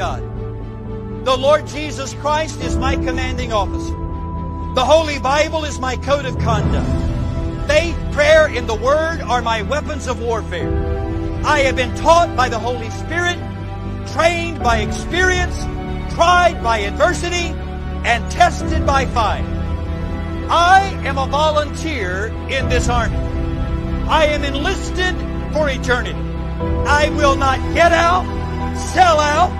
God. The Lord Jesus Christ is my commanding officer. The Holy Bible is my code of conduct. Faith, prayer, and the Word are my weapons of warfare. I have been taught by the Holy Spirit, trained by experience, tried by adversity, and tested by fire. I am a volunteer in this army. I am enlisted for eternity. I will not get out, sell out,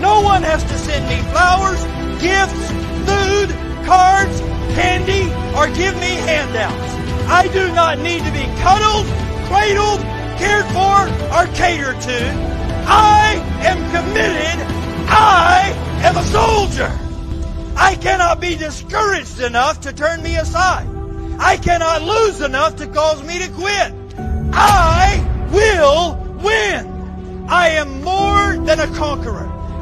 No one has to send me flowers, gifts, food, cards, candy, or give me handouts. I do not need to be cuddled, cradled, cared for, or catered to. I am committed. I am a soldier. I cannot be discouraged enough to turn me aside. I cannot lose enough to cause me to quit. I will win. I am more than a conqueror.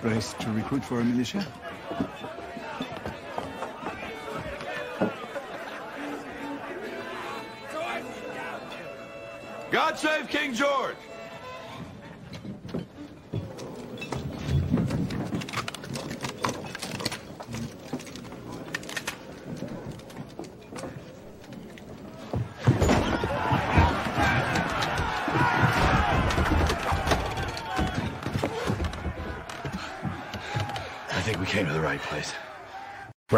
Place to recruit for a militia? God save King George! I think we came to the right place.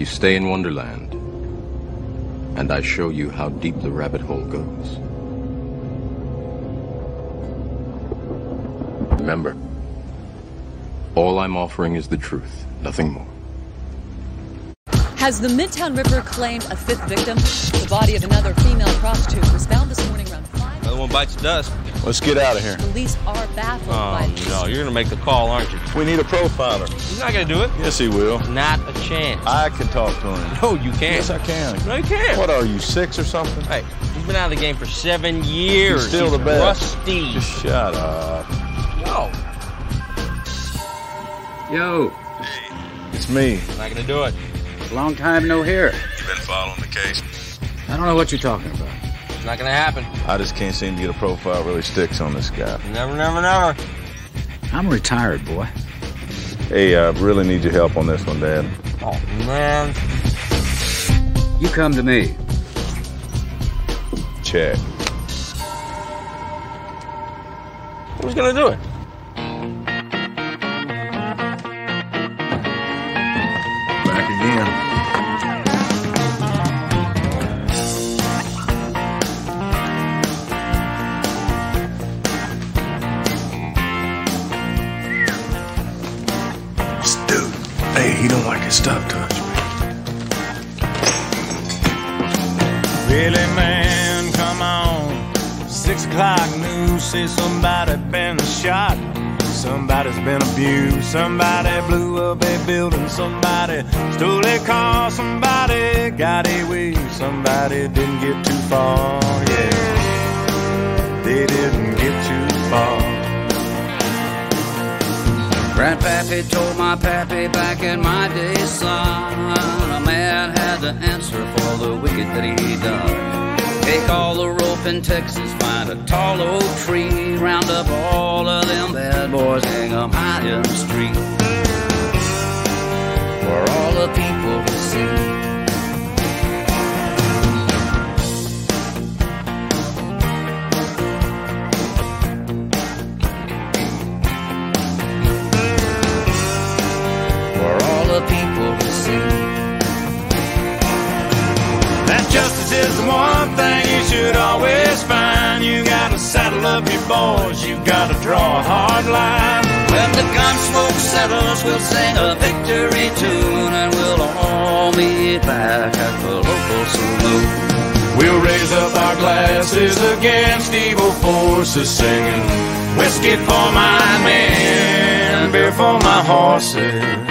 you stay in Wonderland, and I show you how deep the rabbit hole goes. Remember, all I'm offering is the truth, nothing more. Has the Midtown Ripper claimed a fifth victim? The body of another female prostitute was found this morning around 5. Another one bites the dust. Let's get out of here. Police are baffled oh, by Oh, this. no, you're gonna make the call, aren't you? We need a profiler. He's not gonna do it. Yes, he will. Not a chance. I can talk to him. No, you can't. Yes, I can. No, you can't. What are you, six or something? Hey, he's been out of the game for seven years. He's still He's the best. Rusty. Just shut up. No, Yo, Hey. It's me. not gonna do it. long time no hear. You've been following the case? I don't know what you're talking about. It's not gonna happen. I just can't seem to get a profile really sticks on this guy. Never, never, never. I'm retired, boy. Hey, I really need your help on this one, Dad. Oh man. You come to me. Check. Who's gonna do it? Somebody's been abused. Somebody blew up a building. Somebody stole a car. Somebody got away. Somebody didn't get too far. Yeah, they didn't get too far. Grandpappy told my pappy back in my day, son, a man had to answer for the wicked that he done. Take all the rope in Texas, find a tall old tree, round up all of them bad boys, hang 'em high in the street. For all the people to see. For all the people to see. Justice is the one thing you should always find. You gotta saddle up your boys, you gotta draw a hard line. When the gun smoke settles, we'll sing a victory tune and we'll all meet back at the local saloon. We'll raise up our glasses against evil forces, singing whiskey for my men, beer for my horses.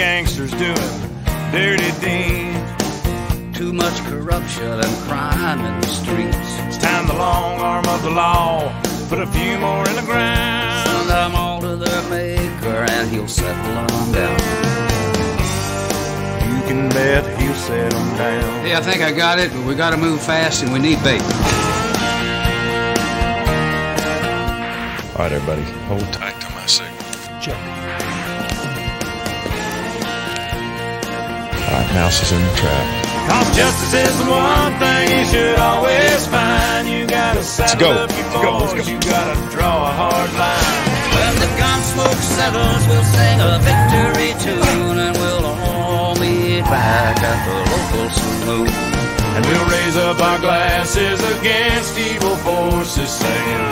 Gangsters doing dirty deeds. Too much corruption and crime in the streets. It's time the long arm of the law put a few more in the ground. Send them all to their maker and he'll settle them down. You can bet he'll set them down. Hey, I think I got it, but we gotta move fast and we need bait. All right, everybody, hold tight All right, mouse is in the trap. Cause justice is the one thing you should always find. You gotta saddle go. up your Let's go. Let's go. you gotta draw a hard line. When the gun smoke settles, we'll sing a victory tune and we'll all meet back at the local saloon. And we'll raise up our glasses against evil forces, saying,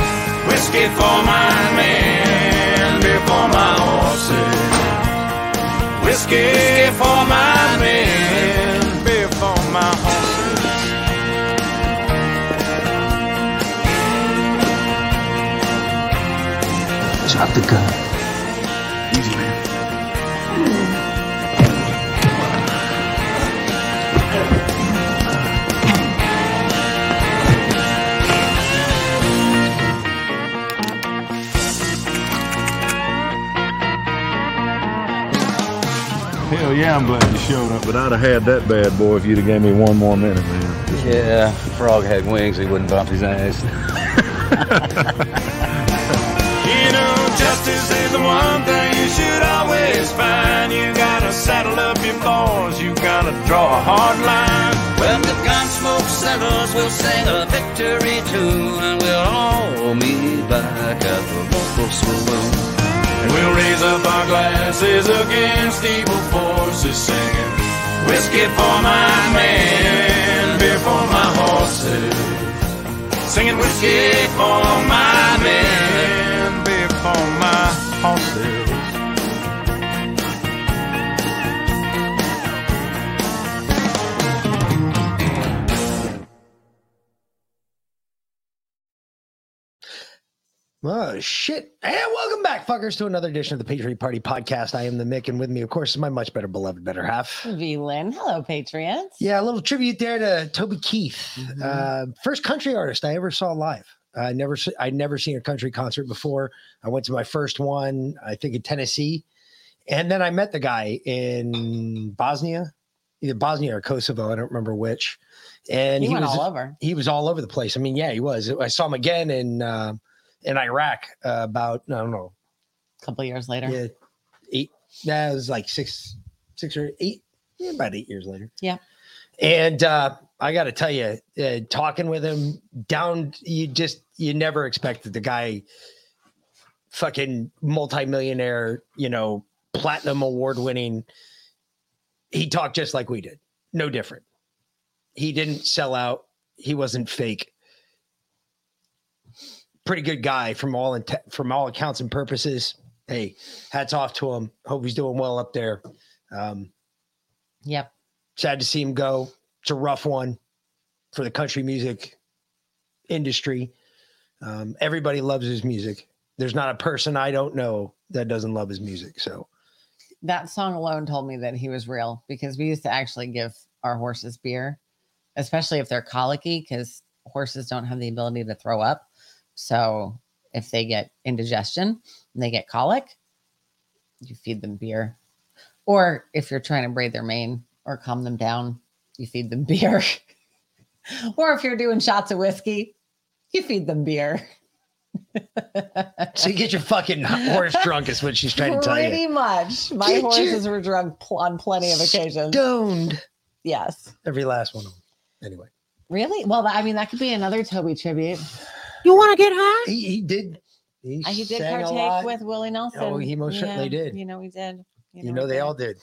Whiskey for my men, beer for my horses. Whiskey for my Drop the gun. Easy, man. Hell yeah, I'm glad you showed up, but I'd have had that bad boy if you'd have gave me one more minute, man. Yeah, frog had wings, he wouldn't bump his ass. Is the one thing you should always find. You gotta saddle up your boys, you gotta draw a hard line. When the gunsmoke settles, we'll sing a victory tune, and we'll all meet back at the local saloon. And we'll raise up our glasses against evil forces, singing whiskey for my men, beer for my horses. Singing whiskey for my men, Oh shit! And welcome back, fuckers, to another edition of the Patriot Party podcast. I am the Mick, and with me, of course, is my much better beloved better half. V Lynn. Hello, Patriots. Yeah, a little tribute there to Toby Keith, Mm-hmm. uh, first country artist I ever saw live. I never, I'd never seen a country concert before. I went to my first one, I think in Tennessee, and then I met the guy in Bosnia, either Bosnia or Kosovo. I don't remember which. And He went was all over. He was all over the place. I mean, yeah, he was. I saw him again in uh, in Iraq uh, about I don't know, A couple years later. yeah, eight. That was like six, six or eight, yeah, about eight years later. Yeah. And uh, I got to tell you, uh, talking with him down, you just you never expected the guy, fucking multimillionaire, you know, platinum award winning. He talked just like we did, no different. He didn't sell out. He wasn't fake. Pretty good guy from all from all accounts and purposes. Hey, hats off to him. Hope he's doing well up there. Um, Yep. sad to see him go. It's a rough one for the country music industry. Um, everybody loves his music. There's not a person I don't know that doesn't love his music. So That song alone told me that he was real because we used to actually give our horses beer, especially if they're colicky, because horses don't have the ability to throw up. So if they get indigestion and they get colic, you feed them beer. Or if you're trying to braid their mane or calm them down, you feed them beer. or if you're doing shots of whiskey, you feed them beer. so you get your fucking horse drunk is what she's trying to tell Pretty you. Pretty much. My Get your- horses were drunk pl- on plenty of occasions. Stoned. Yes. Every last one of them. Anyway. Really? Well, I mean, that could be another Toby tribute. You want to get high? He, he did. He, Uh, He did sang a partake lot. with Willie Nelson. Oh, he most certainly did. You know, he did. You know, he they did. all did.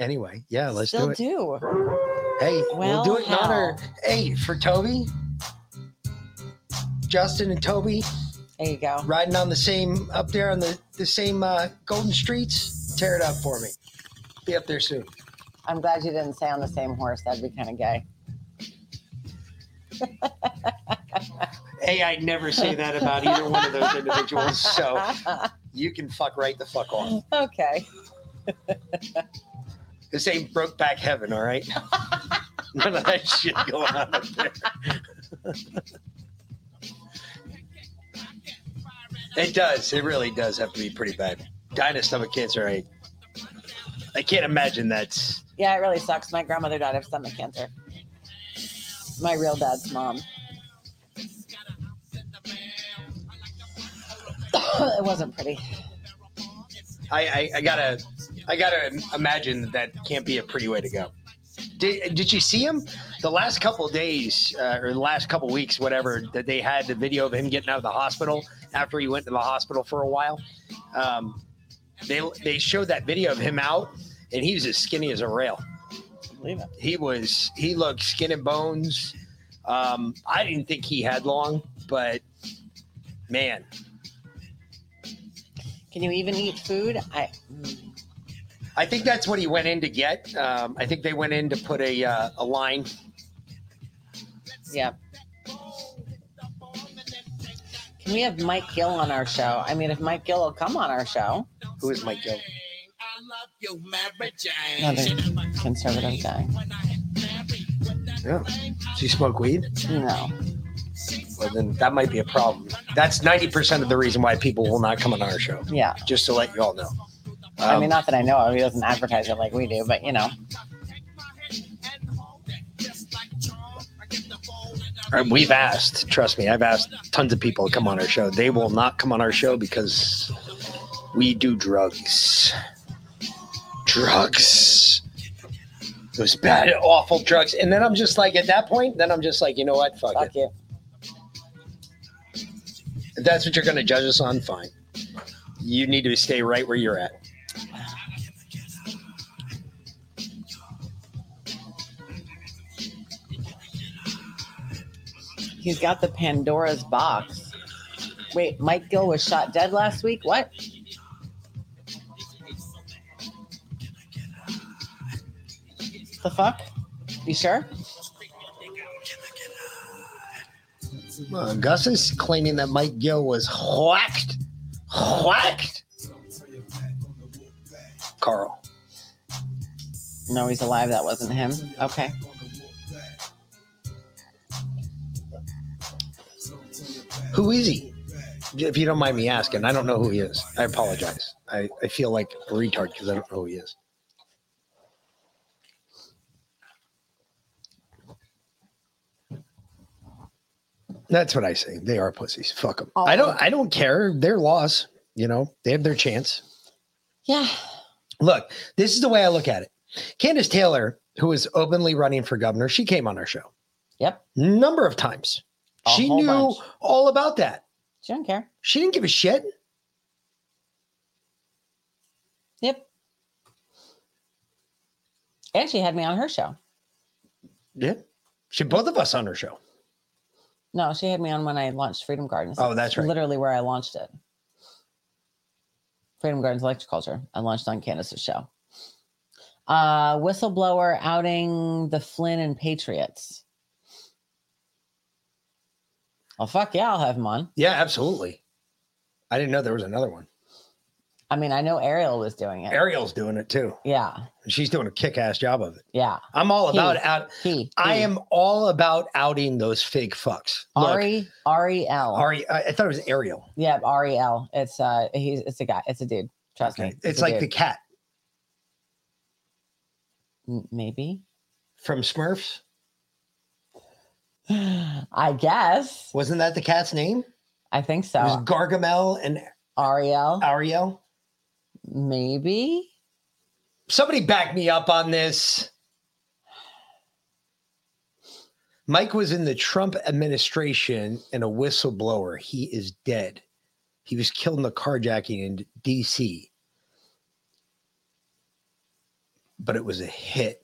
Anyway, yeah, let's Still do it. do. Hey, we'll do Well, it in honor. Hey, for Toby, Justin, and Toby. There you go. Riding on the same up there on the the same uh, golden streets. Tear it up for me. Be up there soon. I'm glad you didn't say on the same horse. That'd be kind of gay. Hey, I'd never say that about either one of those individuals. So you can fuck right the fuck off. okay. This ain't broke back Heaven, all right? None of that shit going on up there. it does. It really does have to be pretty bad. Dying of stomach cancer, I, I can't imagine that's. Yeah, it really sucks. My grandmother died of stomach cancer. My real dad's mom. it wasn't pretty. I, I, I gotta, I gotta imagine that that can't be a pretty way to go. Did, did you see him the last couple of days uh, or the last couple weeks, whatever, that they had the video of him getting out of the hospital after he went to the hospital for a while? Um, they they showed that video of him out, and he was as skinny as a rail. Believe it. He was he looked skin and bones. Um, I didn't think he had long, but man, Can you even eat food? I I think that's what he went in to get. Um, I think they went in to put a uh, a line. yeah. Can we have Mike Gill on our show? I mean, if Mike Gill will come on our show, Who is Mike Gill? another conservative guy. Yeah. Does he smoke weed? No. Well, then that might be a problem. That's ninety percent of the reason why people will not come on our show. Yeah. Just to let you all know. I Um, mean, not that I know of. He doesn't advertise it like we do, but you know. Uh, We've asked, trust me, I've asked tons of people to come on our show. They will not come on our show because we do drugs. Drugs. Those bad, awful drugs. And then I'm just like, at that point, then I'm just like, you know what? Fuck, Fuck it. you. If that's what you're going to judge us on, fine. You need to stay right where you're at. He's got the Pandora's box. Wait, Mike Gill was shot dead last week? What? The fuck? You sure? Uh, Gus is claiming that Mike Gill was whacked. Whacked. Carl. No, he's alive. That wasn't him. Okay. Who is he? If you don't mind me asking, I don't know who he is. I apologize. I, I feel like a retard because I don't know who he is. That's what I say. They are pussies. Fuck them. I don't. I don't care. Their loss. You know, they have their chance. Yeah. Look, this is the way I look at it. Candace Taylor, who is openly running for governor, she came on our show. Yep. Number of times. A she knew bunch. all about that. She didn't care. She didn't give a shit. Yep. And she had me on her show. Yeah. She had both of us on her show. No, she had me on when I launched Freedom Gardens. Oh, that's right. Literally where I launched it. Freedom Gardens Electroculture. I launched on Candace's show. Uh, whistleblower outing the Flynn and Patriots. Well, fuck yeah, I'll have him on. Yeah, absolutely. I didn't know there was another one. I mean, I know Ariel was doing it. Ariel's doing it too. Yeah, she's doing a kick-ass job of it. yeah. I'm all He- about out. He, I am all about outing those fake fucks. Look, Ari R E L. Ari, I, I thought it was Ariel. Yeah, R E L. It's uh, he's it's a guy. It's a dude. Trust me. It's a like the cat maybe. from Smurfs. I guess. Wasn't that the cat's name? I think It was so. Gargamel and Ariel. Ariel. Maybe. Somebody back me up on this. Mike was in the Trump administration and a whistleblower. He is dead. He was killed in the carjacking in DC. But it was a hit.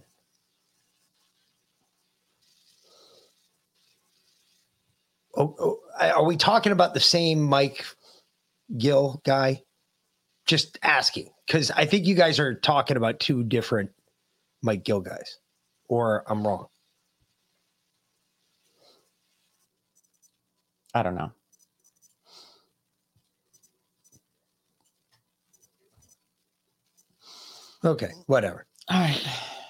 Oh, oh, are we talking about the same Mike Gill guy? Just asking because I think you guys are talking about two different Mike Gill guys, or I'm wrong. I don't know. Okay, whatever. All right.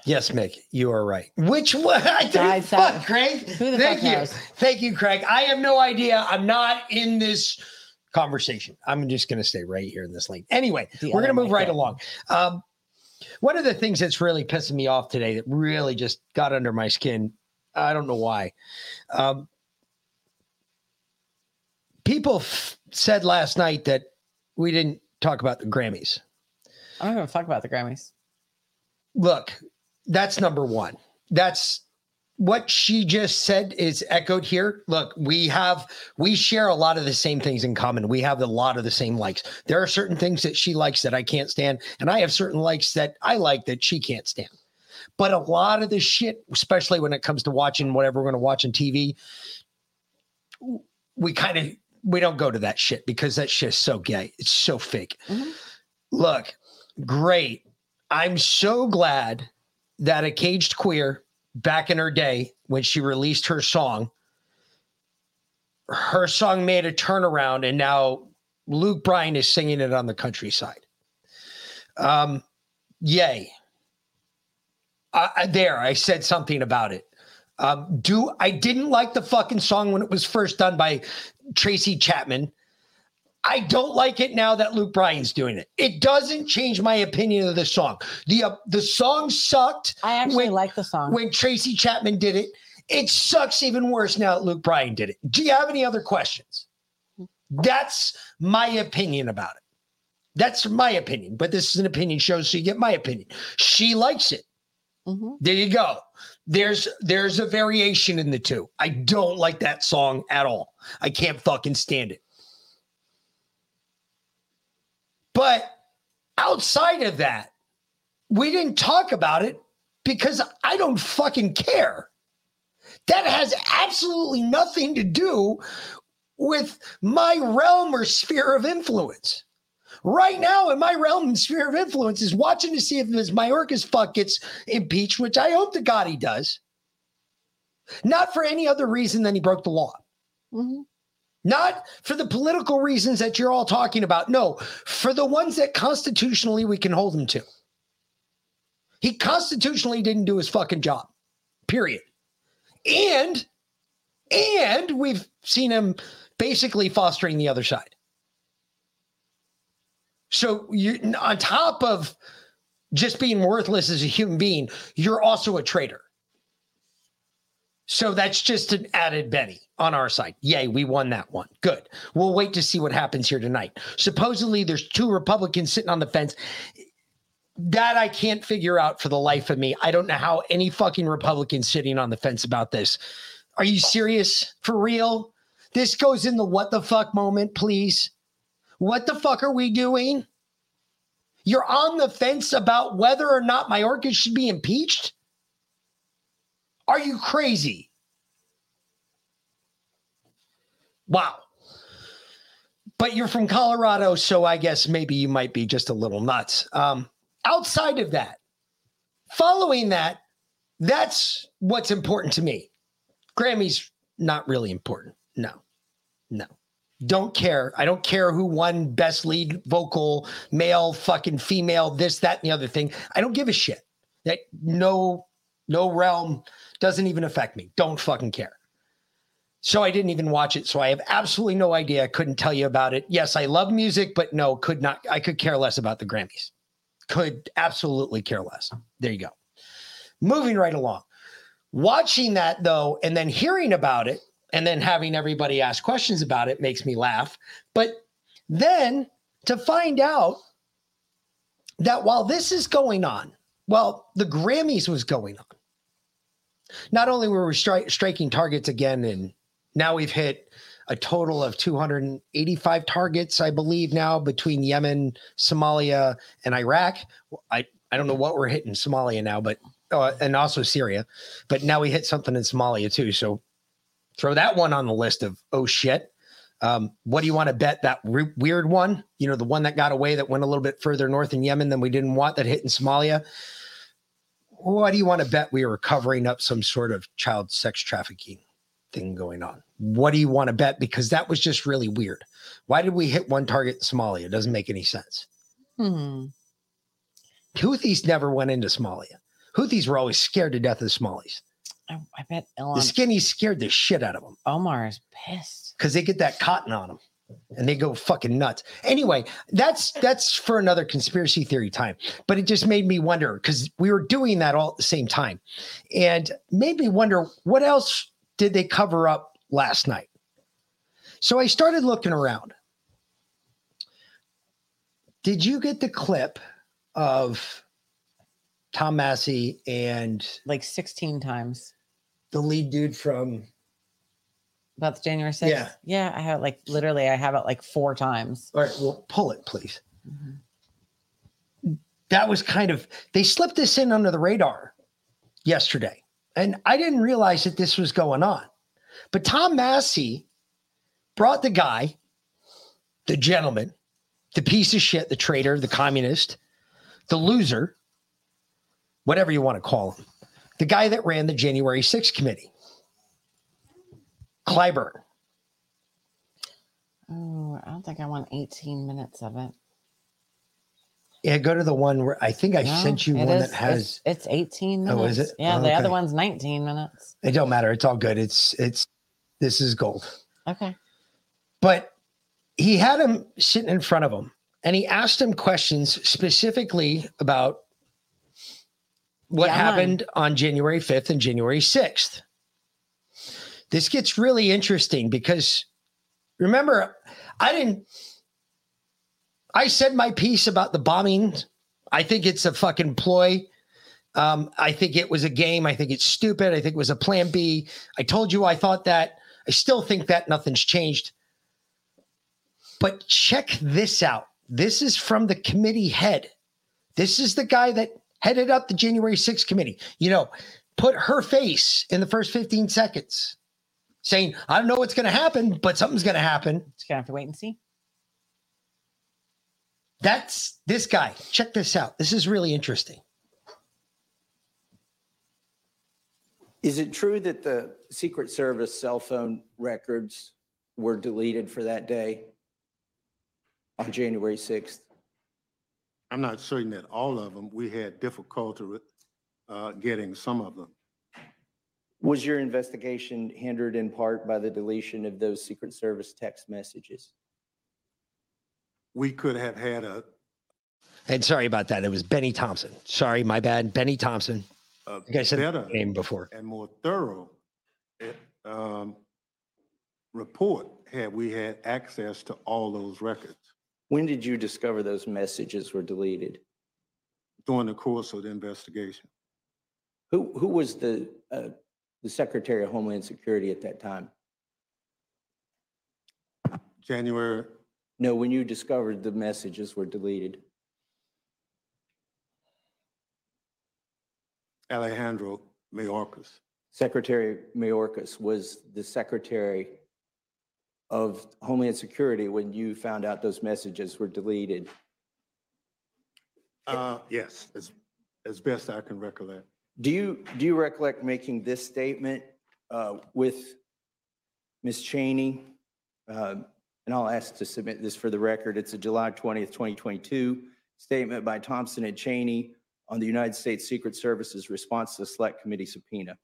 Yes, Mick, you are right. Which one? I Guy don't uh, fuck, Craig. Who the Thank fuck you. knows? Thank you, Craig. I have no idea. I'm not in this conversation. I'm just going to stay right here in this lane. Anyway, The we're going to move right Gill. along. Um, one of the things that's really pissing me off today that really just got under my skin, I don't know why. Um, people f- said last night that we didn't talk about the Grammys. I don't a fuck about the Grammys. look, that's number one. That's what she just said is echoed here. Look, we have we share a lot of the same things in common. We have a lot of the same likes. There are certain things that she likes that I can't stand, and I have certain likes that I like that she can't stand. But a lot of the shit, especially when it comes to watching whatever we're going to watch on TV, we kind of we don't go to that shit because that shit's so gay. It's so fake. Mm-hmm. Look, great. I'm so glad that a caged queer back in her day when she released her song, her song made a turnaround, and now Luke Bryan is singing it on the countryside. Um, yay. I- there, I said something about it. Um, do I didn't like the fucking song when it was first done by Tracy Chapman. I don't like it now that Luke Bryan's doing it. It doesn't change my opinion of the song. The uh, the song sucked. I actually like the song. when Tracy Chapman did it. It sucks even worse now that Luke Bryan did it. Do you have any other questions? That's my opinion about it. That's my opinion, but this is an opinion show, so you get my opinion. She likes it. Mhm. There you go. There's there's a variation in the two. I don't like that song at all. I can't fucking stand it. But outside of that, we didn't talk about it because I don't fucking care. That has absolutely nothing to do with my realm or sphere of influence. Right now, in my realm and sphere of influence, is watching to see if this Mayorkas fuck gets impeached, which I hope to God he does. Not for any other reason than he broke the law. Mhm. Not for the political reasons that you're all talking about. No, for the ones that constitutionally we can hold him to. He constitutionally didn't do his fucking job. Period. And and we've seen him basically fostering the other side. So you on top of just being worthless as a human being, you're also a traitor. So that's just an added Benny on our side. Yay, we won that one. Good. We'll wait to see what happens here tonight. Supposedly, there's two Republicans sitting on the fence. That I can't figure out for the life of me. I don't know how any fucking Republican sitting on the fence about this. Are you serious? For real? This goes in the what the fuck moment, please. What the fuck are we doing? You're on the fence about whether or not my Mayorkas should be impeached? Are you crazy? Wow. But you're from Colorado, so I guess maybe you might be just a little nuts. Um, outside of that, following that, that's what's important to me. Grammy's not really important. No, no. Don't care. I don't care who won best lead vocal, male, fucking female, this, that, and the other thing. I don't give a shit. That no, no realm doesn't even affect me. Don't fucking care. So I didn't even watch it. So I have absolutely no idea. I couldn't tell you about it. Yes, I love music, but no, could not. I could care less about the Grammys. Could absolutely care less. There you go. Moving right along. Watching that though, and then hearing about it, and then having everybody ask questions about it makes me laugh. But then to find out that while this is going on, well, the Grammys was going on. Not only were we stri- striking targets again, and now we've hit a total of 285 targets, I believe, now between Yemen, Somalia, and Iraq. I, I don't know what we're hitting Somalia now, but uh, and also Syria, but now we hit something in Somalia too. So throw that one on the list of oh shit. Um, what do you want to bet that re- weird one? You know, the one that got away that went a little bit further north in Yemen than we didn't want that hit in Somalia. What do you want to bet we were covering up some sort of child sex trafficking thing going on? What do you want to bet? Because that was just really weird. Why did we hit one target in Somalia? It doesn't make any sense. Hmm. Houthis never went into Somalia. Houthis were always scared to death of Somalis. I, I bet The Elon skinnies scared the shit out of them Omar is pissed. because they get that cotton on them and they go fucking nuts. Anyway, that's that's for another conspiracy theory time. But it just made me wonder because we were doing that all at the same time, and made me wonder what else did they cover up last night. So I started looking around. Did you get the clip of Tom Massie and like 16 times the lead dude from about the January 6th? Yeah. Yeah. I have it like literally, I have it like four times. All right, well, pull it, please. Mm-hmm. That was kind of, they slipped this in under the radar yesterday. And I didn't realize that this was going on. But Tom Massie brought the guy, the gentleman, the piece of shit, the traitor, the communist, the loser, whatever you want to call him, the guy that ran the January 6th committee, Clyburn. Oh, I don't think I want 18 minutes of it. Yeah, go to the one where I think I No, sent you one is- that has. It's, it's 18 Oh, is it? Yeah. Oh, the other one's 19 minutes. It don't matter. It's all good. It's it's this is gold. Okay. But he had him sitting in front of him and he asked him questions specifically about what Yeah, happened on January 5th and January 6th. This gets really interesting because remember, I didn't, I said my piece about the bombing. I think it's a fucking ploy. Um, I think it was a game. I think it's stupid. I think it was a plan B. I told you I thought that. I still think that nothing's changed. But check this out. This is from the committee head. This is the guy that headed up the January 6th committee. You know, put her face in the first 15 seconds saying, I don't know what's going to happen, but something's going to happen. Just gonna have to wait and see. That's this guy. Check this out. This is really interesting. Is it true that the Secret Service cell phone records were deleted for that day on January 6th? I'm not certain that all of them, we had difficulty with uh, getting some of them. Was your investigation hindered in part by the deletion of those Secret Service text messages? We could have had a, And sorry about that. It was Bennie Thompson. Sorry, my bad. Bennie Thompson. a I think I said better the name before. and more thorough eh, um, report had we had access to all those records When did you discover those messages were deleted? during the course of the investigation. Who, who was the, uh, the Secretary of Homeland Security at that time? January, No, when you discovered the messages were deleted. Alejandro Mayorkas. Secretary Mayorkas was the Secretary of Homeland Security when you found out those messages were deleted. Uh, yes, as, as best I can recollect. Do you, do you recollect making this statement uh, with Ms. Cheney? Uh, And I'll ask to submit this for the record. It's a July 20th, 2022 statement by Thompson and Cheney on the United States Secret Service's response to the Select Committee subpoena.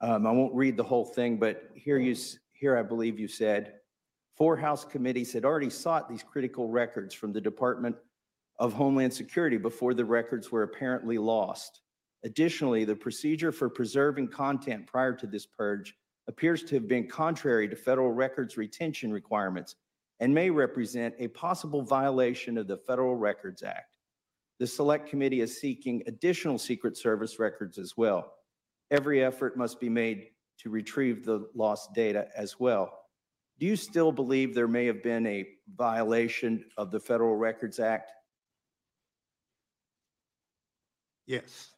Um, I won't read the whole thing, but here you, here I believe you said, four House committees had already sought these critical records from the Department of Homeland Security before the records were apparently lost. Additionally, the procedure for preserving content prior to this purge appears to have been contrary to federal records retention requirements and may represent a possible violation of the Federal Records Act. The Select Committee is seeking additional Secret Service records as well. Every effort must be made to retrieve the lost data as well. Do you still believe there may have been a violation of the Federal Records Act? Yes,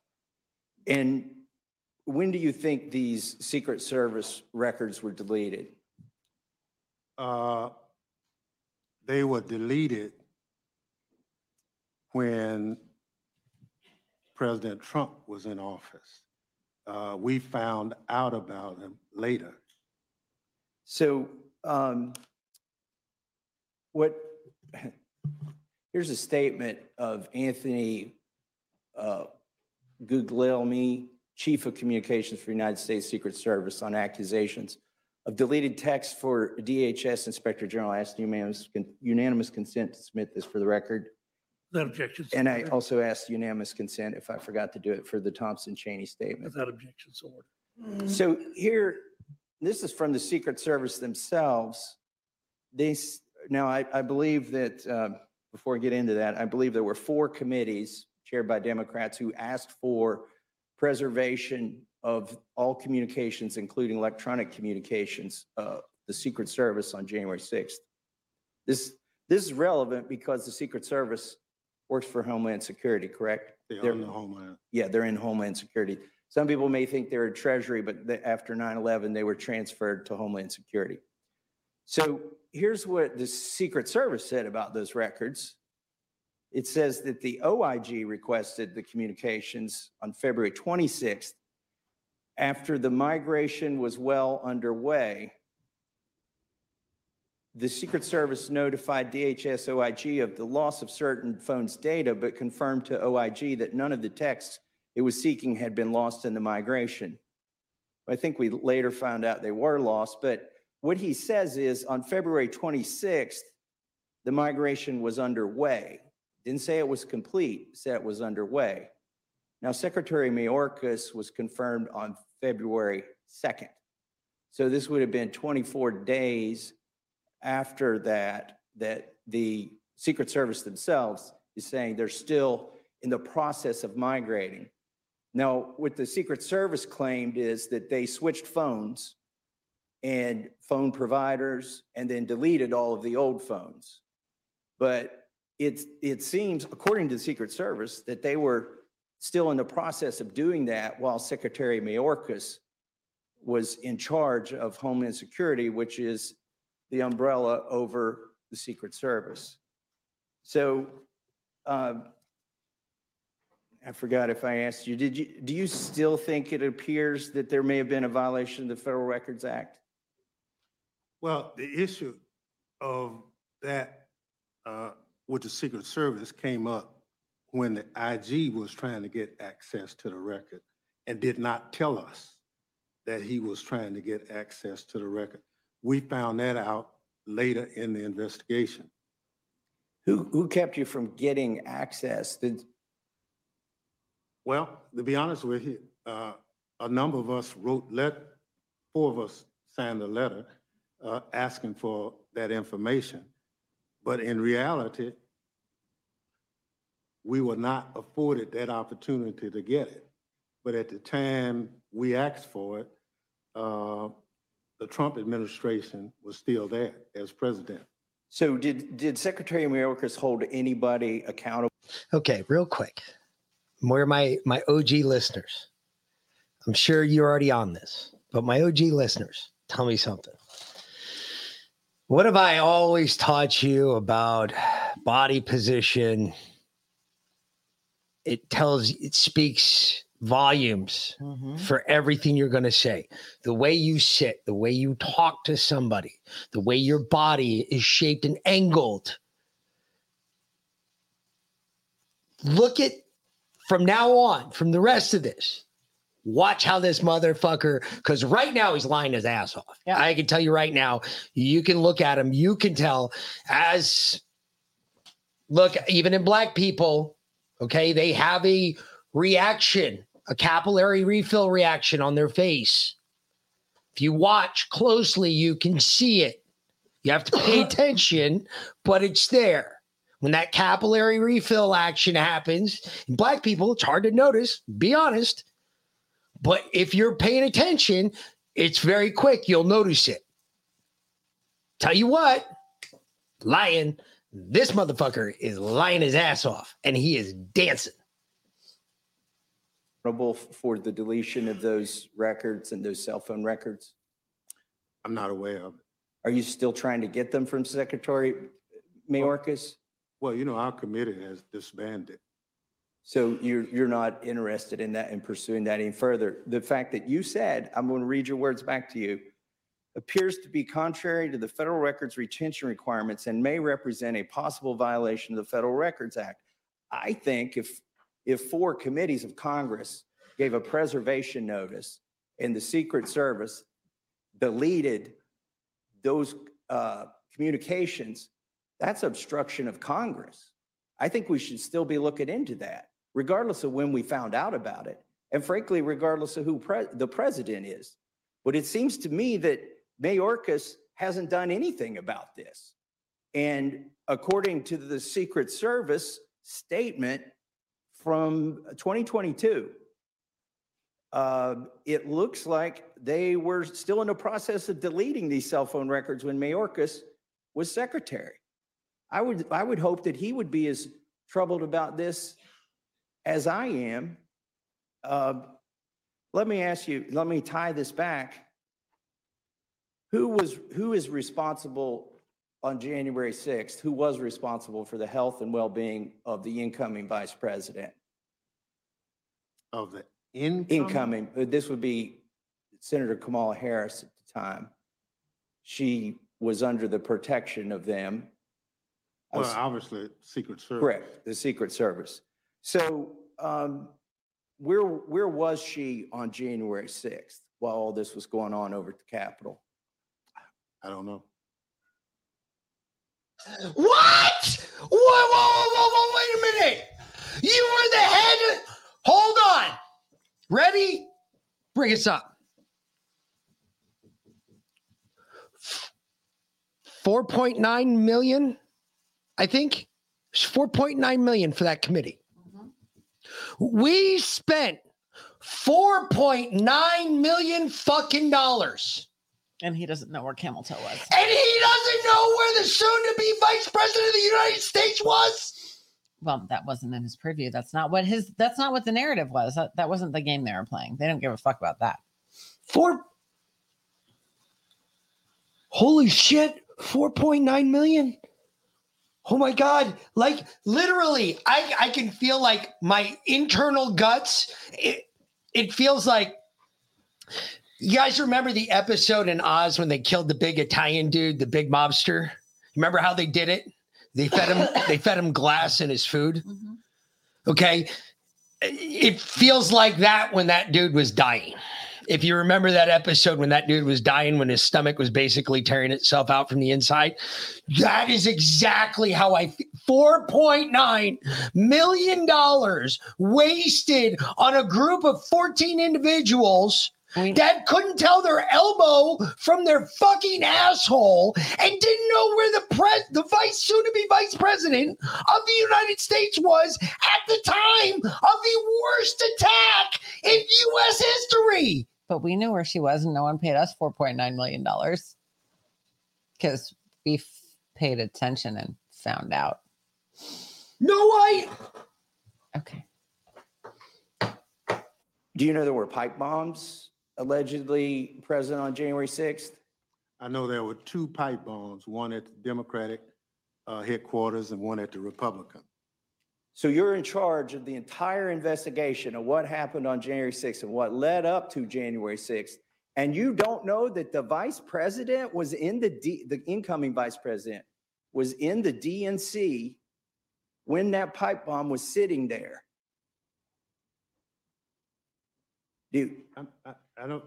And when do you think these Secret Service records were deleted? uh, they were deleted when President Trump was in office. Uh, we found out about him later. So, um, what, here's a statement of Anthony, uh, Guglielmi, Chief of Communications for United States Secret Service on accusations of deleted text for DHS Inspector General. I asked unanimous, unanimous consent to submit this for the record. Without objection. And I also asked unanimous consent if I forgot to do it for the Thompson Cheney statement. Without objection, so ordered. So here, this is from the Secret Service themselves. They, s- now, I, I believe that, um, before I get into that, I believe there were four committees chaired by Democrats who asked for preservation of all communications, including electronic communications, uh, the Secret Service on January 6th. This, this is relevant because the Secret Service works for Homeland Security, correct? They are They're- in the Homeland. yeah, they're in Homeland Security. Some people may think they're in Treasury, but the- after 9/11, they were transferred to Homeland Security. So here's what the Secret Service said about those records. It says that the OIG requested the communications on February 26th after the migration was well underway. The Secret Service notified DHS OIG of the loss of certain phones' data, but confirmed to OIG that none of the texts it was seeking had been lost in the migration. I think we later found out they were lost, but what he says is on February 26th, the migration was underway. Didn't say it was complete, said it was underway. Now, Secretary Mayorkas was confirmed on February 2nd. So this would have been 24 days after that, that the Secret Service themselves is saying they're still in the process of migrating. Now, what the Secret Service claimed is that they switched phones and phone providers and then deleted all of the old phones. But it's, it seems, according to the Secret Service, that they were still in the process of doing that while Secretary Mayorkas was in charge of Homeland Security, which is the umbrella over the Secret Service. So um, I forgot if I asked you, did you, do you still think it appears that there may have been a violation of the Federal Records Act? Well, the issue of that uh, with the Secret Service came up when the IG was trying to get access to the record and did not tell us that he was trying to get access to the record. We found that out later in the investigation. Who, who kept you from getting access? Did, Well, to be honest with you, uh, a number of us wrote let, four of us signed a letter uh, asking for that information. But in reality, we were not afforded that opportunity to get it. But at the time we asked for it, uh, the Trump administration was still there as president. so did, did Secretary Mayorkas hold anybody accountable? Okay, real quick. Where are my my OG listeners? I'm sure you're already on this, but my OG listeners, tell me something. What have I always taught you about body position? It tells it speaks volumes mm-hmm. for everything you're going to say. The way you sit, the way you talk to somebody, the way your body is shaped and angled. Look at from now on, from the rest of this, watch how this motherfucker, because right now he's lying his ass off. I can tell you right now, you can look at him, you can tell as look, even in black people, okay, they have a reaction, a capillary refill reaction on their face. If you watch closely, you can see it. You have to pay attention, but it's there. When that capillary refill action happens, in black people, it's hard to notice, be honest. But if you're paying attention, it's very quick. You'll notice it. Tell you what, lying, this motherfucker is lying his ass off and he is dancing. accountable for the deletion of those records and those cell phone records? I'm not aware of it. Are you still trying to get them from Secretary Mayorkas? Well, you know, our committee has disbanded. So you're, you're not interested in that and pursuing that any further? The fact that you said, I'm going to read your words back to you, appears to be contrary to the federal records retention requirements and may represent a possible violation of the Federal Records Act. I think if, if four committees of Congress gave a preservation notice and the Secret Service deleted those uh, communications, that's obstruction of Congress. I think we should still be looking into that, regardless of when we found out about it, and frankly, regardless of who pre- the president is. But it seems to me that Mayorkas hasn't done anything about this. And according to the Secret Service statement from 2022, uh, it looks like they were still in the process of deleting these cell phone records when Mayorkas was secretary. I would, I would hope that he would be as troubled about this as I am. Uh, Let me ask you, let me tie this back. Who was, who is responsible on January 6th? Who was responsible for the health and well-being of the incoming vice president? Of the incoming? Incoming, uh, this would be Senator Kamala Harris at the time. She was under the protection of them. Well, obviously, Secret Service. Correct, the Secret Service. So um, where, where was she on January 6th while all this was going on over at the Capitol? I don't know. What? Whoa, whoa, whoa, whoa, whoa, wait a minute. You were the head. Hold on. Ready? Bring us up. 4.9 million, I think. 4.9 million for that committee. We spent 4.9 million fucking dollars. And he doesn't know where Camel Toe was. And he doesn't know where the soon to be vice president of the United States was. Well, that wasn't in his preview. That's not what his that's not what the narrative was. That, that wasn't the game they were playing. They don't give a fuck about that. Four Holy shit, 4.9 million. Oh my god, like literally I I can feel like my internal guts it it feels like you guys remember the episode in Oz when they killed the big Italian dude, the big mobster? Remember how they did it? They fed him they fed him glass in his food. Mm-hmm. Okay. It feels like that when that dude was dying. If you remember that episode when that dude was dying, when his stomach was basically tearing itself out from the inside, that is exactly how I feel. $4.9 million wasted on a group of 14 individuals mm-hmm. that couldn't tell their elbow from their fucking asshole and didn't know where the pres the vice soon to be vice president of the United States was at the time of the worst attack in US history. But we knew where she was, and no one paid us $4.9 million because we f- paid attention and found out. No, I. Okay. Do you know there were pipe bombs allegedly present on January 6th? I know there were two pipe bombs, one at the Democratic uh, headquarters and one at the Republican. So you're in charge of the entire investigation of what happened on January 6th and what led up to January 6th. And you don't know that the vice president was in the D, the incoming vice president was in the DNC when that pipe bomb was sitting there. Dude, I, I, I don't,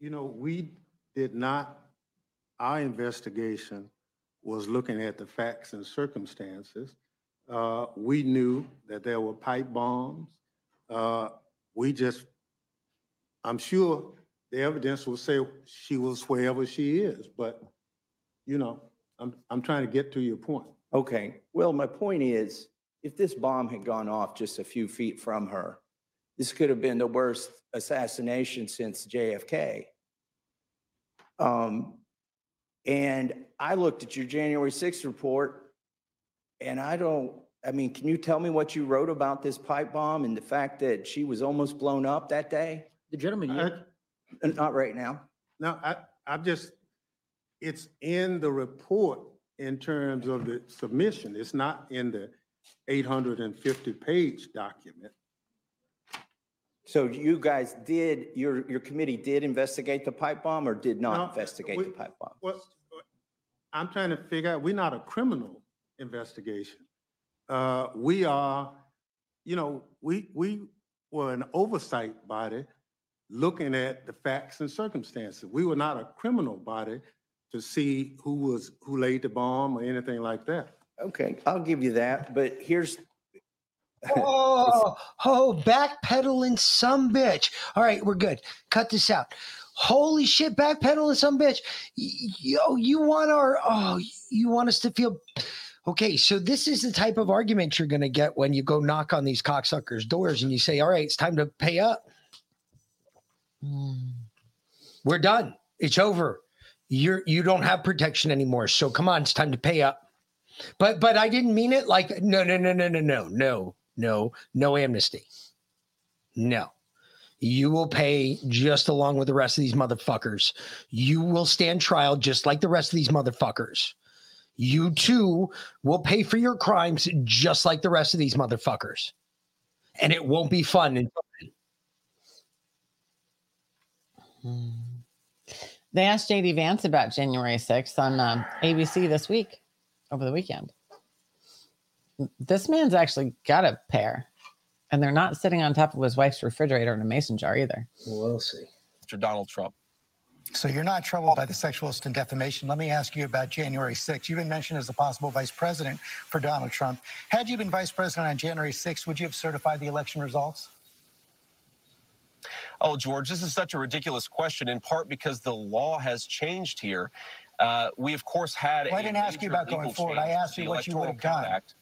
you know, we did not, our investigation was looking at the facts and circumstances. Uh, we knew that there were pipe bombs. Uh, we just, I'm sure the evidence will say she was wherever she is, but, you know, I'm, I'm trying to get to your point. Okay, well, my point is, if this bomb had gone off just a few feet from her, this could have been the worst assassination since JFK. Um, and I looked at your January 6th report, and I don't, I mean, can you tell me what you wrote about this pipe bomb and the fact that she was almost blown up that day? The gentleman, I- Uh, Not right now. No, I, I'm just, it's in the report in terms of the submission. It's not in the 850-page document. So you guys did, your, your committee did investigate the pipe bomb or did No, not investigate we- the pipe bomb? Well, I'm trying to figure out, we're not a criminal investigation. Uh, we are, you know, we, we were an oversight body looking at the facts and circumstances. We were not a criminal body to see who was, who laid the bomb or anything like that. Okay, I'll give you that, but here's, Oh, oh, backpedaling some bitch. All right, we're good. Cut this out. Holy shit, backpedaling some bitch. Yo, you want our oh, you want us to feel okay. So this is the type of argument you're gonna get when you go knock on these cocksuckers' doors and you say, All right, it's time to pay up. Hmm. We're done. It's over. You're you don't have protection anymore. So come on, it's time to pay up. But but I didn't mean it like no no no no no no no no no amnesty. No. You will pay just along with the rest of these motherfuckers. You will stand trial just like the rest of these motherfuckers. You too will pay for your crimes just like the rest of these motherfuckers. And it won't be fun. And They asked JD Vance about January 6th on um, ABC this week, over the weekend. This man's actually got a pair, and they're not sitting on top of his wife's refrigerator in a mason jar either. We'll see. Mr. Donald Trump. So you're not troubled by the sexualist and defamation. Let me ask you about January 6th. You've been mentioned as a possible vice president for Donald Trump. Had you been vice president on January 6th, would you have certified the election results? Oh, George, this is such a ridiculous question, in part because the law has changed here. Uh, we, of course, had. Well, I didn't ask you about going forward. I asked you what you would have done. Act.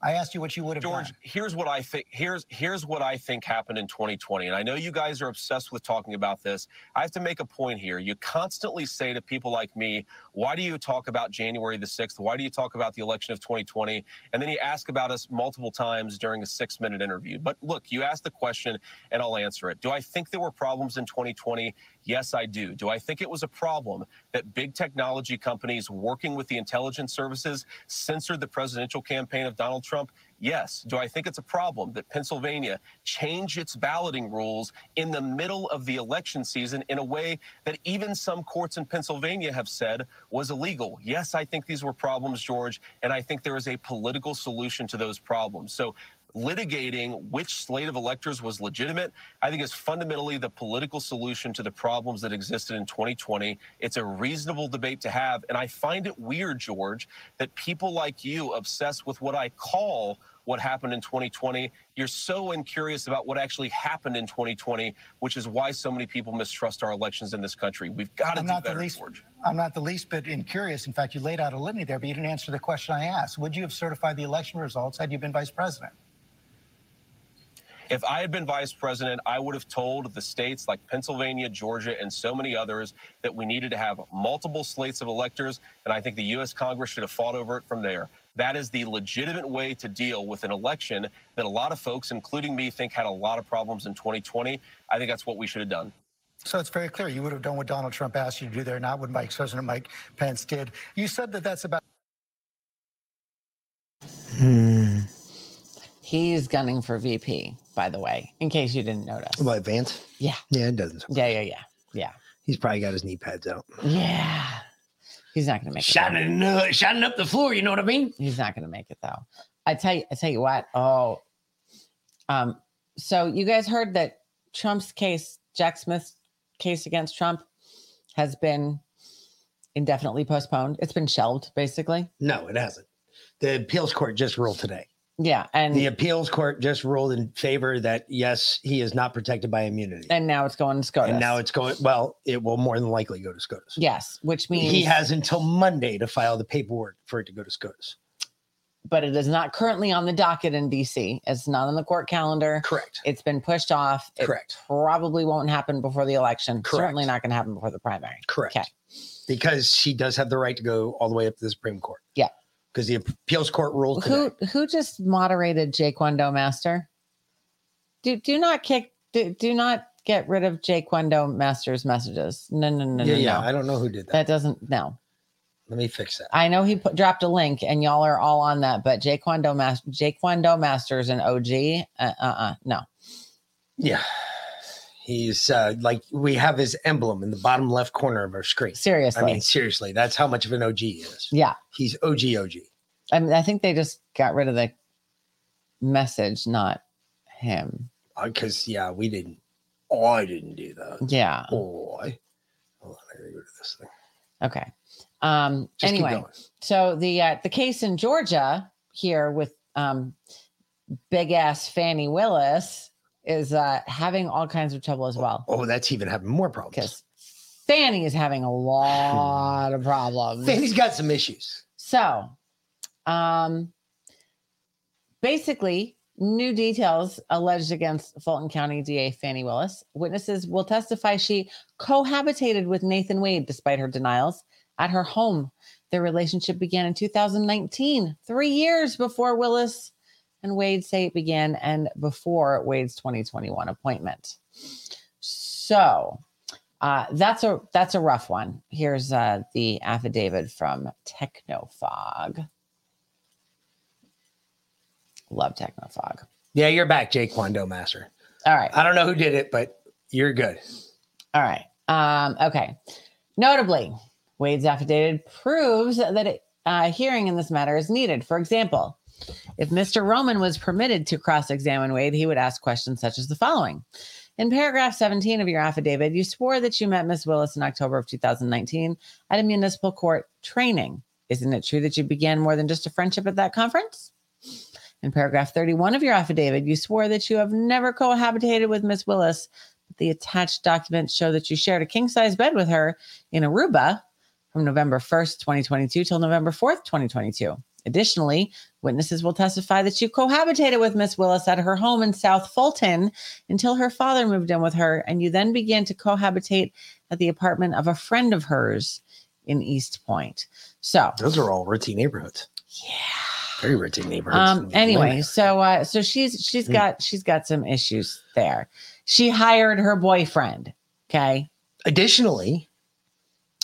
I asked you what you would have George, done. here's what I think. Here's here's what I think happened in 2020, and I know you guys are obsessed with talking about this. I have to make a point here. You constantly say to people like me, "Why do you talk about January the 6th? Why do you talk about the election of 2020?" And then you ask about us multiple times during a six-minute interview. But look, you asked the question, and I'll answer it. Do I think there were problems in 2020? Yes, I do. Do I think it was a problem that big technology companies working with the intelligence services censored the presidential campaign of Donald Trump? Yes. Do I think it's a problem that Pennsylvania changed its balloting rules in the middle of the election season in a way that even some courts in Pennsylvania have said was illegal? Yes, I think these were problems, George, and I think there is a political solution to those problems. So litigating which slate of electors was legitimate, I think is fundamentally the political solution to the problems that existed in 2020. It's a reasonable debate to have. And I find it weird, George, that people like you obsess with what I call what happened in 2020. You're so incurious about what actually happened in 2020, which is why so many people mistrust our elections in this country. We've got to I'm do not the least. George. I'm not the least bit incurious. In fact, you laid out a litany there, but you didn't answer the question I asked. Would you have certified the election results had you been vice president? If I had been vice president, I would have told the states like Pennsylvania, Georgia, and so many others that we needed to have multiple slates of electors, and I think the U.S. Congress should have fought over it from there. That is the legitimate way to deal with an election that a lot of folks, including me, think had a lot of problems in 2020. I think that's what we should have done. So it's very clear you would have done what Donald Trump asked you to do there, not what Vice President Mike Pence did. You said that that's about. Hmm. He's gunning for VP, by the way, in case you didn't notice. What, Vance? Yeah. Yeah, it doesn't. Yeah, yeah, yeah. Yeah. He's probably got his knee pads out. Yeah. He's not going to make it. Shining, uh, shining up the floor. You know what I mean? He's not going to make it though. I tell you, I tell you what. Oh, um. So you guys heard that Trump's case, Jack Smith's case against Trump, has been indefinitely postponed. It's been shelved, basically. No, it hasn't. The appeals court just ruled today. Yeah, and The appeals court just ruled in favor that yes, he is not protected by immunity. and now it's going to SCOTUS. And now it's going. Well, it will more than likely go to SCOTUS. yes, which means He has until Monday to file the paperwork for it to go to SCOTUS. but it is not currently on the docket in DC. It's not on the court calendar. Correct. It's been pushed off. It Correct. Probably won't happen before the election. Correct. Certainly not going to happen before the primary. Correct. Okay. Because she does have the right to go all the way up to the Supreme Court. Yeah. Because the appeals court ruled today. Who who just moderated Jaquando Master? Do do not kick. Do, do not get rid of Jaquando Master's messages. No no no yeah, no. yeah. no. I don't know who did that. That doesn't no. Let me fix that. I know he put, dropped a link and y'all are all on that, but Jaquando Master Jaquando Masters and OG, uh uh, uh no. Yeah. He's uh, like we have his emblem in the bottom left corner of our screen. Seriously. I mean, seriously, that's how much of an OG he is. Yeah. He's OG OG. I mean, I think they just got rid of the message, not him. Because yeah, we didn't. I didn't do that. Yeah. Boy. Hold on, I gotta go to this thing. Okay. Um Just keep anyway, going. so the uh, the case in Georgia here with um big ass Fani Willis is uh having all kinds of trouble as well. Oh, that's even having more problems. Because Fani is having a lot of problems. Fani's got some issues. So, um, basically, new details alleged against Fulton County DA Fani Willis. Witnesses will testify she cohabitated with Nathan Wade despite her denials at her home. Their relationship began in 2019, three years before Willis and Wade say it began and before Wade's 2021 appointment. So, uh, that's a that's a rough one. Here's uh, the affidavit from Technofog. Love Technofog. Yeah, you're back, Jake Kwando Master. All right. I don't know who did it, but you're good. All right. Um, okay. Notably, Wade's affidavit proves that a uh, hearing in this matter is needed. For example, if Mr. Roman was permitted to cross examine Wade, he would ask questions such as the following In paragraph 17 of your affidavit, you swore that you met Miss Willis in October of 2019 at a municipal court training. Isn't it true that you began more than just a friendship at that conference? In paragraph 31 of your affidavit, you swore that you have never cohabitated with Miss Willis, but the attached documents show that you shared a king size bed with her in Aruba from November 1st, 2022 till November 4th, 2022. Additionally, witnesses will testify that you cohabitated with Miss Willis at her home in South Fulton until her father moved in with her, and you then began to cohabitate at the apartment of a friend of hers in East Point. So Those are all ritzy neighborhoods. Yeah. Very ritzy neighborhoods. um anyway so uh so she's she's Mm. got she's got some issues there she hired her boyfriend okay Additionally,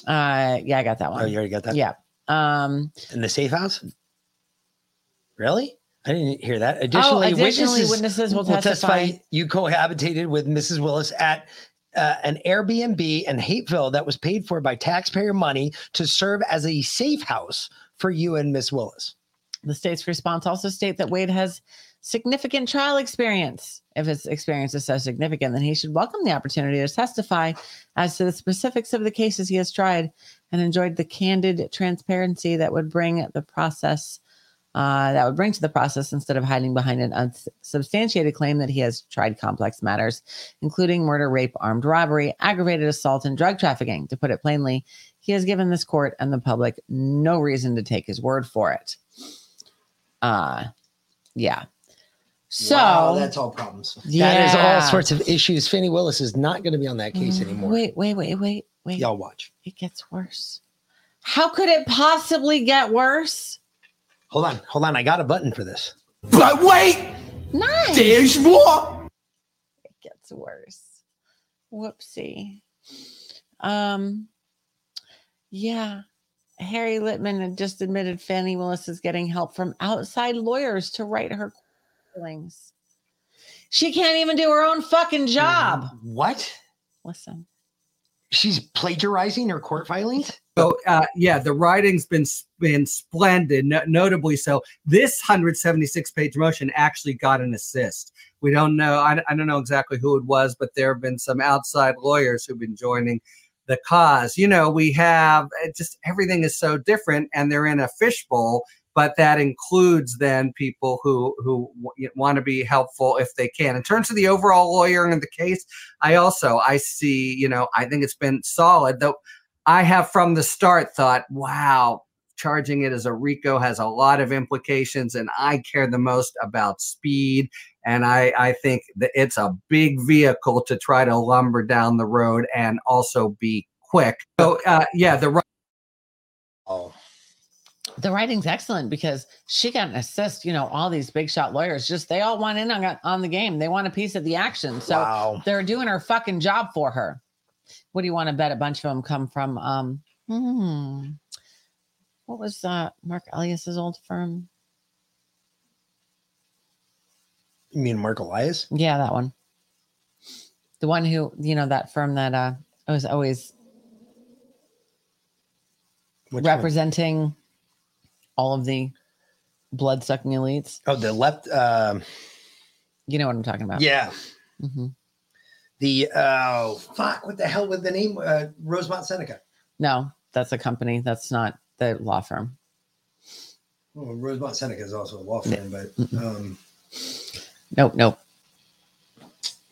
uh yeah i got that one oh, you already got that? yeah um In the safe house? Really? I didn't hear that. Additionally, Oh, additionally, witnesses, witnesses will testify- You cohabitated with Mrs. Willis at uh, an Airbnb in Hapeville that was paid for by taxpayer money to serve as a safe house for you and Miss Willis. the state's response also state that wade has significant trial experience if his experience is so significant then he should welcome the opportunity to testify as to the specifics of the cases he has tried and enjoyed the candid transparency that would bring the process uh, that would bring to the process instead of hiding behind an unsubstantiated claim that he has tried complex matters, including murder, rape, armed robbery, aggravated assault, and drug trafficking. To put it plainly, he has given this court and the public no reason to take his word for it. Uh, yeah. So Wow, that's all problems. That is Yeah. all sorts of issues. Fani Willis is not going to be on that case anymore. Wait, wait, wait, wait, wait. Y'all watch. It gets worse. How could it possibly get worse? Hold on, hold on. I got a button for this. But wait, Nice. there's more. It gets worse. Whoopsie. Um, yeah. Harry Litman had just admitted Fani Willis is getting help from outside lawyers to write her feelings. She can't even do her own fucking job. What? Listen. She's plagiarizing her court filings? So uh, yeah, the writing's been been splendid, no- notably so. This 176 page motion actually got an assist. We don't know. I, I don't know exactly who it was, but there have been some outside lawyers who've been joining the cause. You know, we have just everything is so different, and they're in a fishbowl. But that includes then people who who want to be helpful if they can. In terms of the overall lawyering of the case, I also I see. You know, I think it's been solid though. I have from the start thought, wow, charging it as a RICO has a lot of implications, and I care the most about speed. And I, I think that it's a big vehicle to try to lumber down the road and also be quick. So, uh, yeah, the. Oh, the writing's excellent because she got an assist. You know, all these big shot lawyers just they all want in on, on the game. They want a piece of the action. So Wow. they're doing her fucking job for her. What do you want to bet a bunch of them come from? Um, hmm, what was uh, Mark Elias's old firm? You mean Mark Elias? Yeah, that one. The one who, you know, that firm that uh was always Which one? representing all of the blood sucking elites. Oh, the left. Um, You know what I'm talking about. yeah. hmm The oh fuck! What the hell was the name? Uh, Rosemont Seneca. No, that's a company. That's not the law firm. Oh, Rosemont Seneca is also a law firm, but um, Nope, nope.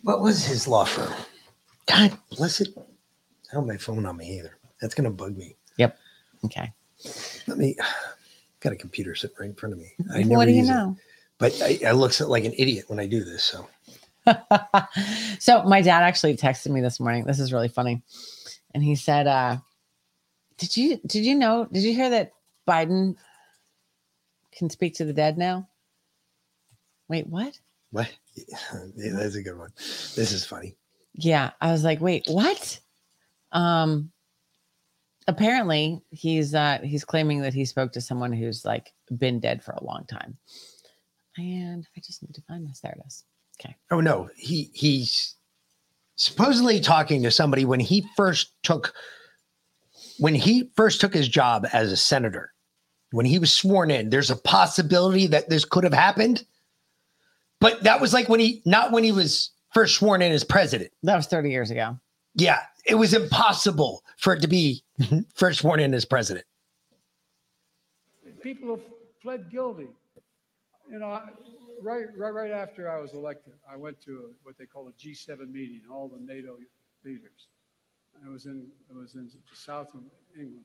what was his law firm? God bless it. I don't have my phone on me either. That's gonna bug me. Yep. Okay. Let me. Got a computer sitting right in front of me. I what never do you use it, know? but I, I look like an idiot when I do this. So so my dad actually texted me this morning. This is really funny. And he said, uh, did you did you know, did you hear that Biden can speak to the dead now? Wait, what? what? Yeah, that's a good one. This is funny. Yeah. I was like, wait, what? Um apparently he's uh he's claiming that he spoke to someone who's like been dead for a long time. And I just need to find this. There it is. Okay. Oh no, he he's supposedly talking to somebody when he first took when he first took his job as a senator. When he was sworn in, there's a possibility that this could have happened. But that was like when he not when he was first sworn in as president. That was 30 years ago. Yeah, it was impossible for it to be first sworn in as president. People have pled guilty. You know, right, right, right after I was elected, I went to a- what they call a G7 meeting, all the NATO leaders. It was in, it was in the south of England.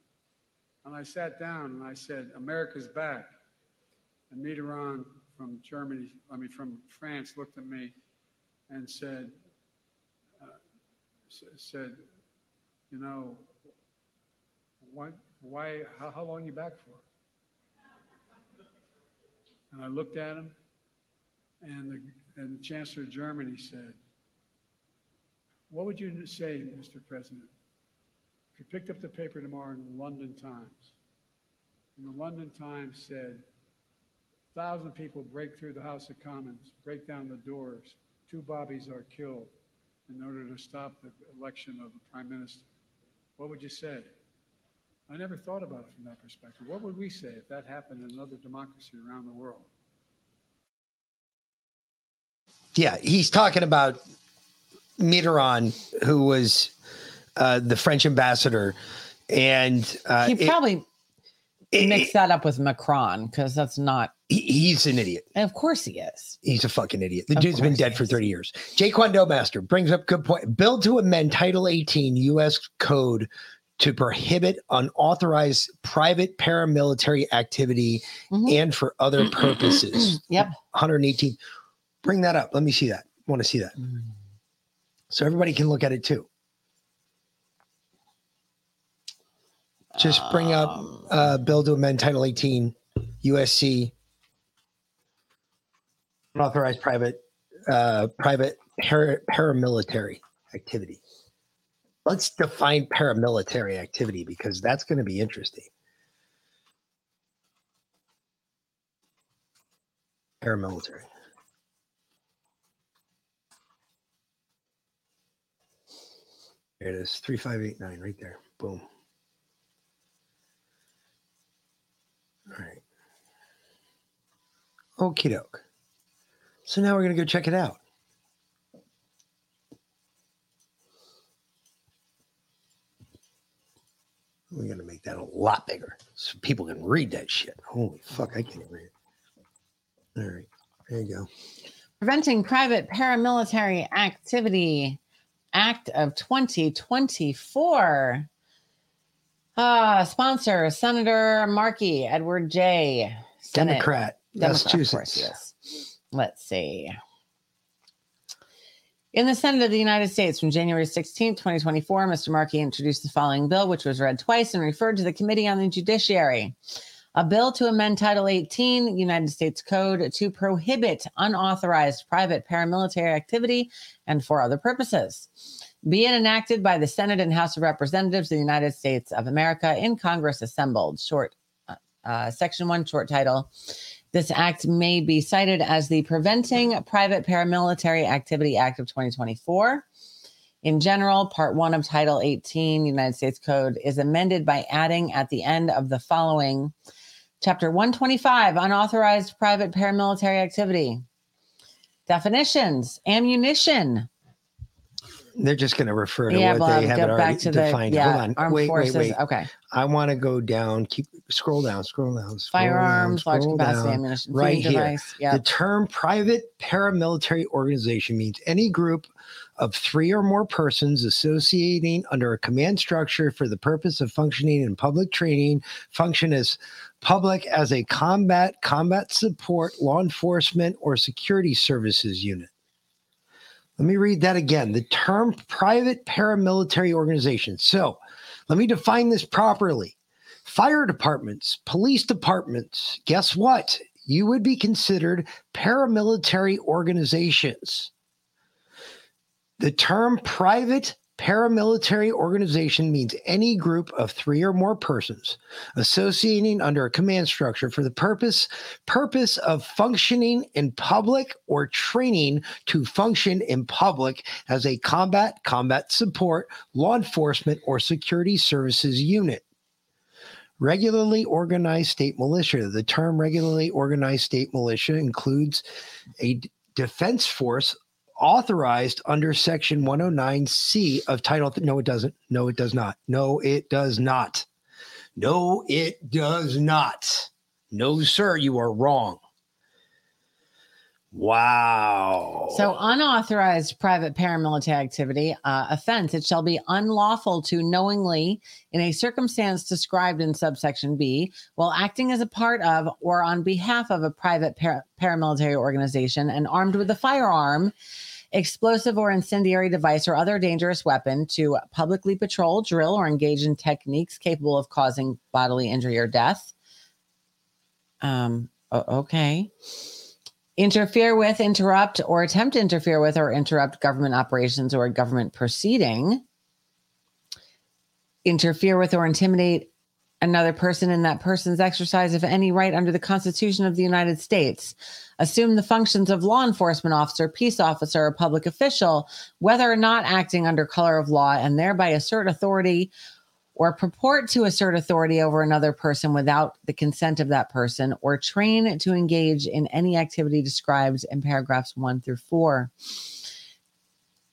And I sat down and I said, America's back. And Mitterrand from Germany, I mean, from France looked at me and said, uh, said, you know, why, why, how, how long you back for? And I looked at him, and the, and the Chancellor of Germany said, What would you say, Mr. President, if you picked up the paper tomorrow in the London Times? And the London Times said, thousand people break through the House of Commons, break down the doors, two bobbies are killed in order to stop the election of the prime minister. What would you say? I never thought about it from that perspective. What would we say if that happened in another democracy around the world? Yeah, he's talking about Mitterrand, who was uh, the French ambassador, and uh, he it- probably mixed that up with Macron because that's not. he- he's an idiot. Of course he is. He's a fucking idiot. The Of dude's been dead for 30 years. Jake Master brings up good point. Bill to amend Title 18 U.S. Code to prohibit unauthorized private paramilitary activity and for other purposes. Yep. 118. Bring that up. Let me see that. want to see that. So everybody can look at it too. Just bring up uh, bill to amend Title 18 USC unauthorized private uh, private para- paramilitary activity. Let's define paramilitary activity because that's going to be interesting. Paramilitary. There it is, 3589 right there. Boom. All right. Okie doke. So now we're going to go check it out. We're going to make that a lot bigger so people can read that shit. Holy fuck, I can't read it. All right. There you go. Preventing Private Paramilitary Activity Act of 2024. Uh, sponsor Senator Markey Edward J. Senate. Democrat, Democrat, of course Massachusetts. he is. Let's see. In the Senate of the United States from January 16, 2024, Mr. Markey introduced the following bill, which was read twice and referred to the Committee on the Judiciary. A bill to amend Title 18 United States Code to prohibit unauthorized private paramilitary activity and for other purposes. Be it enacted by the Senate and House of Representatives of the United States of America in Congress assembled. Short uh, uh, section one, short title. This act may be cited as the Preventing Private Paramilitary Activity Act of 2024. In general, Part 1 of Title 18 United States Code is amended by adding at the end of the following Chapter 125 Unauthorized Private Paramilitary Activity. Definitions Ammunition. They're just going to refer to Yeah, what well, they have go it back already to the- defined. yeah, Hold on. armed wait, forces. wait, wait. Okay. I want to go down. Keep scroll down, scroll down. Scroll Firearms, down, large capacity down. ammunition, Right here. device, yep. The term private paramilitary organization means any group of three or more persons associating under a command structure for the purpose of functioning in public training, function as public as a combat, combat support, law enforcement, or security services unit. Let me read that again. The term private paramilitary organization. So let me define this properly. Fire departments, police departments, guess what? You would be considered paramilitary organizations. The term private paramilitary organization means any group of three or more persons associating under a command structure for the purpose purpose of functioning in public or training to function in public as a combat combat support law enforcement or security services unit. Regularly organized state militia. The term regularly organized state militia includes a defense force authorized under section 109C of Title. Th- no, it doesn't. No, it does not. No, it does not. No, it does not. No, sir, you are wrong. Wow. So, unauthorized private paramilitary activity uh, offense, it shall be unlawful to knowingly, in a circumstance described in subsection B, while acting as a part of or on behalf of a private par- paramilitary organization and armed with a firearm, explosive or incendiary device, or other dangerous weapon, to publicly patrol, drill, or engage in techniques capable of causing bodily injury or death. Um, okay interfere with, interrupt, or attempt to interfere with or interrupt government operations or a government proceeding, interfere with or intimidate another person in that person's exercise of any right under the Constitution of the United States, assume the functions of law enforcement officer, peace officer, or public official, whether or not acting under color of law, and thereby assert authority or purport to assert authority over another person without the consent of that person, or train to engage in any activity described in paragraphs one through four.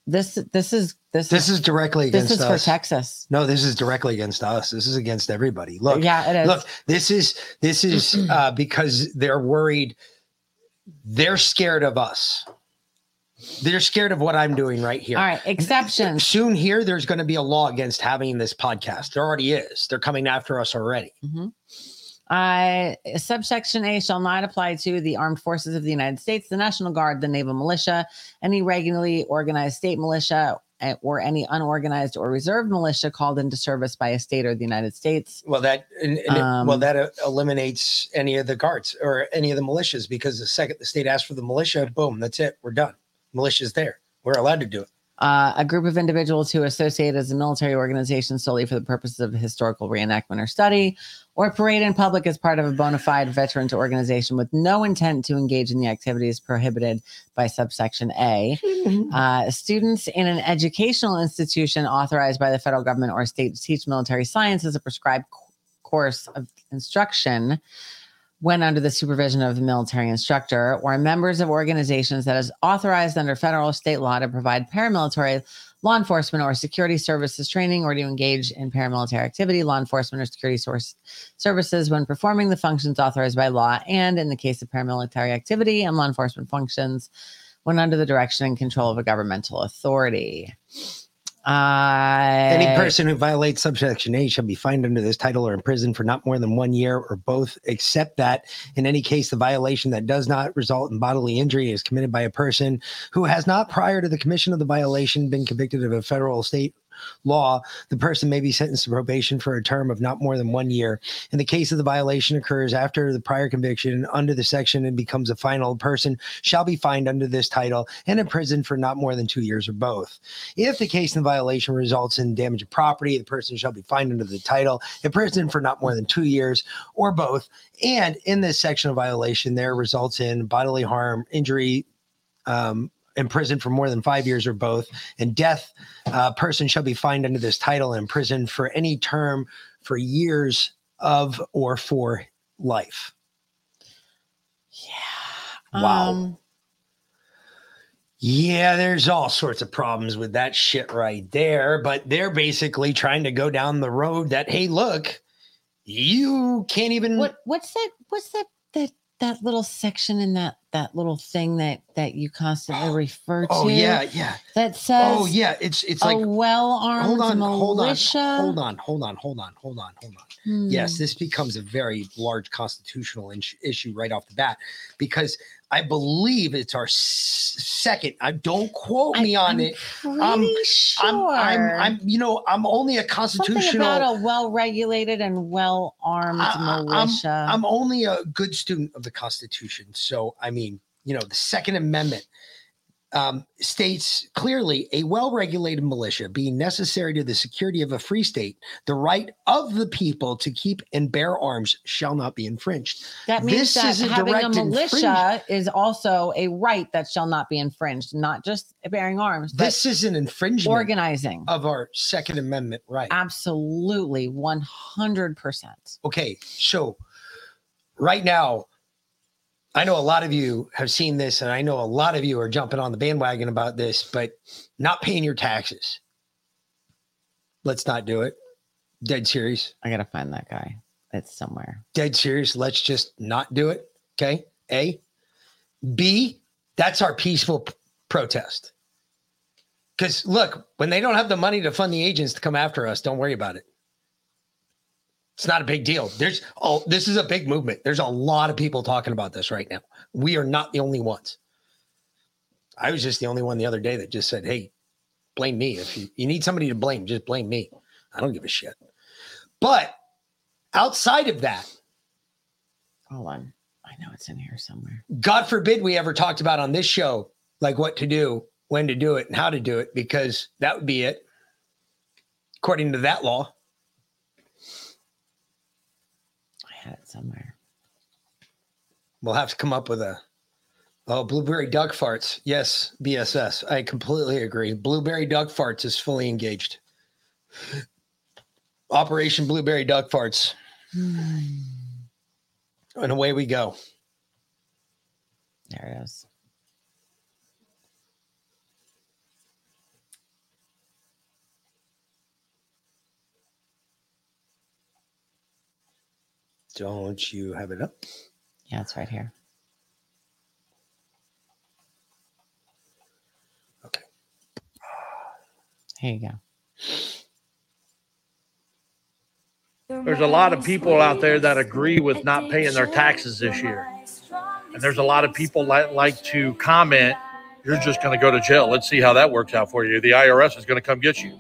This this is this This is directly against this is for. Texas. No, this is directly against us. This is against everybody. Look, Yeah, it is. Look, this is this is uh, because they're worried. They're scared of us. They're scared of what I'm doing right here. All right, exceptions. Soon here, there's going to be a law against having this podcast. There already is. They're coming after us already. Mhm. Uh, subsection A shall not apply to the armed forces of the United States, the National Guard, the Naval Militia, any regularly organized state militia, eh, or any unorganized or reserve militia called into service by a state or the United States. Well, that and, and it- well Um, that uh, eliminates any of the guards or any of the militias because the second the state asks for the militia, boom, that's it. We're done. Militia's there. We're allowed to do it. Uh, a group of individuals who associate as a military organization solely for the purposes of historical reenactment or study, or parade in public as part of a bona fide veterans organization with no intent to engage in the activities prohibited by subsection A. Uh, students in an educational institution authorized by the federal government or state to teach military science as a prescribed co- course of instruction when under the supervision of the military instructor or members of organizations that is authorized under federal or state law to provide paramilitary law enforcement or security services training or to engage in paramilitary activity law enforcement or security source services when performing the functions authorized by law. And in the case of paramilitary activity and law enforcement functions when under the direction and control of a governmental authority uh, Any person who violates subsection A shall be fined under this title or imprisoned for not more than one year or both, except that in any case, the violation that does not result in bodily injury is committed by a person who has not, prior to the commission of the violation, been convicted of a federal state law, the person may be sentenced to probation for a term of not more than one year. In the case of the violation occurs after the prior conviction under the section and becomes a final person shall be fined under this title and imprisoned for not more than two years or both. If the case in violation results in damage of property, the person shall be fined under the title, imprisoned for not more than two years or both. And in this section of violation, there results in bodily harm, injury, um, imprisoned for more than five years or both, and death, uh, person shall be fined under this title and imprisoned for any term for years of or for life. Yeah. Wow. Um, Yeah, there's all sorts of problems with that shit right there, but they're basically trying to go down the road that, hey, look, you can't even. what what's that what's that that that little section in that that little thing that that you constantly refer to Oh yeah, yeah. that says Oh yeah, it's it's like well-armed hold on, hold on, militia hold on, hold on, hold on, hold on, hold on. Hmm. Yes, this becomes a very large constitutional ins- issue right off the bat because I believe it's our s- second. I don't quote me on it. Um, pretty I'm, I'm, I'm, sure. I'm, you know, I'm only a constitutional. something about a well-regulated and well-armed I- I- I'm- militia I'm only a good student of the Constitution. So, I mean, you know, the Second Amendment um, states clearly a well regulated militia being necessary to the security of a free state, the right of the people to keep and bear arms shall not be infringed. that means this that is a having a militia is also a right that shall not be infringed not just bearing arms This is an infringement organizing of our Second Amendment right. absolutely 100% okay, so right now, I know a lot of you have seen this, and I know a lot of you are jumping on the bandwagon about this, but not paying your taxes. Let's not do it. Dead serious. I gotta find that guy. It's somewhere. Dead serious. Let's just not do it. Okay. A. B. That's our peaceful p- protest. Because look, when they don't have the money to fund the agents to come after us, don't worry about it. It's not a big deal. There's oh, this is a big movement. There's a lot of people talking about this right now. We are not the only ones. I was just the only one the other day that just said, "Hey, blame me. If you, you need somebody to blame, just blame me. I don't give a shit." But outside of that, Hold on. I know it's in here somewhere. God forbid we ever talked about on this show like what to do, when to do it, and how to do it, because that would be it. According to that law. I had it somewhere. We'll have to come up with a oh blueberry duck farts. Yes, BSS. I completely agree. Blueberry duck farts is fully engaged. Operation Blueberry Duck Farts. Hmm. And away we go. There it is. Don't you have it up? Yeah, it's right here. Okay. Here you go. There's a lot of people out there that agree with not paying their taxes this year. And there's a lot of people that like to comment, you're just going to go to jail. Let's see how that works out for you. The IRS is going to come get you.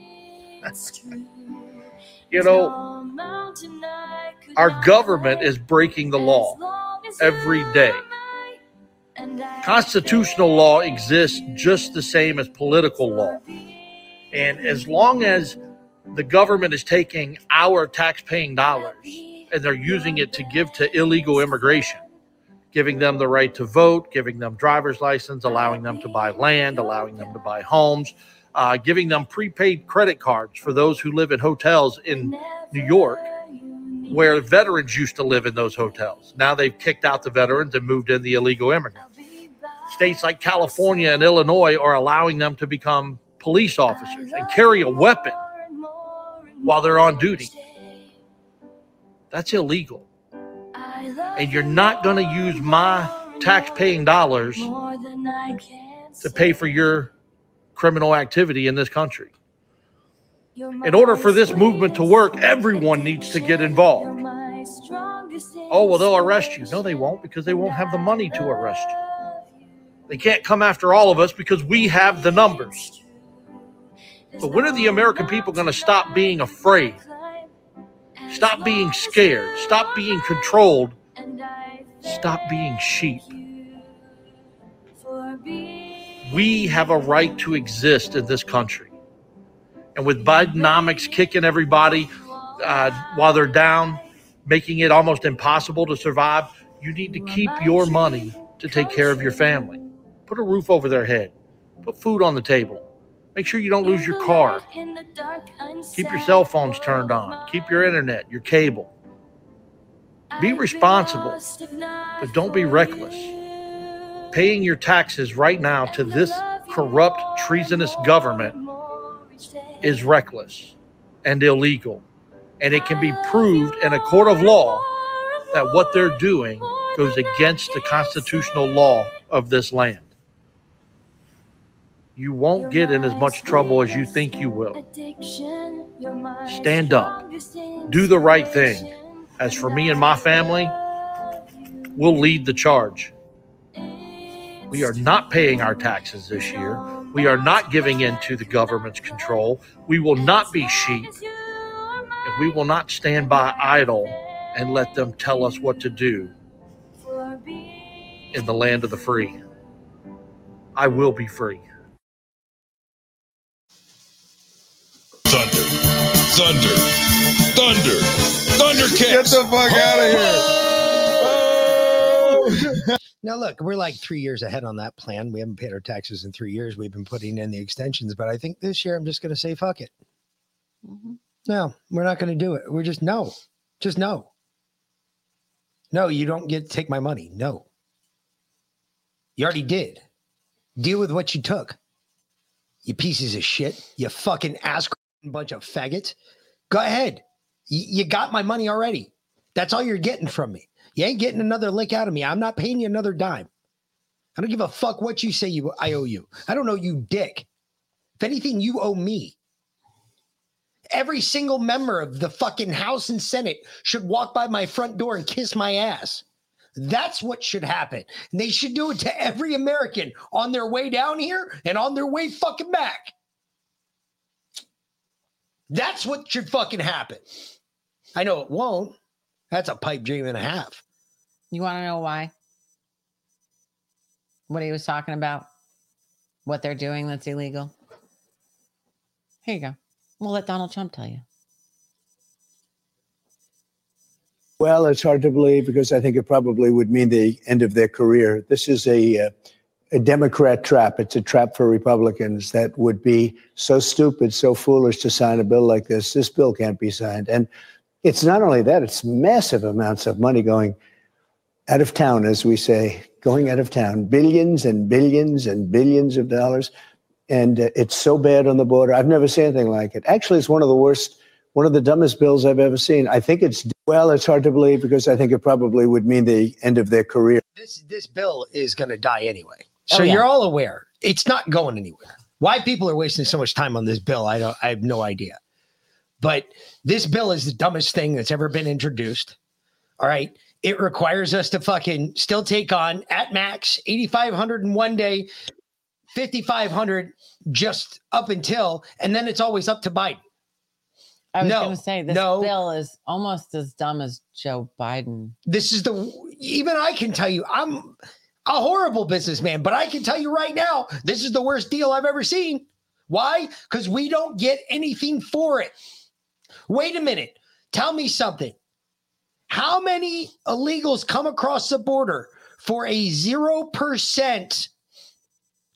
you know, our government is breaking the law every day. Constitutional law exists just the same as political law. And as long as the government is taking our tax-paying dollars and they're using it to give to illegal immigration, giving them the right to vote, giving them driver's license, allowing them to buy land, allowing them to buy homes, uh, giving them prepaid credit cards for those who live in hotels in New York, where veterans used to live in those hotels. Now they've kicked out the veterans and moved in the illegal immigrants. States like California and Illinois are allowing them to become police officers and carry a weapon while they're on duty. That's illegal. And you're not going to use my tax paying dollars to pay for your criminal activity in this country. In order for this movement to work, everyone needs to get involved. Oh, well, they'll arrest you. No, they won't because they won't have the money to arrest you. They can't come after all of us because we have the numbers. But when are the American people going to stop being afraid? Stop being scared. Stop being controlled. Stop being sheep. We have a right to exist in this country. And with Bidenomics kicking everybody uh, while they're down, making it almost impossible to survive, you need to keep your money to take care of your family. Put a roof over their head. Put food on the table. Make sure you don't lose your car. Keep your cell phones turned on. Keep your internet, your cable. Be responsible, but don't be reckless. Paying your taxes right now to this corrupt, treasonous government is reckless and illegal. And it can be proved in a court of law that what they're doing goes against the constitutional law of this land you won't get in as much trouble as you think you will. Stand up, do the right thing. As for me and my family, we'll lead the charge. We are not paying our taxes this year. We are not giving in to the government's control. We will not be sheep. And we will not stand by idle and let them tell us what to do in the land of the free. I will be free. Thunder, thunder, thunder, thundercats. Get the fuck out of here. Now, look, we're like three years ahead on that plan. We haven't paid our taxes in three years. We've been putting in the extensions, but I think this year I'm just going to say, fuck it. Mm-hmm. No, we're not going to do it. We're just no, just no. No, you don't get to take my money. No. You already did. Deal with what you took. You pieces of shit. You fucking ass bunch of faggots. Go ahead. Y- you got my money already. That's all you're getting from me. You ain't getting another lick out of me. I'm not paying you another dime. I don't give a fuck what you say you I owe you. I don't know you dick. If anything, you owe me. Every single member of the fucking House and Senate should walk by my front door and kiss my ass. That's what should happen. And they should do it to every American on their way down here and on their way fucking back. That's what should fucking happen. I know it won't. That's a pipe dream and a half. You want to know why? What he was talking about? What they're doing that's illegal? Here you go. We'll let Donald Trump tell you. Well, it's hard to believe because I think it probably would mean the end of their career. This is a uh, a Democrat trap. It's a trap for Republicans that would be so stupid, so foolish to sign a bill like this. This bill can't be signed. And it's not only that, it's massive amounts of money going out of town, as we say, going out of town, billions and billions and billions of dollars. And uh, it's so bad on the border. I've never seen anything like it. Actually, it's one of the worst, one of the dumbest bills I've ever seen. I think it's, well, it's hard to believe because I think it probably would mean the end of their career. This this bill is going to die anyway. So Oh, yeah. you're all aware. It's not going anywhere. Why people are wasting so much time on this bill, I don't I have no idea. But this bill is the dumbest thing that's ever been introduced. All right. It requires us to fucking still take on at max 8,500 in one day, 5,500 just up until, and then it's always up to Biden. I was No, going to say this no. bill is almost as dumb as Joe Biden. This is the, even I can tell you, I'm a horrible businessman, but I can tell you right now, this is the worst deal I've ever seen. Why? Because we don't get anything for it. Wait a minute. Tell me something. How many illegals come across the border for a 0%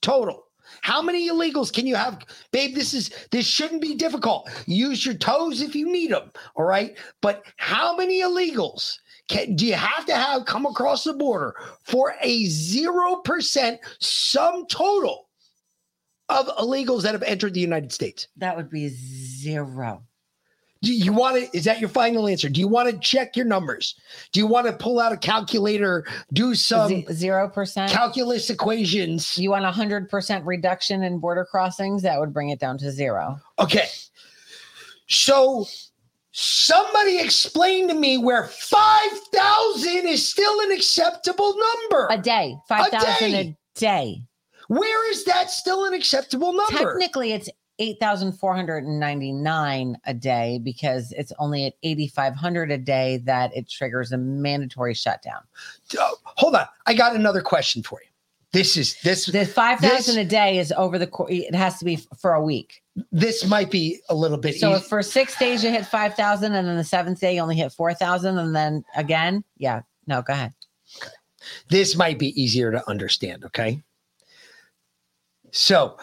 total? How many illegals can you have? Babe, this is this shouldn't be difficult. Use your toes if you need them, all right? But how many illegals can do you have to have come across the border for a 0% sum total of illegals that have entered the United States? That would be zero. Do you want to? Is that your final answer? Do you want to check your numbers? Do you want to pull out a calculator, do some Zero percent calculus equations? You want a hundred percent reduction in border crossings? That would bring it down to zero. Okay. So somebody explain to me where 5,000 is still an acceptable number. A day, five thousand a day. Where is that still an acceptable number? Technically, it's eight thousand four hundred and ninety nine a day because it's only at eighty five hundred a day that it triggers a mandatory shutdown. Oh, hold on. I got another question for you. This is this The five thousand a day is over the. cour- It has to be for a week. this might be a little bit So easy. for six days you hit five thousand, and then the seventh day you only hit four thousand, and then again, yeah, no, go ahead. this might be easier to understand. Okay. So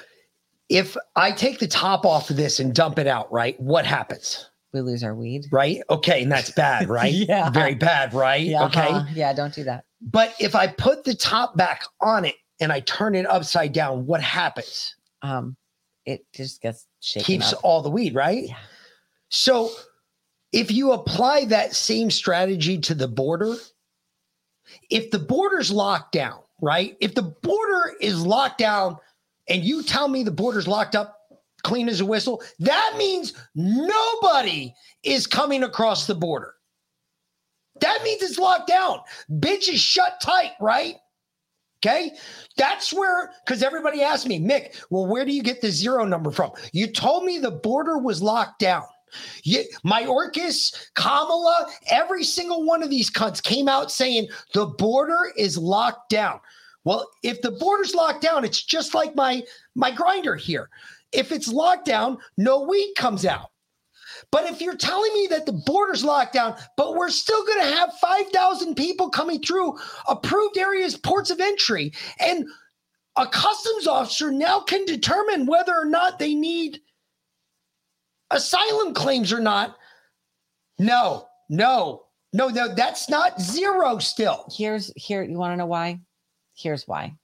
if I take the top off of this and dump it out, right? What happens? We lose our weed. Right. Okay. And that's bad, right? Yeah. Very bad, right? Yeah, Okay. uh-huh. yeah, don't do that. But if I put the top back on it and I turn it upside down, what happens? Um, it just gets shaken Keeps up. all the weed, right? Yeah. So if you apply that same strategy to the border, if the border's locked down, right? If the border is locked down and you tell me the border's locked up clean as a whistle, that means nobody is coming across the border. That means it's locked down. Bitch is shut tight, right? Okay. That's where, because everybody asked me, Mick, well, where do you get the zero number from? You told me the border was locked down. You, Mayorkas, Kamala, every single one of these cunts came out saying the border is locked down. Well, if the border's locked down, it's just like my my grinder here. If it's locked down, no weed comes out. But if you're telling me that the border's locked down, but we're still going to have 5,000 people coming through approved areas, ports of entry, and a customs officer now can determine whether or not they need asylum claims or not. No, no, no, no, that's not zero still. Here's here. You want to know why? Here's why.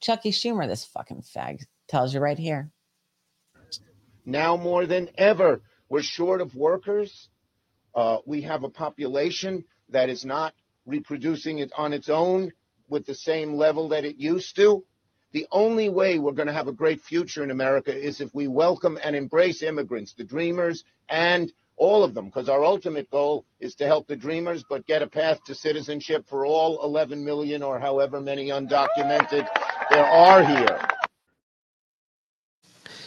Chucky Schumer, this fucking fag, tells you right here. Now more than ever, we're short of workers. Uh, we have a population that is not reproducing it on its own with the same level that it used to. The only way we're going to have a great future in America is if we welcome and embrace immigrants, the dreamers, and all of them, because our ultimate goal is to help the dreamers, but get a path to citizenship for all 11 million or however many undocumented there are here.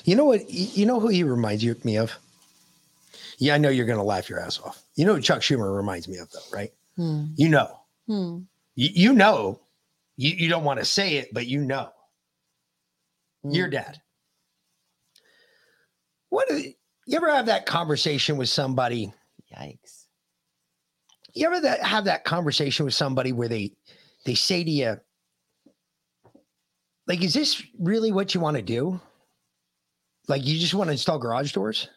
You know what? You know who he reminds you me of? Yeah, I know you're going to laugh your ass off. You know who Chuck Schumer reminds me of, though, right? Hmm. You know. Hmm. You, you know. You, you don't want to say it, but you know. Your dad. What? Is, you ever have that conversation with somebody? Yikes. You ever that, have that conversation with somebody where they they say to you, like, is this really what you want to do? Like, you just want to install garage doors?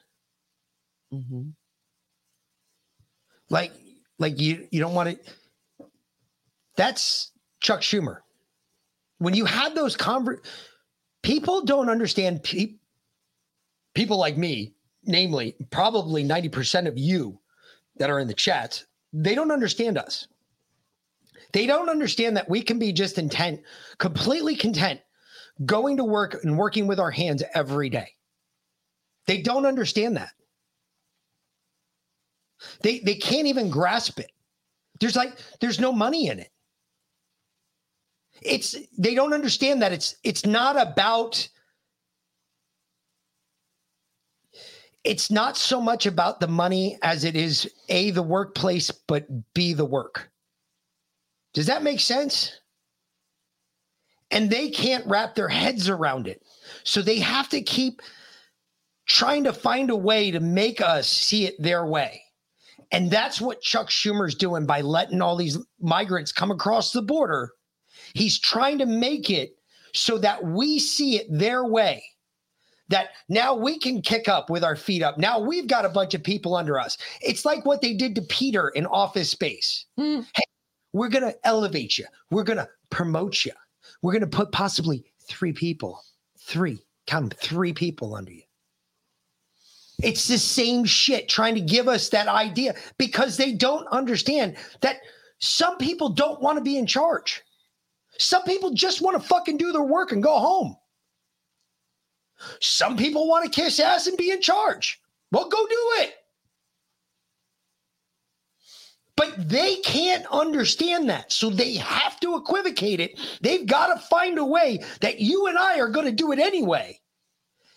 Mm-hmm. Like, like you you don't want to. That's Chuck Schumer. When you have those conver, people don't understand. Pe- people like me, namely, probably ninety percent of you that are in the chat, they don't understand us. They don't understand that we can be just intent, completely content, going to work and working with our hands every day. They don't understand that. They they can't even grasp it. There's like there's no money in it. It's they don't understand that it's it's not about it's not so much about the money as it is a the workplace but b the work. Does that make sense? And they can't wrap their heads around it. So they have to keep trying to find a way to make us see it their way. And that's what Chuck Schumer's doing by letting all these migrants come across the border. He's trying to make it so that we see it their way. That now we can kick up with our feet up. Now we've got a bunch of people under us. It's like what they did to Peter in Office Space. Hmm. Hey, we're going to elevate you. We're going to promote you. We're going to put possibly three people, three, count them, three people under you. It's the same shit trying to give us that idea because they don't understand that some people don't want to be in charge. Some people just want to fucking do their work and go home. Some people want to kiss ass and be in charge. Well, go do it. But they can't understand that. So they have to equivocate it. They've got to find a way that you and I are going to do it anyway.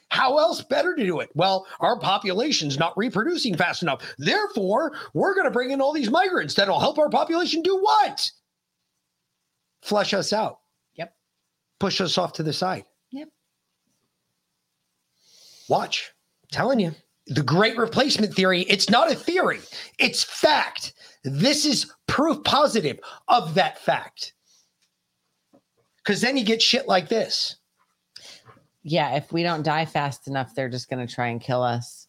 How else better to do it? Well, our population's not reproducing fast enough. Therefore, we're going to bring in all these migrants that'll help our population do what? Flush us out. Yep. Push us off to the side. Yep. Watch. telling you. The great replacement theory, it's not a theory, it's fact. This is proof positive of that fact. Because then you get shit like this. Yeah, if we don't die fast enough, they're just going to try and kill us.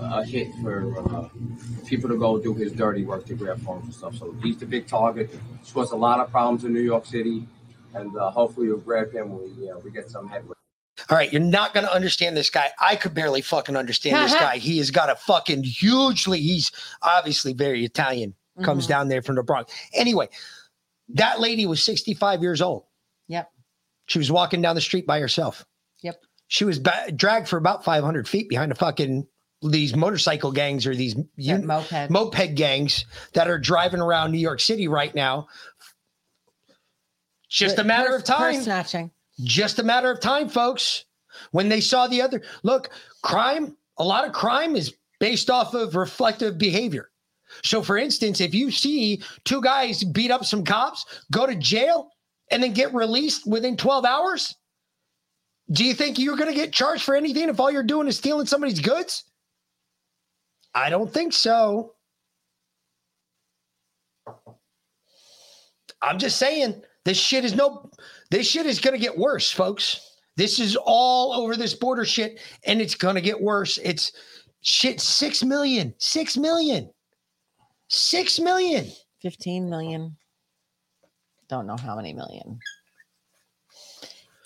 uh, a hit for uh, people to go do his dirty work to grab phones and stuff. So he's the big target. It's caused a lot of problems in New York City, and uh, hopefully we'll grab him. when We uh, we get some headway. All right, you're not going to understand this guy. I could barely fucking understand this guy. He has got a fucking hugely, he's obviously very Italian, comes Mhm. down there from the Bronx. Anyway, that lady was 65 years old. Yep. She was walking down the street by herself. Yep. She was ba- dragged for about 500 feet behind a fucking these motorcycle gangs or these un- moped. moped gangs that are driving around New York City right now. Just a matter of time. Purse snatching. Just a matter of time, folks. When they saw the other look, crime, a lot of crime is based off of reflective behavior. So, for instance, if you see two guys beat up some cops, go to jail, and then get released within 12 hours, do you think you're going to get charged for anything if all you're doing is stealing somebody's goods? I don't think so. I'm just saying this shit is no this shit is going to get worse, folks. This is all over this border shit and it's going to get worse. It's shit 6 million, 6 million. 6 million. 15 million. Don't know how many million.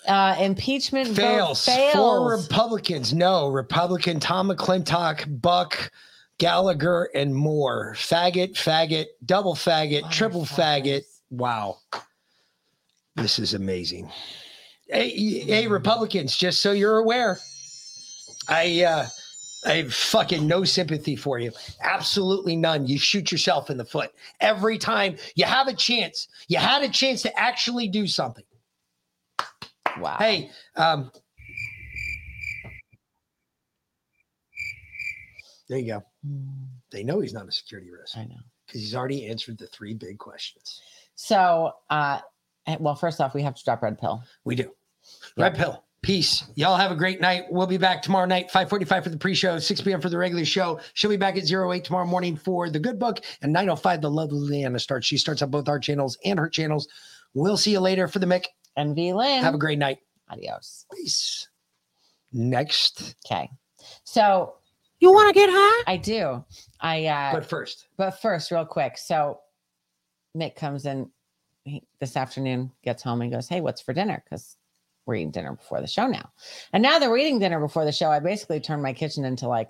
Uh, impeachment vote Fails. fails. Four Republicans. No. Republican Tom McClintock, Buck, Gallagher, and more. Faggot, faggot, double faggot, triple faggot. Wow. This is amazing. Hey, hey, Republicans, just so you're aware, I uh I have fucking no sympathy for you. Absolutely none. You shoot yourself in the foot every time you have a chance. You had a chance to actually do something. Wow. Hey, um, there you go. They know he's not a security risk. I know. Because he's already answered the three big questions. So, uh, eh, well, first off, we have to drop red pill. We do. Red pill. Peace. Y'all have a great night. We'll be back tomorrow night, 545 for the pre-show, 6 p.m. for the regular show. She'll be back at 08 tomorrow morning for the good book and 905 the lovely Leanna starts. She starts on both our channels and her channels. We'll see you later for the Mick. And V Lynn. Have a great night. Adios. Peace. Next. Okay. So you want to get high? I do. I uh But first. but first, real quick. So Mick comes in he, this afternoon, gets home and goes, Hey, what's for dinner? Because we're eating dinner before the show now. And now that we're eating dinner before the show, I basically turned my kitchen into like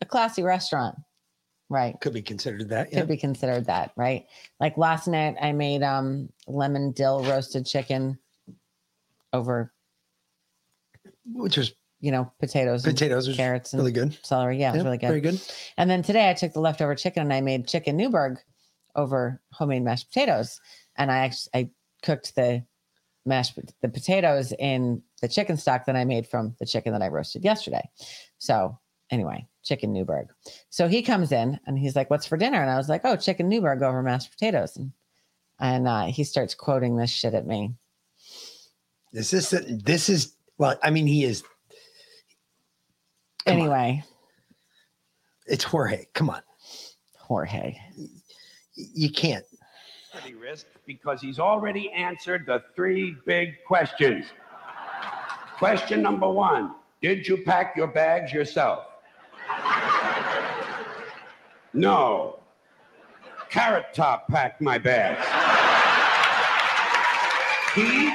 a classy restaurant. Right. Could be considered that. Could be considered that, right? Like last night I made um lemon dill roasted chicken over Which was you know, potatoes, Potatoes was carrots, and really good. Celery, yeah, it was really good. very good. And then today I took the leftover chicken and I made chicken Newburg over homemade mashed potatoes, and I actually I cooked the mashed the potatoes in the chicken stock that I made from the chicken that I roasted yesterday. So anyway, chicken Newburg. So he comes in and he's like, "What's for dinner?" And I was like, "Oh, chicken Newburg over mashed potatoes." And and uh, he starts quoting this shit at me. Is this this is well, I mean, he is anyway, it's Jorge. Come on. Jorge. You can't. risk because he's already answered the three big questions. Question number one Did you pack your bags yourself? No. Carrot Top packed my bags. He,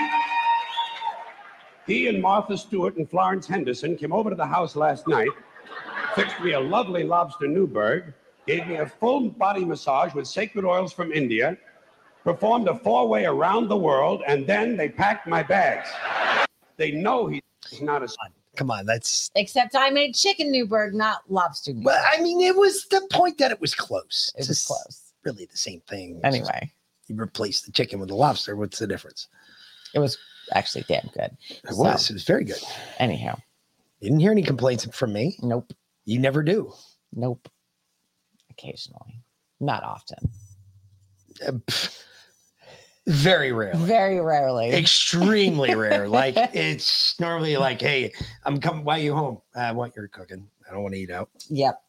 he and Martha Stewart and Florence Henderson came over to the house last night, fixed me a lovely lobster Newburg, gave me a full body massage with sacred oils from India, performed a four way around the world, and then they packed my bags. They know he's not a. son. Come on, that's. Except I made chicken Newburg, not lobster Newburg. Well, I mean, it was the point that it was close. It was close. Really, the same thing. Anyway. you replace the chicken with the lobster. What's the difference? It was actually damn good. It was. It was very good. Anyhow, you didn't hear any complaints from me. Nope. You never do. Nope. Occasionally, not often. Uh, very rarely. Very rarely. Extremely rare. Like it's normally like, hey, I'm coming. Why are you home? I want your cooking. I don't want to eat out. Yep.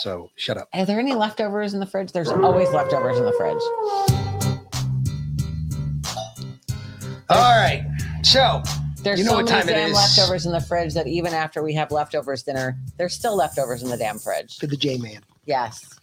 So shut up. Are there any leftovers in the fridge? There's always leftovers in the fridge. All right. So There's you know so what many time it damn is. leftovers in the fridge that even after we have leftovers dinner, there's still leftovers in the damn fridge. For the J man. Yes.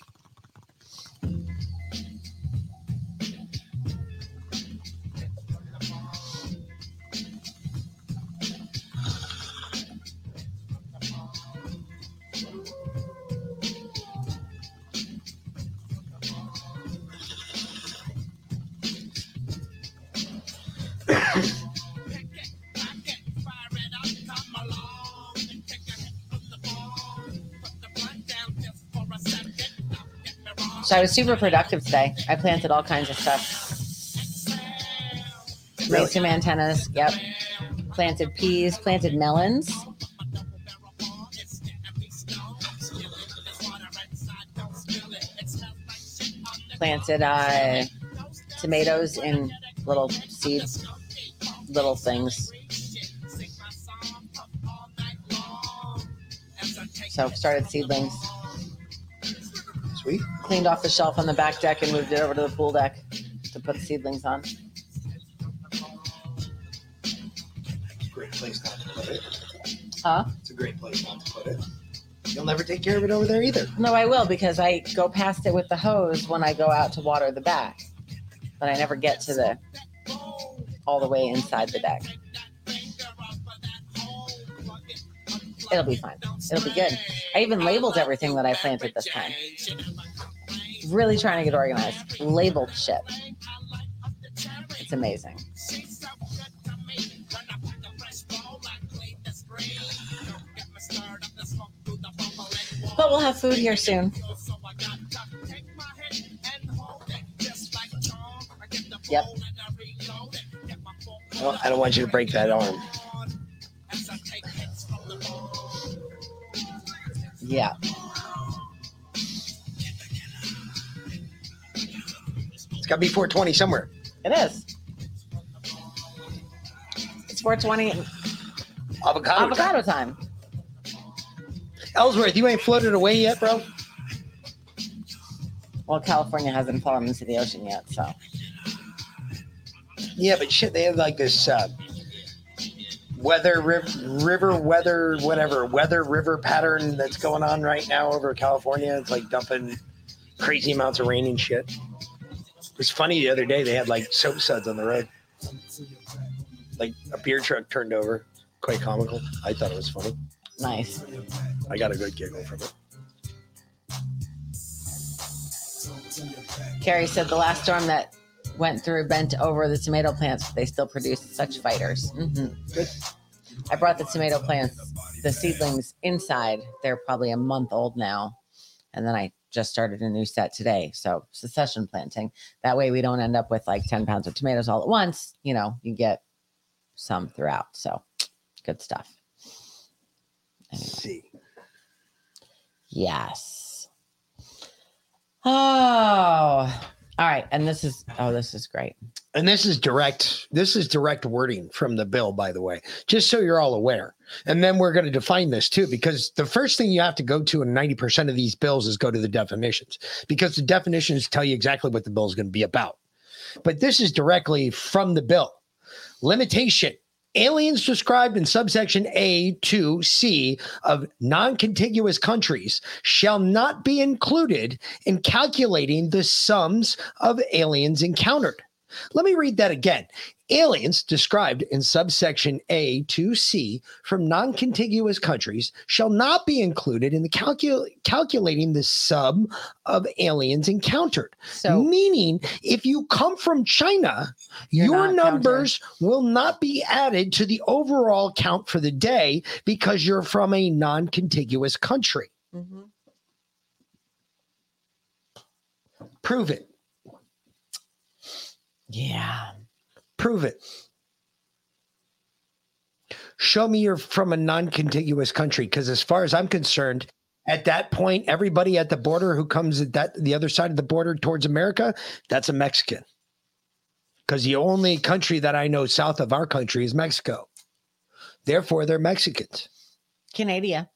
So I was super productive today. I planted all kinds of stuff. Made some antennas. Yep. Planted peas, planted melons. Planted uh, tomatoes in little seeds, little things. So started seedlings. Sweet. Cleaned off the shelf on the back deck and moved it over to the pool deck to put the seedlings on. Great place not to put it. Huh? It's a great place not to put it. You'll never take care of it over there either. No, I will because I go past it with the hose when I go out to water the back. But I never get to the all the way inside the deck. It'll be fine. It'll be good. I even labeled everything that I planted this time. Really trying to get organized. Labeled shit. It's amazing. But we'll have food here soon. Yep. Well, I don't want you to break that arm. Yeah. Got to be 420 somewhere. It is. It's 420 Avocado. avocado time. Ellsworth, you ain't floated away yet, bro? Well, California hasn't fallen into the ocean yet, so Yeah, but shit, they have like this uh, weather, riv- river, weather, whatever, weather river pattern that's going on right now over California. It's like dumping crazy amounts of rain and shit. It was funny the other day. They had like soap suds on the road. Like a beer truck turned over. Quite comical. I thought it was funny. nice. I got a good giggle from it. Carrie said the last storm that went through bent over the tomato plants, but they still produced such fighters. hmm Good. I brought the tomato plants, the seedlings inside. They're probably a month old now. And then I just started a new set today. So succession planting. That way we don't end up with like 10 pounds of tomatoes all at once. You know, you get some throughout. So good stuff. see. Yes. Oh, all right. And this is, oh, this is great. And this is direct. This is direct wording from the bill, by the way, just so you're all aware. And then we're going to define this too, because the first thing you have to go to in 90% of these bills is go to the definitions, because the definitions tell you exactly what the bill is going to be about. But this is directly from the bill. Limitation. Aliens described in subsection A to C of non contiguous countries shall not be included in calculating the sums of aliens encountered. Let me read that again. Aliens described in subsection A to C from non contiguous countries shall not be included in the calcul- calculating the sum of aliens encountered. So, meaning, if you come from China, your numbers will not be added to the overall count for the day because you're from a non contiguous country. Mhm. Prove it. Yeah. Prove it. Show me you're from a non contiguous country. Because as far as I'm concerned, at that point, everybody at the border who comes at that the other side of the border towards America, that's a Mexican. Because the only country that I know south of our country is Mexico. Therefore, they're Mexicans. Canada.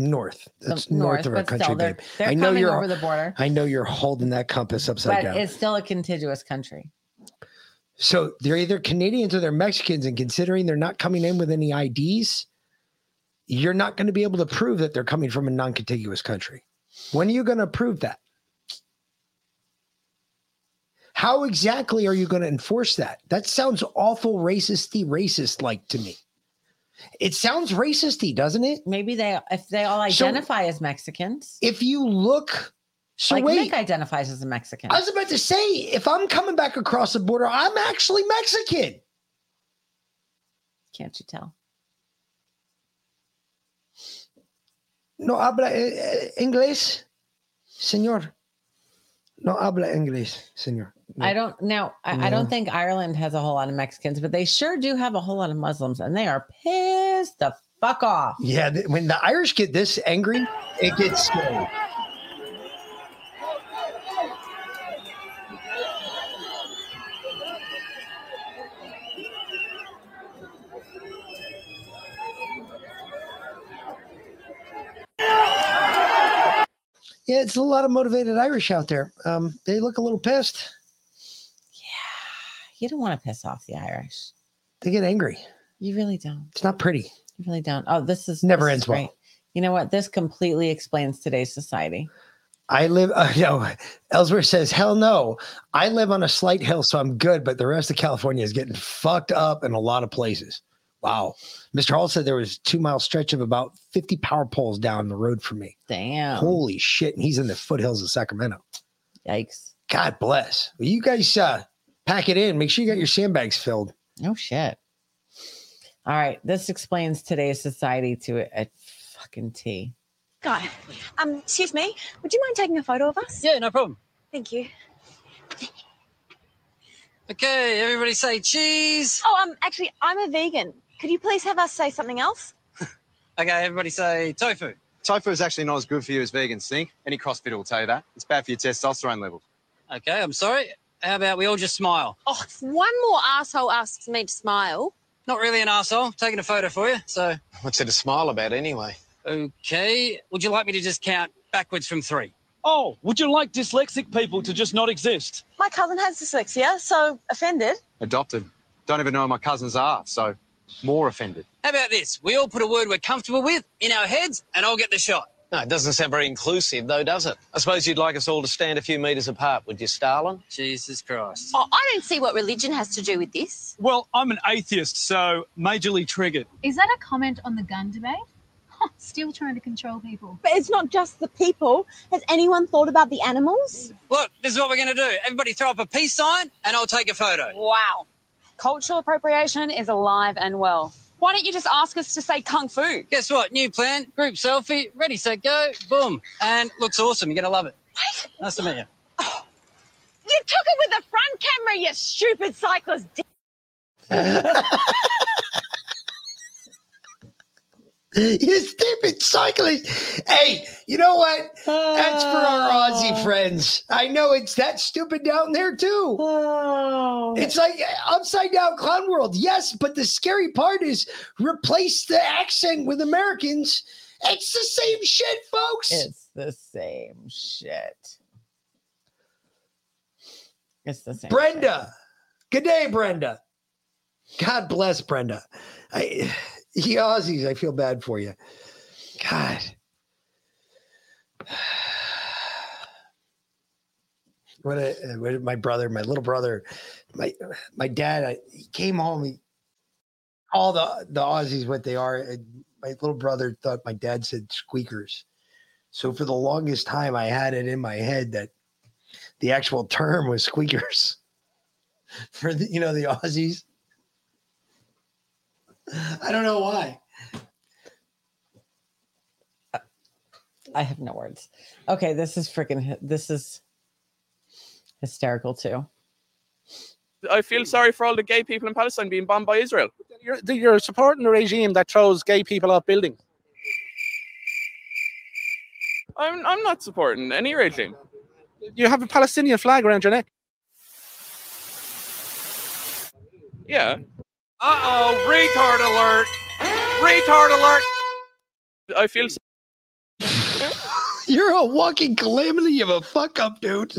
North. That's north, of our but still, country, they're, babe. they're I know coming you're over the border, I know you're holding that compass upside but down. it's still a contiguous country. So they're either Canadians or they're Mexicans, and considering they're not coming in with any IDs, you're not going to be able to prove that they're coming from a non-contiguous country. When are you going to prove that? How exactly are you going to enforce that? That sounds awful racisty racist like to me. It sounds racisty, doesn't it? Maybe they if they all So- identify as Mexicans. If you look, so like wait, Nick identifies as a Mexican. I was about to say, if I'm coming back across the border, I'm actually Mexican. Can't you tell? No habla eh, eh, inglés, señor. No habla inglés, señor. No. I don't now. I, I don't think Ireland has a whole lot of Mexicans, but they sure do have a whole lot of Muslims, and they are pissed the fuck off. Yeah, when the Irish get this angry, it gets scary. It's a lot of motivated Irish out there. Um, they look a little pissed. Yeah, you don't want to piss off the Irish. They get angry. You really don't. It's not pretty. You really don't. Oh, this is Never this ends is well. You know what? This completely explains today's society. I live, uh, know, Ellsworth says, hell no. I live on a slight hill, so I'm good, but the rest of California is getting fucked up in a lot of places. Wow. Mr. Hall said there was a two mile stretch of about 50 power poles down the road from me. Damn. Holy shit. And he's in the foothills of Sacramento. Yikes. God bless. Well, you guys uh, pack it in. Make sure you got your sandbags filled. No shit. All right. This explains today's society to a, a fucking T. Guy, um, excuse me, would you mind taking a photo of us? Yeah, no problem. Thank you. Okay, everybody say cheese. Oh, um, actually, I'm a vegan. Could you please have us say something else? Okay, everybody say tofu. Tofu is actually not as good for you as vegan stink. Any CrossFitter will tell you that. It's bad for your testosterone levels. Okay, I'm sorry. How about we all just smile? Oh, if one more asshole asks me to smile. Not really an asshole. Taking a photo for you. So, What's there to smile about anyway? okay. Would you like me to just count backwards from three? Oh, would you like dyslexic people to just not exist? My cousin has dyslexia, so offended. Adopted. Don't even know who my cousins are, so more offended. How about this? We all put a word we're comfortable with in our heads, and I'll get the shot. No, it doesn't sound very inclusive, though, does it? I suppose you'd like us all to stand a few metres apart, would you, Stalin? Jesus Christ. Oh, I don't see what religion has to do with this. Well, I'm an atheist, so majorly triggered. Is that a comment on the gun debate? Still trying to control people. But it's not just the people. Has anyone thought about the animals? Look, this is what we're going to do. Everybody throw up a peace sign, and I'll take a photo. Wow. Cultural appropriation is alive and well. Why don't you just ask us to say kung fu? Guess what? New plan, group selfie, ready, set, go, boom. And looks awesome. You're going to love it. Nice to meet you. Oh, you took it with the front camera, you stupid cyclist. you stupid cyclist. Hey, you know what? That's for our Aussie ah. friends. I know it's that stupid down there too. Ah. It's like uh, upside down clown world. Yes, but the scary part is replace the accent with Americans. It's the same shit, folks. It's the same shit. It's the same. Brenda. Good day, Brenda. God bless Brenda. I, you Aussies, I feel bad for you. God. What, a, what a- my brother, my little brother, my my dad, I, he came home. He, all the the Aussies, what they are. My little brother thought my dad said squeakers. So for the longest time, I had it in my head that the actual term was squeakers for the, you know the Aussies. I don't know why. I have no words. Okay, this is freaking. This is hysterical too. I feel sorry for all the gay people in Palestine being bombed by Israel. You're, you're supporting a regime that throws gay people off buildings. I'm, I'm not supporting any regime. You have a Palestinian flag around your neck. Yeah. Uh oh, retard alert! Retard alert! I feel. You're a walking calamity of a fuck up, dude.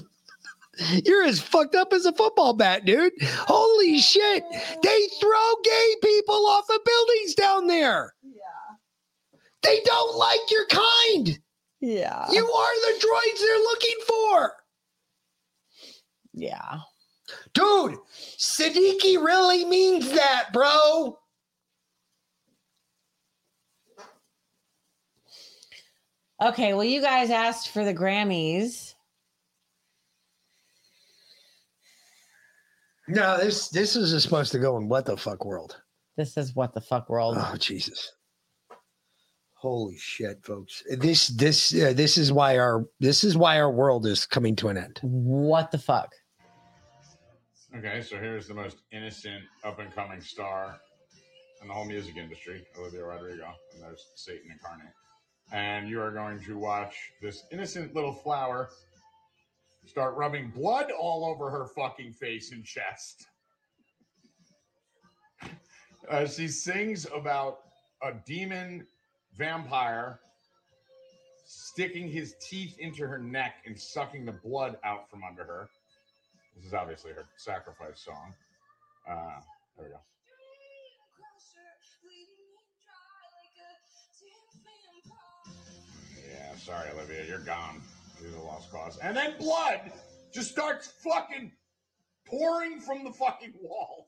You're as fucked up as a football bat, dude. Holy shit. They throw gay people off the buildings down there. Yeah. They don't like your kind. Yeah. You are the droids they're looking for. Yeah. Dude, Siddiqui really means that, bro. Okay, well, you guys asked for the Grammys. No, this this is supposed to go in what the fuck world. This is what the fuck world. Oh Jesus! Holy shit, folks! This this uh, this is why our this is why our world is coming to an end. What the fuck? Okay, so here's the most innocent up and coming star in the whole music industry, Olivia Rodrigo, and there's Satan incarnate. And you are going to watch this innocent little flower start rubbing blood all over her fucking face and chest. Uh, she sings about a demon vampire sticking his teeth into her neck and sucking the blood out from under her. This is obviously her sacrifice song. Uh, there we go. Yeah, sorry, Olivia, you're gone. She's a lost cause. And then blood just starts fucking pouring from the fucking walls.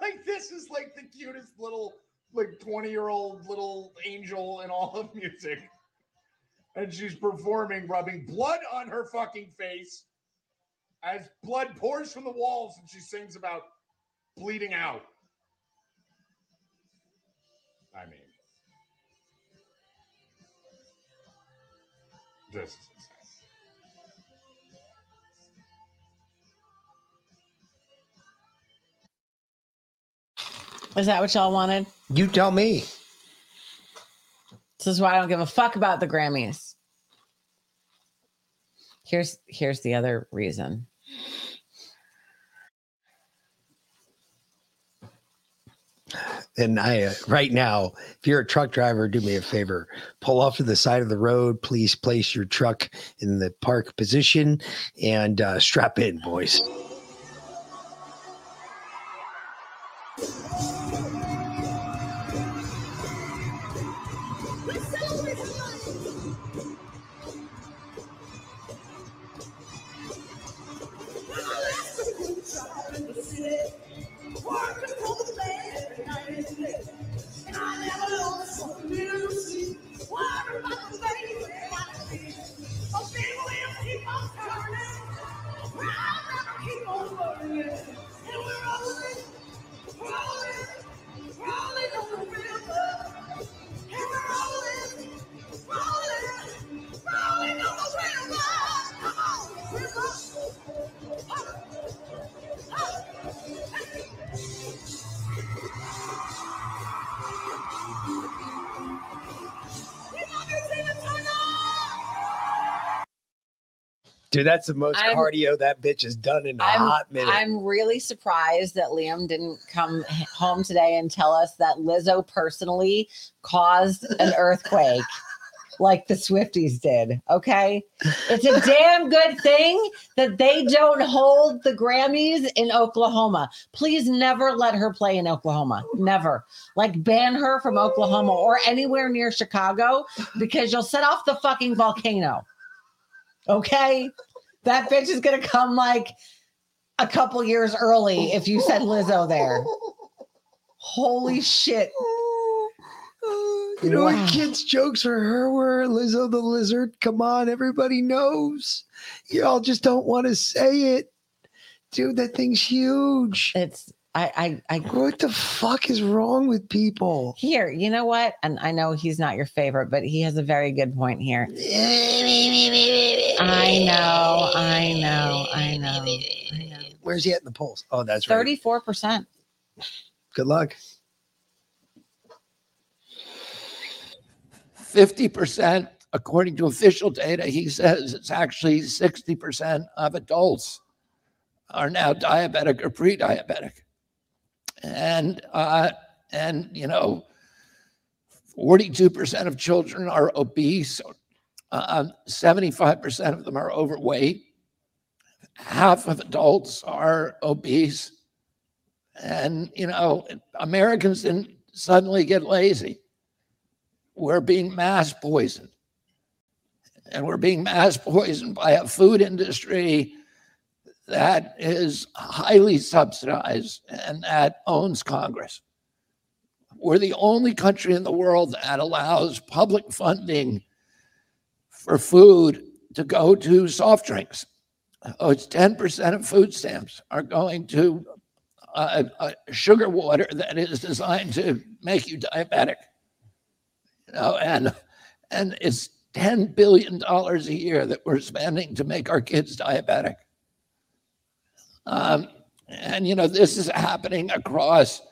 Like this is like the cutest little like 20 year old little angel in all of music. And she's performing, rubbing blood on her fucking face as blood pours from the walls and she sings about bleeding out. I mean, this is insane. Is that what y'all wanted? You tell me. This is why I don't give a fuck about the Grammys. Here's here's the other reason. And I, uh, right now, if you're a truck driver, do me a favor, pull off to the side of the road. Please place your truck in the park position and uh, strap in, boys. Dude, that's the most I'm- cardio that bitch has done in a I'm, hot minute. I'm really surprised that Liam didn't come home today and tell us that Lizzo personally caused an earthquake like the Swifties did. Okay. It's a damn good thing that they don't hold the Grammys in Oklahoma. Please never let her play in Oklahoma. Never. Like ban her from Oklahoma or anywhere near Chicago because you'll set off the fucking volcano. Okay. That bitch is going to come like a couple years early if you send Lizzo there. Holy shit. You know Wow. what kids' jokes for her were Lizzo the lizard? Come on, everybody knows. Y'all just don't want to say it. Dude, that thing's huge. It's I I I what the fuck is wrong with people? Here, you know what? And I know he's not your favorite, but he has a very good point here. I know, I know, I know. Where's he at in the polls? Oh, that's right. 34%. Good luck. 50%, according to official data, he says it's actually 60% of adults are now diabetic or pre-diabetic. And uh, and you know, 42% of children are obese. Uh, 75% of them are overweight. Half of adults are obese. And you know, Americans didn't suddenly get lazy we're being mass poisoned. And we're being mass poisoned by a food industry that is highly subsidized and that owns Congress. We're the only country in the world that allows public funding for food to go to soft drinks. Oh, it's 10% of food stamps are going to uh, uh, sugar water that is designed to make you diabetic you know, and and it's ten billion dollars a year that we're spending to make our kids diabetic. Um, and you know, this is happening across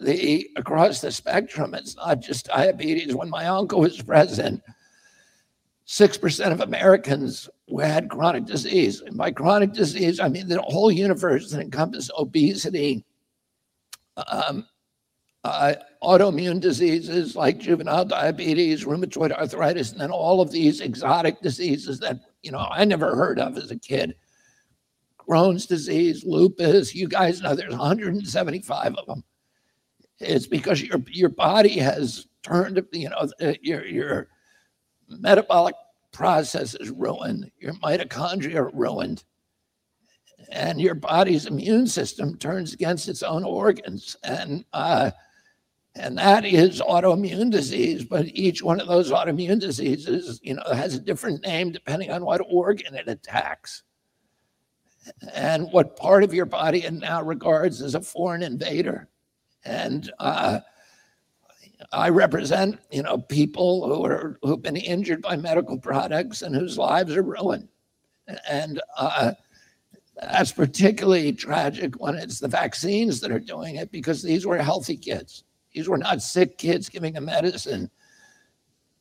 the across the spectrum. It's not just diabetes. When my uncle was president, six percent of Americans had chronic disease. And by chronic disease, I mean the whole universe that encompasses obesity, um, uh, autoimmune diseases like juvenile diabetes, rheumatoid arthritis, and then all of these exotic diseases that you know I never heard of as a kid. Crohn's disease, lupus. You guys know there's 175 of them. It's because your your body has turned, you know, uh, your your metabolic process is ruined, your mitochondria are ruined, and your body's immune system turns against its own organs. And uh, and that is autoimmune disease. But each one of those autoimmune diseases, you know, has a different name depending on what organ it attacks and what part of your body it now regards as a foreign invader. And uh, I represent, you know, people who are who've been injured by medical products and whose lives are ruined. And uh, that's particularly tragic when it's the vaccines that are doing it because these were healthy kids. These were not sick kids giving a medicine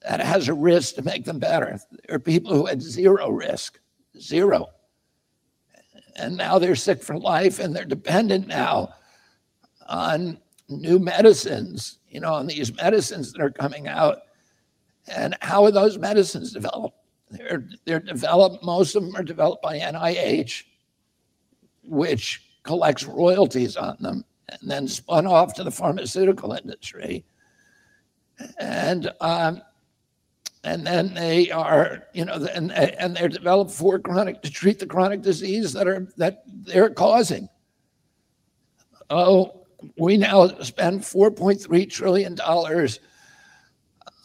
that has a risk to make them better. There are people who had zero risk, zero. And now they're sick for life and they're dependent now on new medicines, you know, on these medicines that are coming out. And how are those medicines developed? They're, they're developed, most of them are developed by NIH, which collects royalties on them and then spun off to the pharmaceutical industry. And um, and then they are, you know, and and they're developed for chronic to treat the chronic disease that are that they're causing. Oh, we now spend 4.3 trillion dollars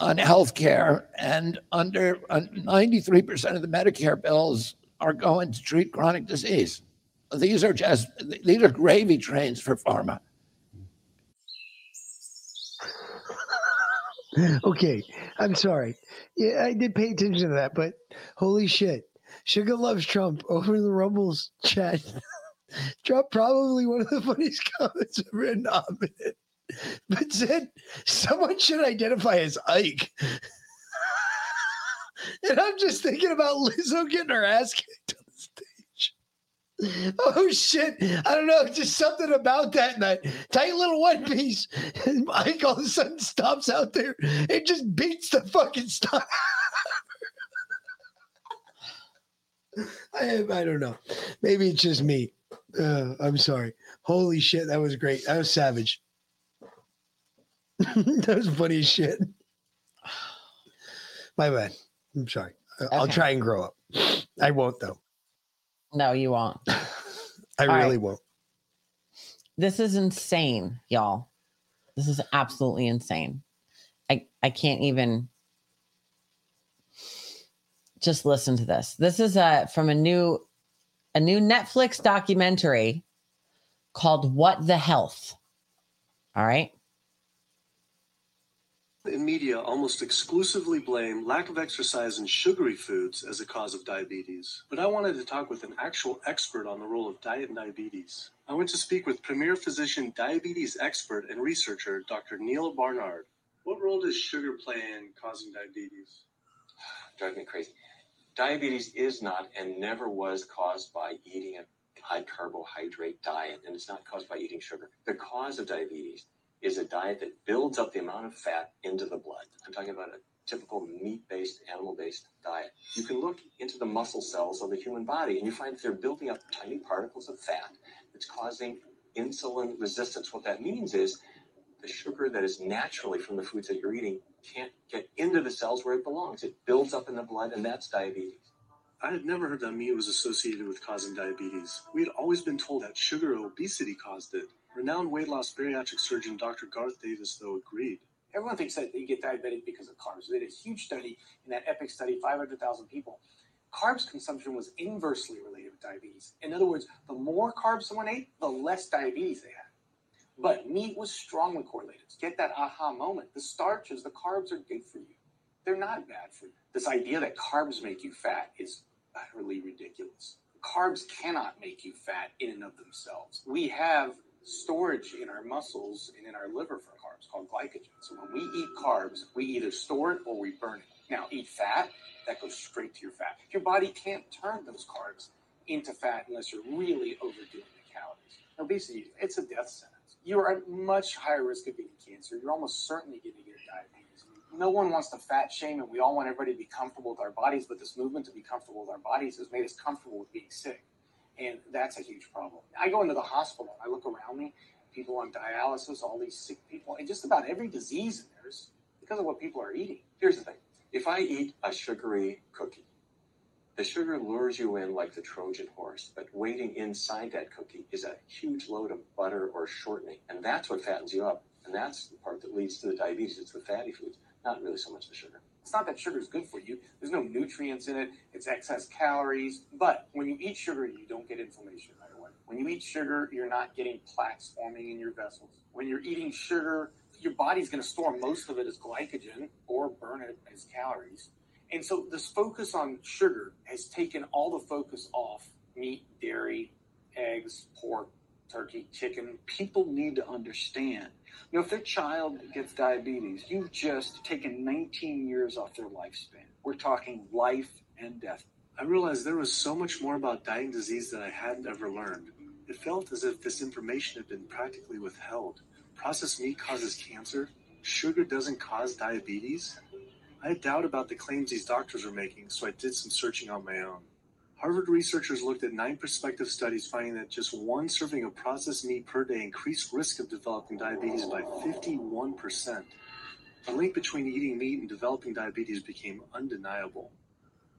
on health care, and under uh, 93% of the Medicare bills are going to treat chronic disease. These are just these are gravy trains for pharma. okay, I'm sorry. Yeah, I did pay attention to that, but holy shit. Sugar loves Trump over in the Rumbles chat. Trump probably one of the funniest comments ever in a minute. But said someone should identify as Ike. and I'm just thinking about Lizzo getting her ass kicked on. Oh shit. I don't know, just something about that that tight little one piece. And Mike all of a sudden stops out there and just beats the fucking stuff. I I don't know. Maybe it's just me. Uh, I'm sorry. Holy shit, that was great. That was savage. that was funny as shit. My bad. I'm sorry. I'll Okay. try and grow up. I won't though. No, you won't. I All really right. won't. This is insane, y'all. This is absolutely insane. I I can't even just listen to this. This is a from a new a new Netflix documentary called What the Health. All right? In media almost exclusively blame lack of exercise and sugary foods as a cause of diabetes. But I wanted to talk with an actual expert on the role of diet and diabetes. I went to speak with premier physician, diabetes expert, and researcher Dr. Neil Barnard. What role does sugar play in causing diabetes? drive me crazy. Diabetes is not and never was caused by eating a high carbohydrate diet, and it's not caused by eating sugar. The cause of diabetes is a diet that builds up the amount of fat into the blood. I'm talking about a typical meat based, animal based diet. You can look into the muscle cells of the human body and you find that they're building up tiny particles of fat that's causing insulin resistance. What that means is the sugar that is naturally from the foods that you're eating can't get into the cells where it belongs. It builds up in the blood, and that's diabetes. I had never heard that meat was associated with causing diabetes. We had always been told that sugar or obesity caused it. Renowned weight loss bariatric surgeon Dr. Garth Davis, though, agreed. Everyone thinks that you get diabetic because of carbs. They did a huge study in that EPIC study, 500,000 people. Carbs consumption was inversely related with diabetes. In other words, the more carbs someone ate, the less diabetes they had. But meat was strongly correlated. Get that aha moment. The starches, the carbs are good for you. They're not bad for you. This idea that carbs make you fat is utterly ridiculous. Carbs cannot make you fat in and of themselves. We have storage in our muscles and in our liver for carbs called glycogen. So when we eat carbs, we either store it or we burn it. Now, eat fat, that goes straight to your fat. Your body can't turn those carbs into fat unless you're really overdoing the calories. Obesity, it's a death sentence. You are at much higher risk of getting cancer. You're almost certainly going to get diabetes. No one wants to fat shame, and we all want everybody to be comfortable with our bodies, but this movement to be comfortable with our bodies has made us comfortable with being sick. And that's a huge problem. I go into the hospital, I look around me, people on dialysis, all these sick people, and just about every disease in there is because of what people are eating. Here's the thing If I eat a sugary cookie, the sugar lures you in like the Trojan horse, but waiting inside that cookie is a huge load of butter or shortening. And that's what fattens you up. And that's the part that leads to the diabetes. It's the fatty foods, not really so much the sugar. It's not that sugar is good for you. There's no nutrients in it. It's excess calories. But when you eat sugar, you don't get inflammation right away. When you eat sugar, you're not getting plaques forming in your vessels. When you're eating sugar, your body's going to store most of it as glycogen or burn it as calories. And so this focus on sugar has taken all the focus off meat, dairy, eggs, pork, turkey, chicken. People need to understand. You know, if their child gets diabetes, you've just taken 19 years off their lifespan. We're talking life and death. I realized there was so much more about dying disease that I hadn't ever learned. It felt as if this information had been practically withheld. Processed meat causes cancer. Sugar doesn't cause diabetes. I had doubt about the claims these doctors were making, so I did some searching on my own. Harvard researchers looked at nine prospective studies finding that just one serving of processed meat per day increased risk of developing diabetes by 51%. The link between eating meat and developing diabetes became undeniable.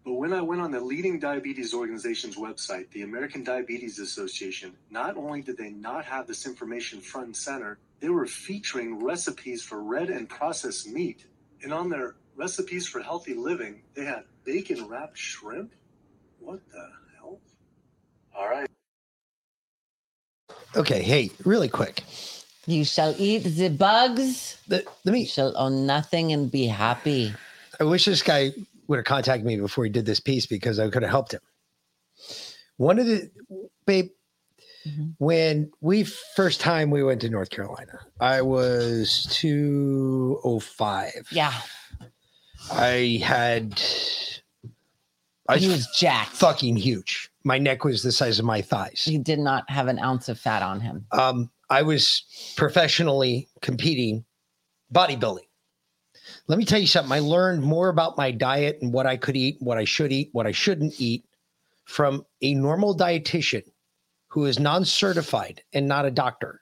But when I went on the leading diabetes organization's website, the American Diabetes Association, not only did they not have this information front and center, they were featuring recipes for red and processed meat. And on their recipes for healthy living, they had bacon wrapped shrimp. What the hell? All right. Okay, hey, really quick. You shall eat the bugs. The, let me. You shall own nothing and be happy. I wish this guy would have contacted me before he did this piece because I could have helped him. One of the babe, mm-hmm. when we first time we went to North Carolina, I was two oh five. Yeah. I had I He was jacked. fucking huge. My neck was the size of my thighs. He did not have an ounce of fat on him. Um, I was professionally competing bodybuilding. Let me tell you something. I learned more about my diet and what I could eat, what I should eat, what I shouldn't eat from a normal dietitian who is non certified and not a doctor,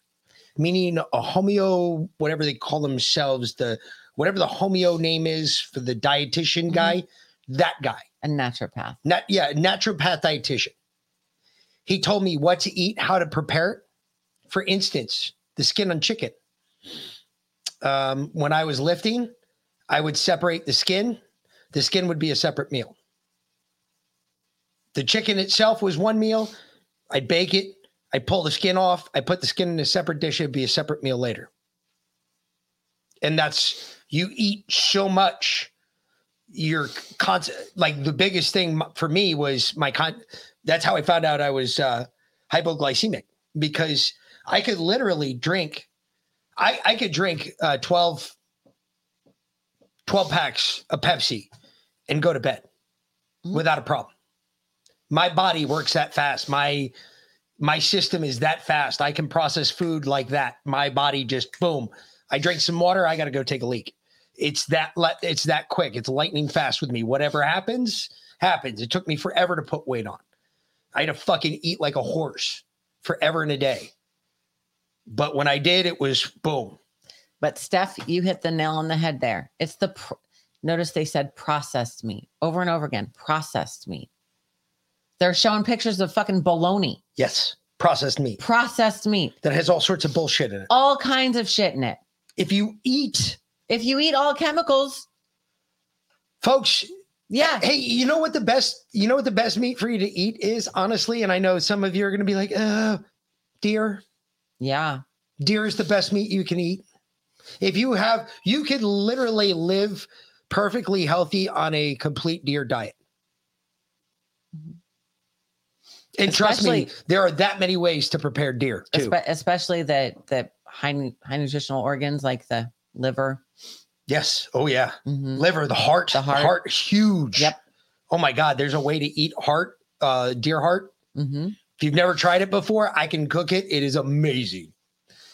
meaning a homeo, whatever they call themselves, the whatever the homeo name is for the dietitian guy, that guy. A naturopath. Yeah, naturopath dietitian. He told me what to eat, how to prepare it. For instance, the skin on chicken. Um, when I was lifting, I would separate the skin. The skin would be a separate meal. The chicken itself was one meal. I'd bake it. I'd pull the skin off. I put the skin in a separate dish. It'd be a separate meal later. And that's you eat so much. You're constant. Like the biggest thing for me was my con. That's how I found out I was uh, hypoglycemic because I could literally drink. I I could drink uh, 12 12 packs of Pepsi and go to bed without a problem. My body works that fast. My my system is that fast. I can process food like that. My body just boom. I drink some water, I got to go take a leak. It's that it's that quick. It's lightning fast with me. Whatever happens, happens. It took me forever to put weight on. I had to fucking eat like a horse forever in a day. But when I did, it was boom. But Steph, you hit the nail on the head there. It's the pr- notice they said processed meat over and over again. Processed meat. They're showing pictures of fucking bologna. Yes, processed meat. Processed meat. That has all sorts of bullshit in it. All kinds of shit in it. If you eat, if you eat all chemicals, folks. Yeah. Hey, you know what the best? You know what the best meat for you to eat is, honestly. And I know some of you are going to be like, "Uh, deer." Yeah, deer is the best meat you can eat. If you have, you could literally live perfectly healthy on a complete deer diet. And trust me, there are that many ways to prepare deer too. especially the the high high nutritional organs like the liver. Yes. Oh yeah. Liver, the heart. The heart. is huge. Yep. Oh my God. There's a way to eat heart, uh, deer heart. Mm-hmm. If you've never tried it before, I can cook it. It is amazing.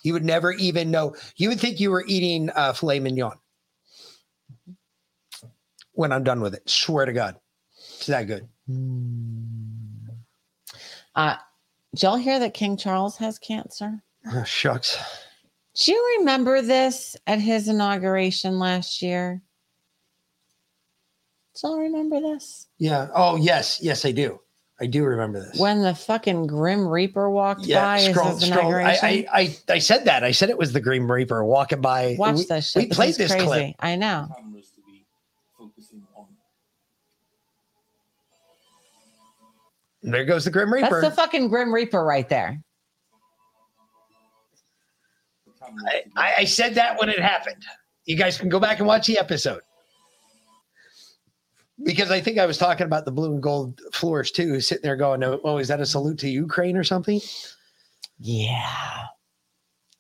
You would never even know. You would think you were eating uh, filet mignon. When I'm done with it, swear to God, it's that good. Uh, did y'all hear that King Charles has cancer? Oh, shucks. Do you remember this at his inauguration last year? Still remember this? Yeah. Oh yes, yes, I do. I do remember this. When the fucking Grim Reaper walked by Yeah, as scroll, his scroll. I, inauguration. I, I, I said that. I said it was the Grim Reaper walking by. Watch we, that shit. We played this crazy. clip. I know. There goes the Grim Reaper. That's the fucking Grim Reaper right there. I, I, said that when it happened. You guys can go back and watch the episode. Because I think I was talking about the blue and gold floors too, sitting there going, Oh, is that a salute to Ukraine or something? Yeah.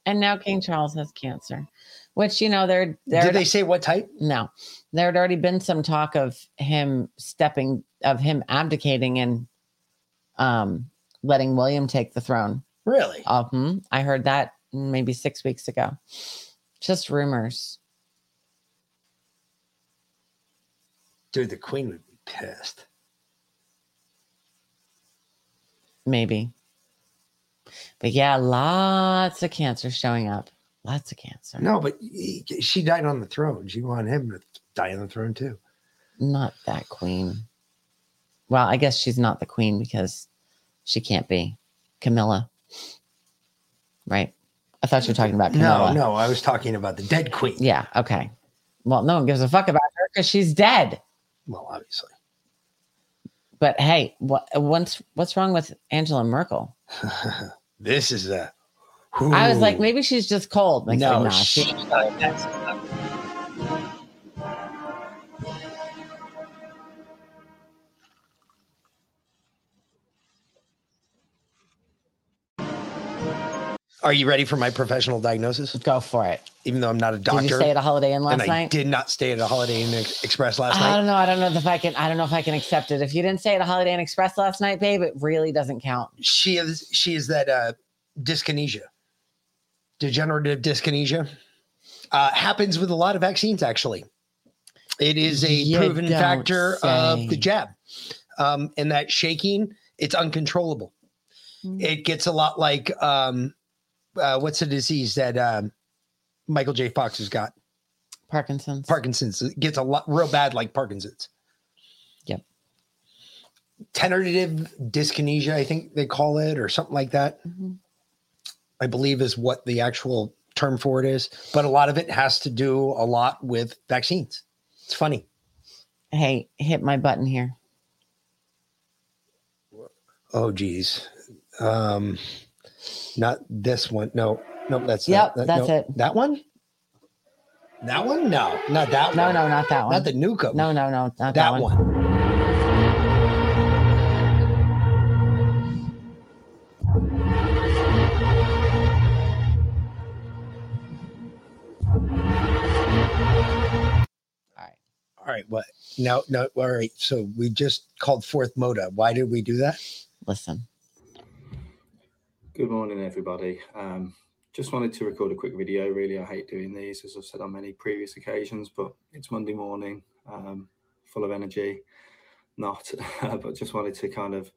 And now King Charles has cancer, which you know they're they're. Did they say what type? No, there had already been some talk of him stepping, of him abdicating and um letting William take the throne. Really? Um, I heard that maybe six weeks ago. Just rumors. Dude, the queen would be pissed. Maybe. But yeah, lots of cancer showing up. Lots of cancer. No, but he- she died on the throne. She wanted him to die on the throne too. Not that queen. Well, I guess she's not the queen because she can't be Camilla. Right? I thought you were talking about Camilla. No, no, I was talking about the dead queen. Yeah, okay. Well, no one gives a fuck about her because she's dead. Well, obviously. But hey, what what's what's wrong with Angela Merkel? This is a. I was like, maybe she's just cold. Like, No, nah, she- she, Are you ready for my professional diagnosis? Go for it. Even though I'm not a doctor. Did you stay at a Holiday Inn last and I night? did not stay at a Holiday Inn Ex- Express last I night. don't know. I don't know if I can. I don't know if I can accept it. If you didn't stay at a Holiday Inn Express last night, babe, it really doesn't count. She is she is that uh dyskinesia. Degenerative dyskinesia. Uh happens with a lot of vaccines actually. It is a You proven don't factor of the jab. Um and that shaking, it's uncontrollable. Mm. It gets a lot like um uh what's the disease that um Michael J. Fox has got? Parkinson's. Parkinson's. It gets a lot real bad like Parkinson's. Yep. Tentative dyskinesia, I think they call it, or something like that. Mhm. I believe is what the actual term for it is. But a lot of it has to do a lot with vaccines. It's funny. Hey, hit my button here. Oh geez. Um not this one. No, no, that's Yep, not, that's no. it. That one? That one? No, not that No, one. no, no, not that one. Not the Nuka. No, no, no, not that, that one. one. All right. What? No, no. All right. So we just called forth Moda. Why did we do that? Listen. Good morning, everybody. Um, just wanted to record a quick video. Really, I hate doing these, as I've said on many previous occasions, but it's Monday morning, um, full of energy. Not, but just wanted to kind of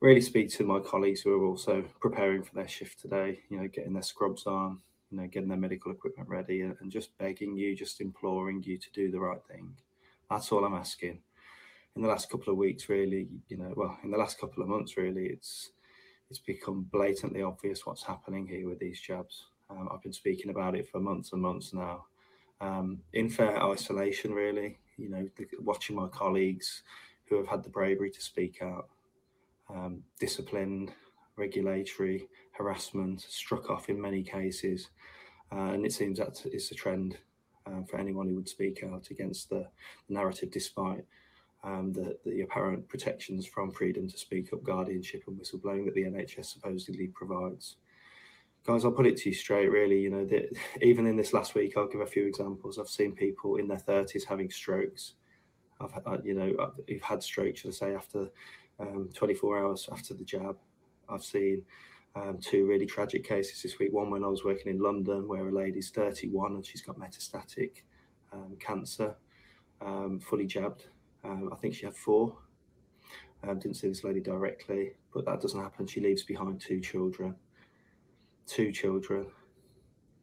really speak to my colleagues who are also preparing for their shift today. You know, getting their scrubs on, you know, getting their medical equipment ready, and, and just begging you, just imploring you to do the right thing. That's all I'm asking. In the last couple of weeks, really, you know, well, in the last couple of months, really, it's it's become blatantly obvious what's happening here with these jabs. Um, I've been speaking about it for months and months now. Um, in fair isolation, really, you know, the, watching my colleagues who have had the bravery to speak out, um, disciplined, regulatory harassment struck off in many cases, uh, and it seems that it's a trend uh, for anyone who would speak out against the narrative, despite um, the, the apparent protections from freedom to speak up, guardianship, and whistleblowing that the NHS supposedly provides. Guys, I'll put it to you straight, really. You know, that even in this last week, I'll give a few examples. I've seen people in their 30s having strokes. I've, uh, you know, who've had strokes, should I say, after um, 24 hours after the jab. I've seen um, two really tragic cases this week. One when I was working in London, where a lady's 31 and she's got metastatic um, cancer, um, fully jabbed. Um, I think she had four. Um, didn't see this lady directly, but that doesn't happen. She leaves behind two children. Two children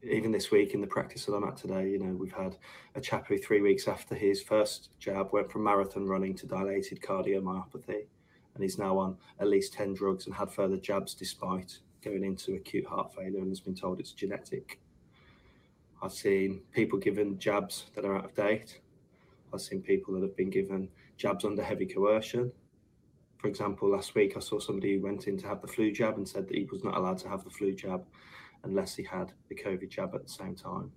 even this week in the practice that I'm at today, you know, we've had a chap who three weeks after his first jab went from marathon running to dilated cardiomyopathy, and he's now on at least 10 drugs and had further jabs despite going into acute heart failure and has been told it's genetic. I've seen people given jabs that are out of date. I've seen people that have been given jabs under heavy coercion. For example, last week I saw somebody who went in to have the flu jab and said that he was not allowed to have the flu jab unless he had the COVID jab at the same time.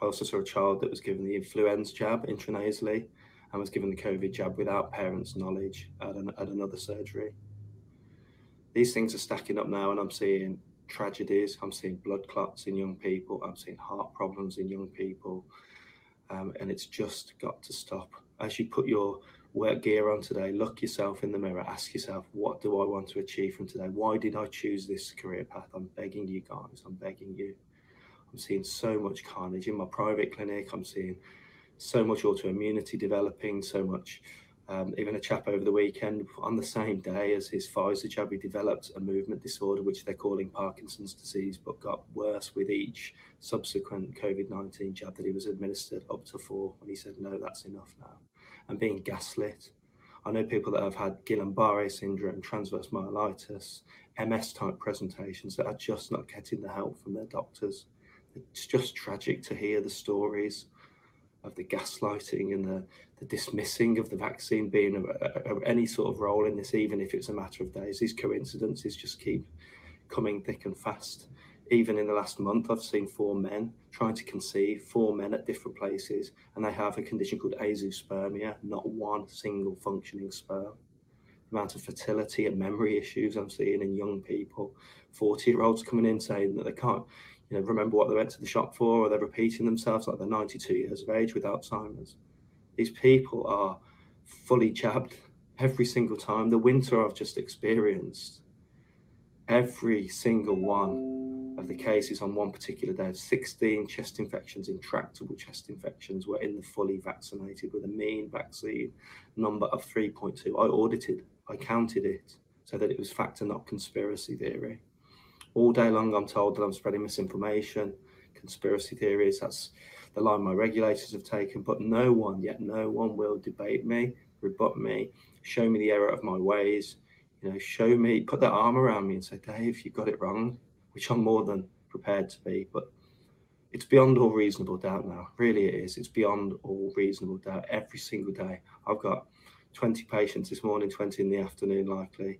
I also saw a child that was given the influenza jab intranasally and was given the COVID jab without parents' knowledge at, an, at another surgery. These things are stacking up now, and I'm seeing tragedies. I'm seeing blood clots in young people. I'm seeing heart problems in young people. Um, and it's just got to stop. As you put your work gear on today, look yourself in the mirror, ask yourself, what do I want to achieve from today? Why did I choose this career path? I'm begging you guys, I'm begging you. I'm seeing so much carnage in my private clinic. I'm seeing so much autoimmunity developing, so much. Um, even a chap over the weekend, on the same day as his Pfizer jab, he developed a movement disorder, which they're calling Parkinson's disease, but got worse with each subsequent COVID 19 jab that he was administered up to four. And he said, no, that's enough now. And being gaslit. I know people that have had Guillain Barre syndrome, transverse myelitis, MS type presentations that are just not getting the help from their doctors. It's just tragic to hear the stories of the gaslighting and the, the dismissing of the vaccine being a, a, any sort of role in this, even if it's a matter of days. These coincidences just keep coming thick and fast. Even in the last month, I've seen four men trying to conceive, four men at different places, and they have a condition called azoospermia, not one single functioning sperm. The amount of fertility and memory issues I'm seeing in young people, 40 year olds coming in saying that they can't, you know, remember what they went to the shop for, or they're repeating themselves like they're 92 years of age with Alzheimer's. These people are fully jabbed every single time. The winter I've just experienced, every single one of the cases on one particular day, 16 chest infections, intractable chest infections, were in the fully vaccinated with a mean vaccine number of 3.2. I audited, I counted it so that it was fact and not conspiracy theory all day long I'm told that I'm spreading misinformation, conspiracy theories. That's the line my regulators have taken. But no one, yet no one will debate me, rebut me, show me the error of my ways, you know, show me, put their arm around me and say, Dave, you got it wrong, which I'm more than prepared to be. But it's beyond all reasonable doubt now. Really, it is. It's beyond all reasonable doubt every single day. I've got 20 patients this morning, 20 in the afternoon, likely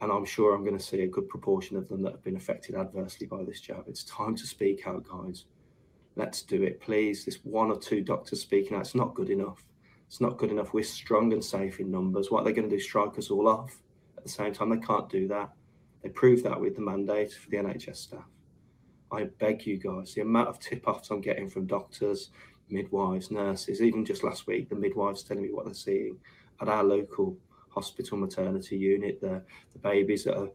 and I'm sure I'm going to see a good proportion of them that have been affected adversely by this jab. It's time to speak out, guys. Let's do it, please. This one or two doctors speaking out, it's not good enough. It's not good enough. We're strong and safe in numbers. What are they going to do? Strike us all off? At the same time, they can't do that. They proved that with the mandate for the NHS staff. I beg you guys, the amount of tip offs I'm getting from doctors, midwives, nurses, even just last week, the midwives telling me what they're seeing at our local hospital maternity unit, the, the babies that are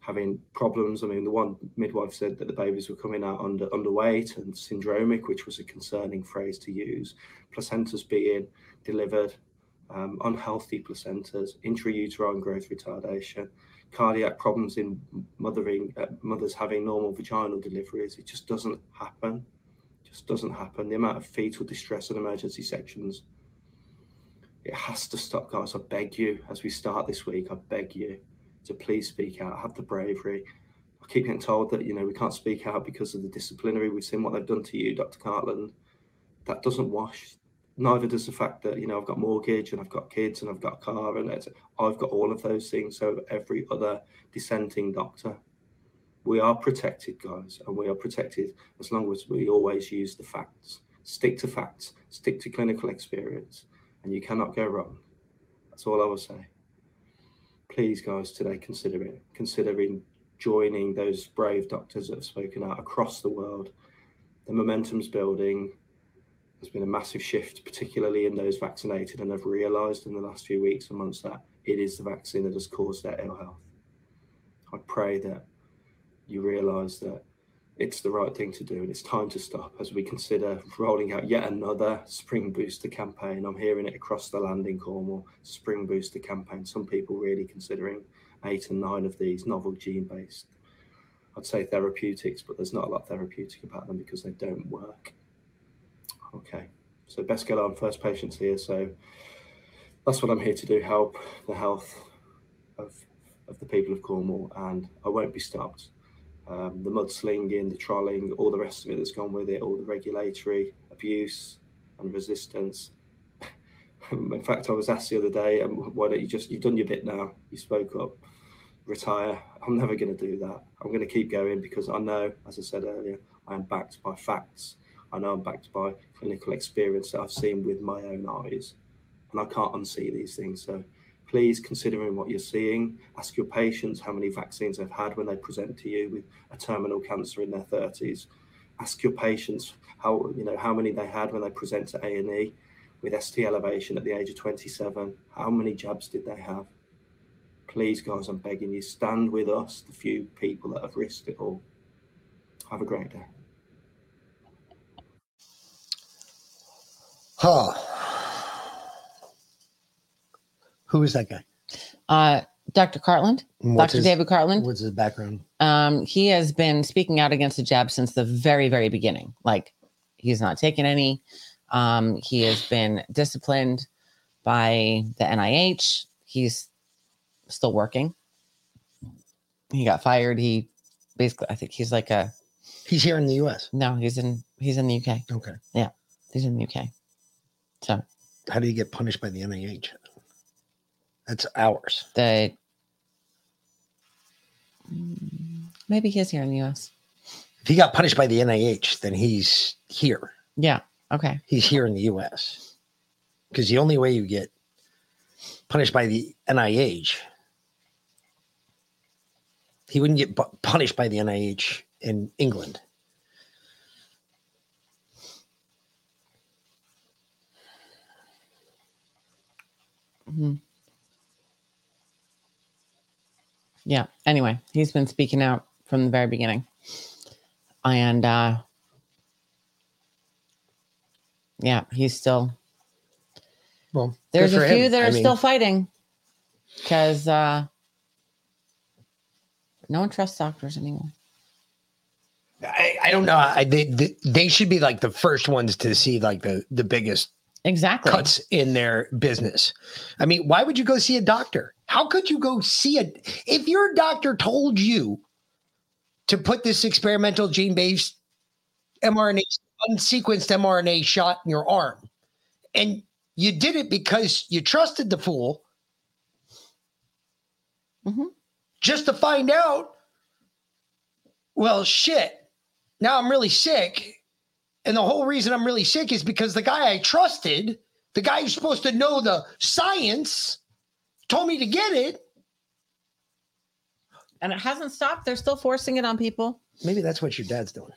having problems. I mean, the one midwife said that the babies were coming out under underweight and syndromic, which was a concerning phrase to use. Placentas being delivered, um, unhealthy placentas, intrauterine growth retardation, cardiac problems in mothering, uh, mothers having normal vaginal deliveries. It just doesn't happen. Just doesn't happen. The amount of fetal distress in emergency sections it has to stop, guys. I beg you, as we start this week, I beg you to please speak out. Have the bravery. I keep getting told that you know we can't speak out because of the disciplinary. We've seen what they've done to you, Dr. Cartland. That doesn't wash. Neither does the fact that you know I've got mortgage and I've got kids and I've got a car and I've got all of those things. So every other dissenting doctor, we are protected, guys, and we are protected as long as we always use the facts. Stick to facts. Stick to clinical experience and you cannot go wrong. That's all I will say. Please, guys, today consider it. Considering joining those brave doctors that have spoken out across the world. The momentum's building. There's been a massive shift, particularly in those vaccinated, and have realised in the last few weeks and months that it is the vaccine that has caused their ill health. I pray that you realise that it's the right thing to do and it's time to stop as we consider rolling out yet another spring booster campaign. I'm hearing it across the land in Cornwall, spring booster campaign. Some people really considering eight and nine of these novel gene based. I'd say therapeutics, but there's not a lot therapeutic about them because they don't work. Okay, so best get on first patients here. So that's what I'm here to do: help the health of of the people of Cornwall, and I won't be stopped. Um, the mudslinging, the trolling, all the rest of it that's gone with it, all the regulatory abuse and resistance. In fact, I was asked the other day, um, why don't you just, you've done your bit now, you spoke up, retire. I'm never going to do that. I'm going to keep going because I know, as I said earlier, I am backed by facts. I know I'm backed by clinical experience that I've seen with my own eyes, and I can't unsee these things. So please, considering what you're seeing, ask your patients how many vaccines they've had when they present to you with a terminal cancer in their 30s. Ask your patients how you know how many they had when they present to A and E with ST elevation at the age of 27. How many jabs did they have? Please, guys, I'm begging you, stand with us, the few people that have risked it all. Have a great day. Huh. Who is that guy? Uh, Dr. Cartland, Dr. his- David Cartland. What's his background? Um, he has been speaking out against the jab since the very, very beginning. Like he's not taken any. Um, he has been disciplined by the NIH. He's still working. He got fired. He basically, I think he's like a. He's here in the U.S. No, he's in he's in the UK. Okay. Yeah, he's in the UK. So How do you get punished by the NIH? That's ours. the maybe he is here in the US. If he got punished by the NIH, then he's here. Yeah. Okay. He's here in the U.S. Because the only way you get punished by the NIH, he wouldn't get bu- punished by the NIH in England. hmm Yeah. Anyway, he's been speaking out from the very beginning. And uh yeah, he's still Well, there's a few him. that are I mean- still fighting because uh no one trusts doctors anymore. I, I don't know. I, they, they they should be like the first ones to see like the the biggest exactly cuts in their business. I mean, why would you go see a doctor? How could you go see a if your doctor told you to put this experimental gene based mRNA unsequenced mRNA shot in your arm, and you did it because you trusted the fool, mm-hmm. just to find out. Well, shit. Now I'm really sick. And the whole reason I'm really sick is because the guy I trusted, the guy who's supposed to know the science, told me to get it. And it hasn't stopped. They're still forcing it on people. Maybe that's what your dad's doing.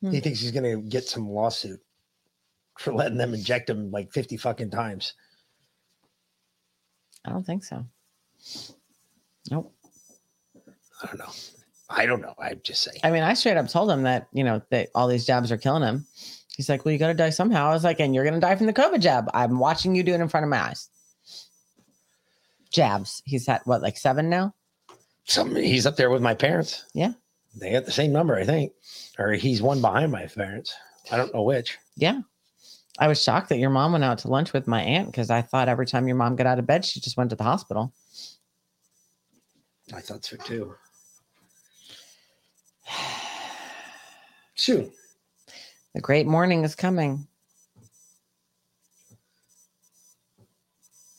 Hmm. He thinks he's going to get some lawsuit for letting them inject him like 50 fucking times. I don't think so. Nope. I don't know. I don't know. I'm just saying. I mean, I straight up told him that, you know, that all these jabs are killing him. He's like, well, you got to die somehow. I was like, and you're going to die from the COVID jab. I'm watching you do it in front of my eyes. Jabs. He's at what, like seven now? Some he's up there with my parents. Yeah. They got the same number, I think. Or he's one behind my parents. I don't know which. Yeah. I was shocked that your mom went out to lunch with my aunt because I thought every time your mom got out of bed, she just went to the hospital. I thought so too. Soon. The great morning is coming.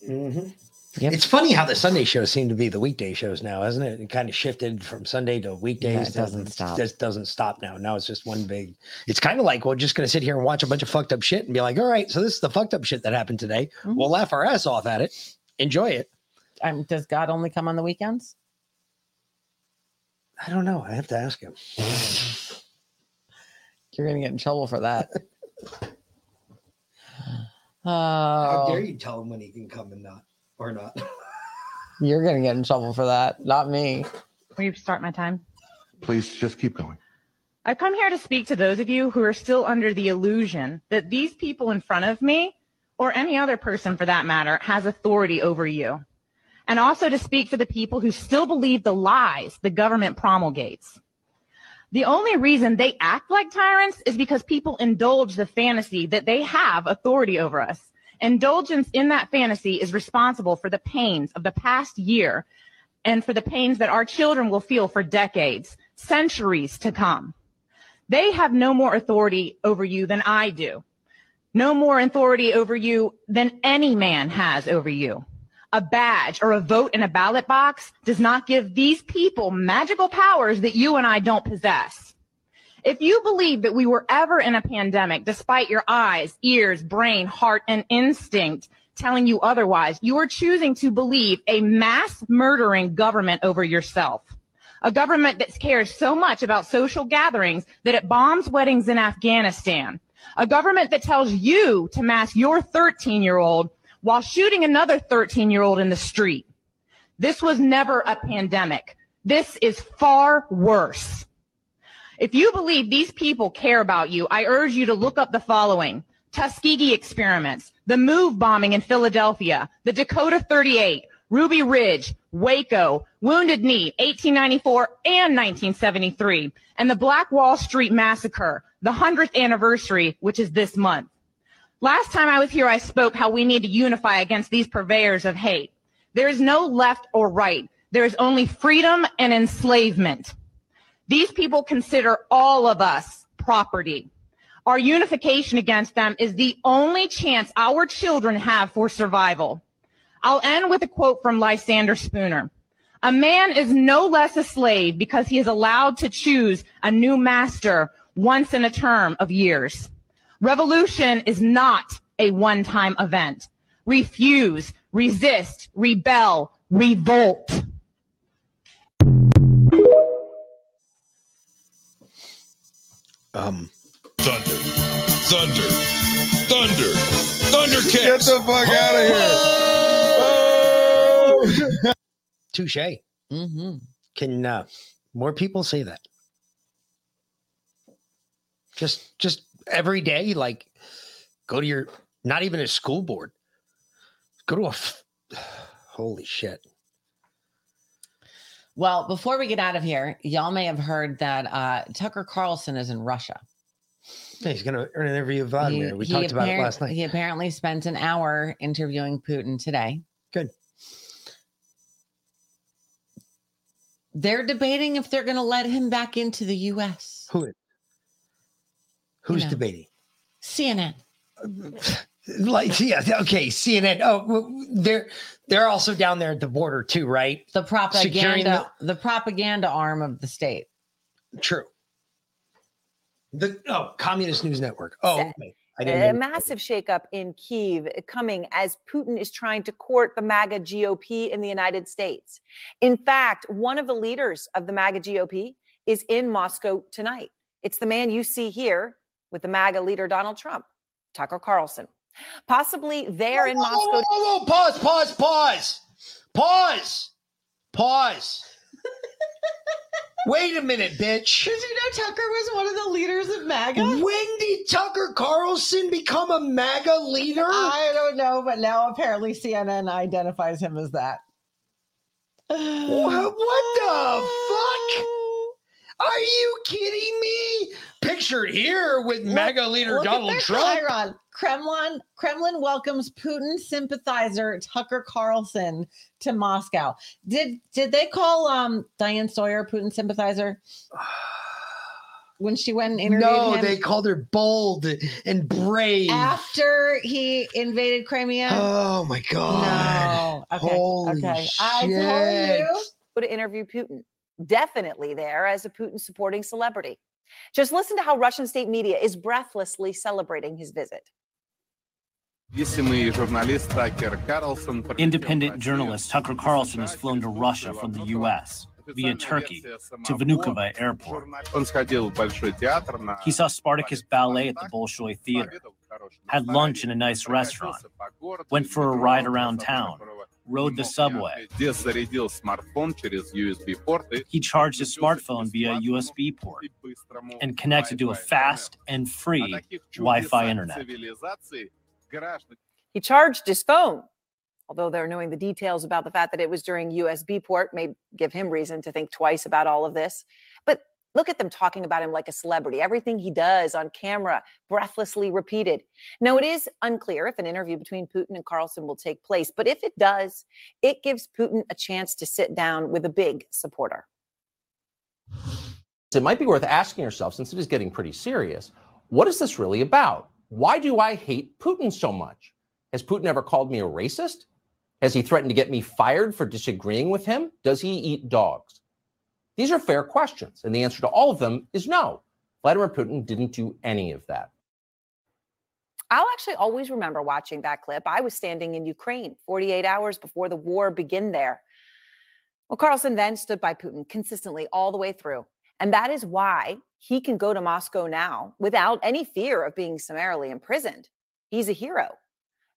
Mm-hmm. It's funny how the Sunday shows seem to be the weekday shows now, isn't it? It kind of shifted from Sunday to weekdays. it doesn't stop. Just doesn't stop now. Now it's just one big. It's kind of like we're just going to sit here and watch a bunch of fucked up shit and be like, all right, so this is the fucked up shit that happened today. Mm-hmm. We'll laugh our ass off at it, enjoy it. Um, does God only come on the weekends? I don't know. I have to ask him. You're going to get in trouble for that. Oh. How Oh, dare you tell him when he can come and not, or not? you're going to get in trouble for that, not me. Will you start my time? Please just keep going. I've come here to speak to those of you who are still under the illusion that these people in front of me, or any other person for that matter, has authority over you. And also to speak for the people who still believe the lies the government promulgates. The only reason they act like tyrants is because people indulge the fantasy that they have authority over us. Indulgence in that fantasy is responsible for the pains of the past year and for the pains that our children will feel for decades, centuries to come. They have no more authority over you than I do, no more authority over you than any man has over you. A badge or a vote in a ballot box does not give these people magical powers that you and I don't possess. If you believe that we were ever in a pandemic, despite your eyes, ears, brain, heart, and instinct telling you otherwise, you are choosing to believe a mass murdering government over yourself. A government that cares so much about social gatherings that it bombs weddings in Afghanistan. A government that tells you to mask your 13 year old while shooting another 13 year old in the street. This was never a pandemic. This is far worse. If you believe these people care about you, I urge you to look up the following Tuskegee experiments, the move bombing in Philadelphia, the Dakota 38, Ruby Ridge, Waco, Wounded Knee, 1894 and 1973, and the Black Wall Street Massacre, the 100th anniversary, which is this month. Last time I was here, I spoke how we need to unify against these purveyors of hate. There is no left or right. There is only freedom and enslavement. These people consider all of us property. Our unification against them is the only chance our children have for survival. I'll end with a quote from Lysander Spooner. A man is no less a slave because he is allowed to choose a new master once in a term of years. Revolution is not a one time event. Refuse, resist, rebel, revolt. Um, Thunder, thunder, thunder, thunder kicks. Get the fuck out of here. Oh! Touche. Mm-hmm. Can uh, more people say that? Just, just every day, like go to your, not even a school board. Go to a, f- holy shit. Well, before we get out of here, y'all may have heard that uh, Tucker Carlson is in Russia. Yeah, he's going to interview Vladimir. He- we he talked about it last night. He apparently spent an hour interviewing Putin today. Good. They're debating if they're going to let him back into the U.S. Who is? Who's know. debating? CNN. Like, yeah, okay, CNN. Oh, well, they're they're also down there at the border too, right? The propaganda, the propaganda arm of the state. True. The oh, Communist News Network. Oh, okay. I didn't. A know. massive shakeup in Kiev coming as Putin is trying to court the MAGA GOP in the United States. In fact, one of the leaders of the MAGA GOP is in Moscow tonight. It's the man you see here with the MAGA leader Donald Trump, Tucker Carlson. Possibly there in Whoa, whoa, Moscow. whoa, whoa, whoa, Pause, pause, pause, pause, pause. Wait a minute, bitch. Did you know Tucker was one of the leaders of MAGA? When did Tucker Carlson become a MAGA leader? I don't know, but now apparently CNN identifies him as that. What, what the fuck? Are you kidding me? Pictured here with MAGA leader Look at Donald their Trump. chyron. Kremlin Kremlin welcomes Putin sympathizer Tucker Carlson to Moscow. Did did they call um Diane Sawyer Putin sympathizer when she went and interviewed No, him they called her bold and brave. after he invaded Crimea? Oh my god! No. Okay. Holy okay. I told shit. you. to interview Putin. Definitely there as a Putin supporting celebrity. Just listen to how Russian state media is breathlessly celebrating his visit. Independent journalist Tucker Carlson has flown to Russia from the U.S. via Turkey to Vnukovo Airport. He saw Spartacus Ballet at the Bolshoi Theater, had lunch in a nice restaurant, went for a ride around town, rode the subway. He charged his smartphone via USB port and connected to a fast and free Wi Fi internet. He charged his phone Although they're knowing the details about the fact that it was during USB port may give him reason to think twice about all of this. But look at them talking about him like a celebrity. Everything he does on camera, breathlessly repeated. Now, it is unclear if an interview between Putin and Carlson will take place, but if it does, it gives Putin a chance to sit down with a big supporter. It might be worth asking yourself, since it is getting pretty serious, what is this really about? Why do I hate Putin so much? Has Putin ever called me a racist? Has he threatened to get me fired for disagreeing with him? Does he eat dogs? These are fair questions, and the answer to all of them is no. Vladimir Putin didn't do any of that. I'll actually always remember watching that clip. I was standing in Ukraine 48 hours before the war began there. Well, Carlson then stood by Putin consistently all the way through. And that is why he can go to Moscow now without any fear of being summarily imprisoned. He's a hero.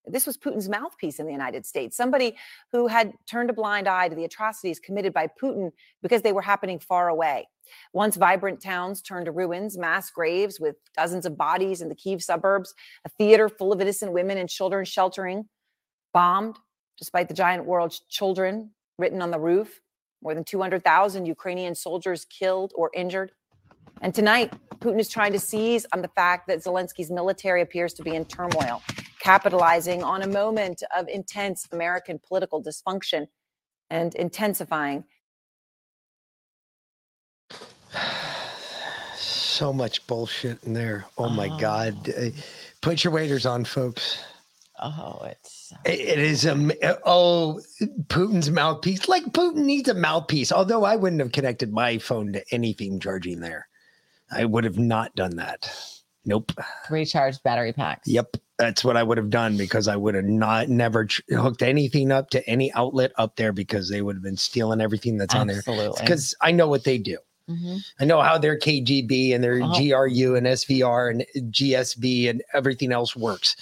This was Putin's mouthpiece in the United States, somebody who had turned a blind eye to the atrocities committed by Putin because they were happening far away. Once vibrant towns turned to ruins, mass graves with dozens of bodies in the Kiev suburbs, a theater full of innocent women and children sheltering, bombed despite the giant world children written on the roof, more than 200,000 Ukrainian soldiers killed or injured. And tonight, Putin is trying to seize on the fact that Zelensky's military appears to be in turmoil capitalizing on a moment of intense American political dysfunction and intensifying. So much bullshit in there. Oh my God. Uh, Put your waiters on, folks. Oh, it's It- it is a oh Putin's mouthpiece. Like Putin needs a mouthpiece. Although I wouldn't have connected my phone to anything charging there. I would have not done that. Nope. Recharge battery packs. Yep, that's what I would have done because I would have not never hooked anything up to any outlet up there because they would have been stealing everything that's on there. Absolutely. Because I know what they do. Mhm. I know how their KGB and their Oh. GRU and SVR and GSB and everything else works.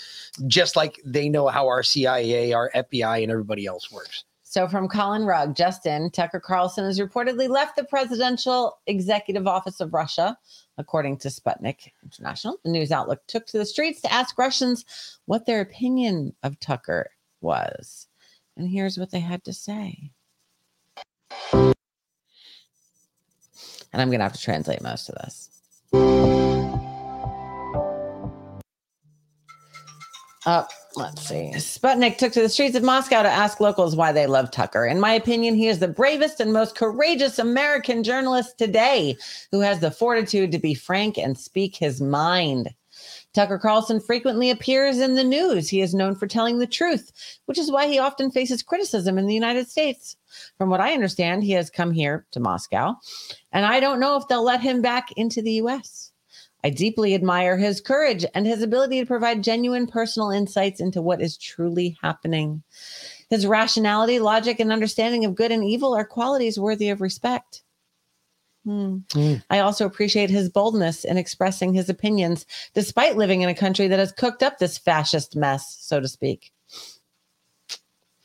Just like they know how our CIA, our FBI, and everybody else works. So, from Colin Rugg, Justin Tucker Carlson has reportedly left the presidential executive office of Russia, according to Sputnik International. The news outlet took to the streets to ask Russians what their opinion of Tucker was. And here's what they had to say. And I'm going to have to translate most of this. Uh, let's see. Sputnik took to the streets of Moscow to ask locals why they love Tucker. In my opinion, he is the bravest and most courageous American journalist today who has the fortitude to be frank and speak his mind. Tucker Carlson frequently appears in the news. He is known for telling the truth, which is why he often faces criticism in the United States. From what I understand, he has come here to Moscow, and I don't know if they'll let him back into the US. I deeply admire his courage and his ability to provide genuine personal insights into what is truly happening. His rationality, logic, and understanding of good and evil are qualities worthy of respect. Hmm. I also appreciate his boldness in expressing his opinions, despite living in a country that has cooked up this fascist mess, so to speak.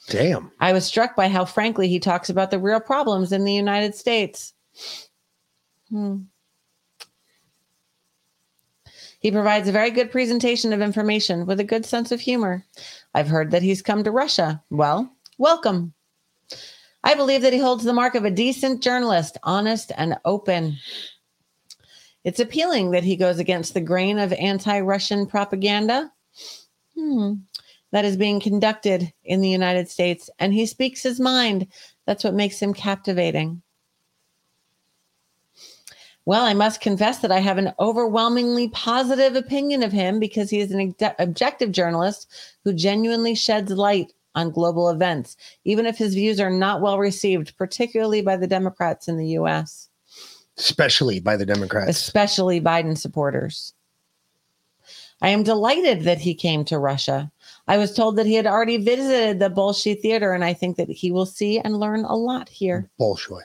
Damn. I was struck by how frankly he talks about the real problems in the United States. Hmm. He provides a very good presentation of information with a good sense of humor. I've heard that he's come to Russia. Well, welcome. I believe that he holds the mark of a decent journalist, honest and open. It's appealing that he goes against the grain of anti Russian propaganda hmm, that is being conducted in the United States, and he speaks his mind. That's what makes him captivating. Well, I must confess that I have an overwhelmingly positive opinion of him because he is an objective journalist who genuinely sheds light on global events, even if his views are not well received, particularly by the Democrats in the US, Especially by the Democrats. especially Biden supporters. I am delighted that he came to Russia. I was told that he had already visited the Bolshoi Theater, and I think that he will see and learn a lot here Bolshoi.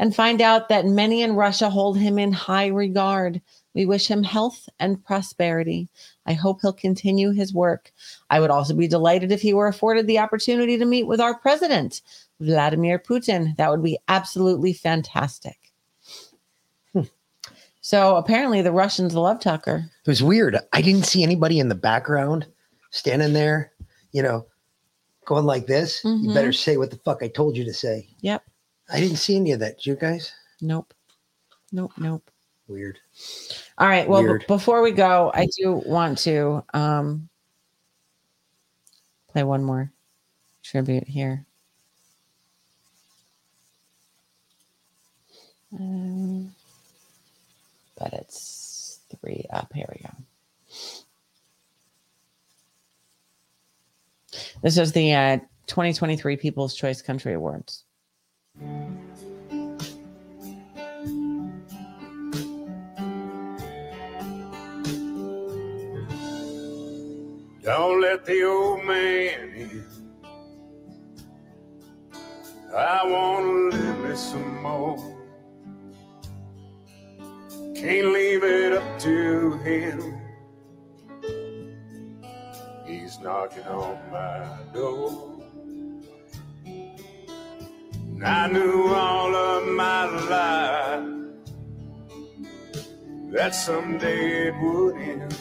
And find out that many in Russia hold him in high regard. We wish him health and prosperity. I hope he'll continue his work. I would also be delighted if he were afforded the opportunity to meet with our president, Vladimir Putin. That would be absolutely fantastic. Hmm. So apparently, the Russians love Tucker. It was weird. I didn't see anybody in the background standing there, you know, going like this, you mm-hmm. better say what the fuck I told you to say. Yep. I didn't see any of that. Did you guys? Nope. Nope. Nope. Weird. All right. Well, Weird. before we go, I do want to um, play one more tribute here. Um, but it's three up. Here we go. This is the uh, 2023 People's Choice Country Awards. Don't let the old man in. I want to live me some more. Can't leave it up to him. He's knocking on my door. I knew all of my life that someday it would end.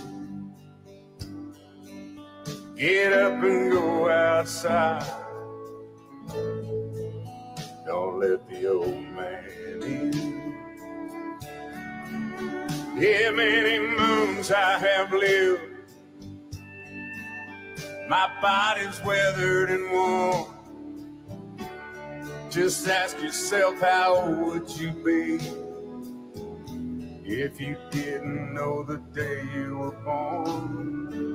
Get up and go outside. Don't let the old man in. Yeah, many moons I have lived. My body's weathered and worn. Just ask yourself, how would you be if you didn't know the day you were born?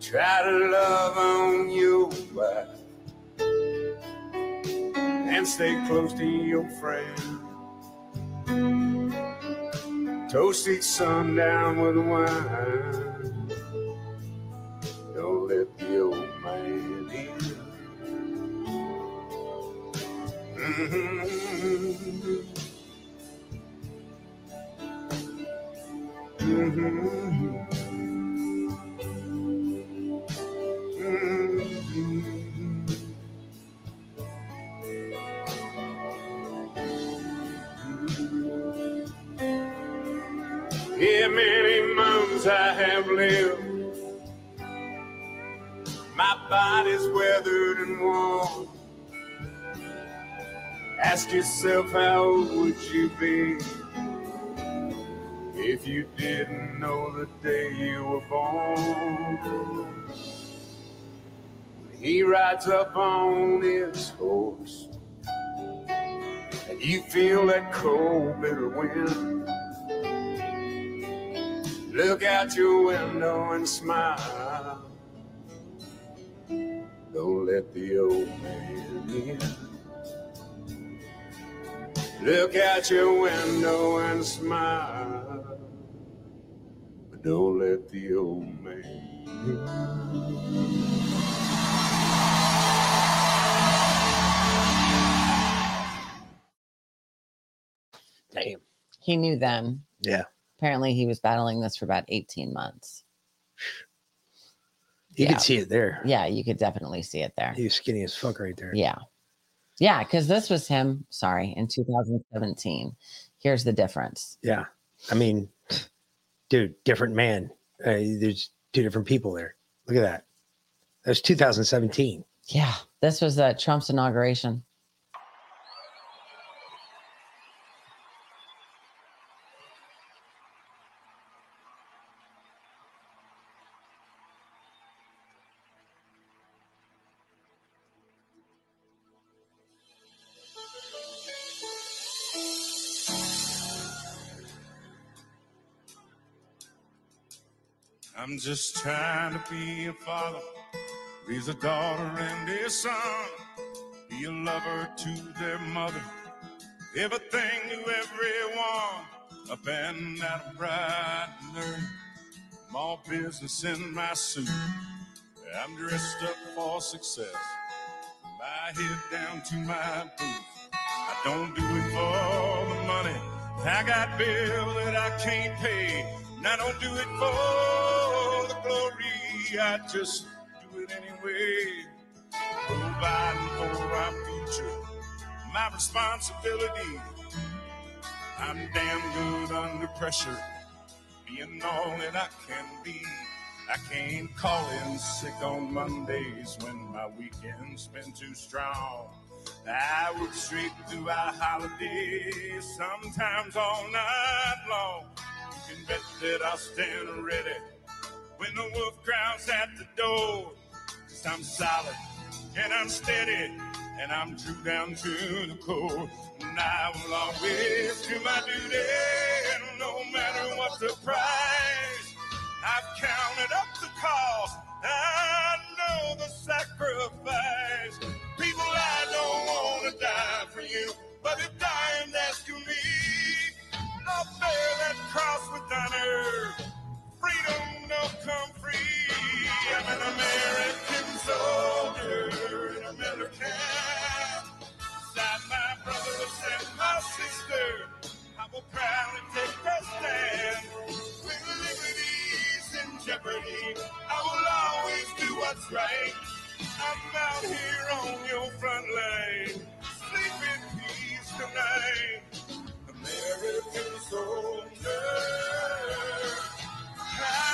Try to love on your wife and stay close to your friend. Toast each sundown with wine. Don't let the old Yeah, many moons I have lived. My body's weathered and worn. Ask yourself, how would you be if you didn't know the day you were born? He rides up on his horse, and you feel that cold, bitter wind. Look out your window and smile. Don't let the old man in. Look out your window and smile. But don't let the old man Damn. He knew then. Yeah. Apparently, he was battling this for about 18 months. You Yeah. could see it there. Yeah, you could definitely see it there. He was skinny as fuck right there. Yeah. Yeah, because this was him, sorry, in 2017. Here's the difference. Yeah. I mean, dude, different man. Uh, there's two different people there. Look at that. That was 2017. Yeah, this was uh, Trump's inauguration. Just trying to be a father, raise a daughter and a son, be a lover to their mother, everything to everyone, up and out bright and early. I'm all business in my suit. I'm dressed up for success, my head down to my boots. I don't do it for the money. I got bills that I can't pay. And I don't do it for glory. I just do it anyway. Providing for our future, my responsibility. I'm damn good under pressure, being all that I can be. I can't call in sick on Mondays when my weekend's been too strong. I work straight through our holidays, sometimes all night long. You can bet that I'll stand ready when the wolf growls at the door. Cause I'm solid and I'm steady and I'm true down to the core. And I will always do my duty, no matter what the price. I've counted up the cost. I know the sacrifice. People, I don't want to die for you, but if dying's asking me, I'll bear that cross with honor. Freedom don't come free. I'm an American soldier, an American. Beside my brothers and my sister, I will proudly take a stand. When liberty's in jeopardy, I will always do what's right. I'm out here on your front line. Sleep in peace tonight. American soldier. I'm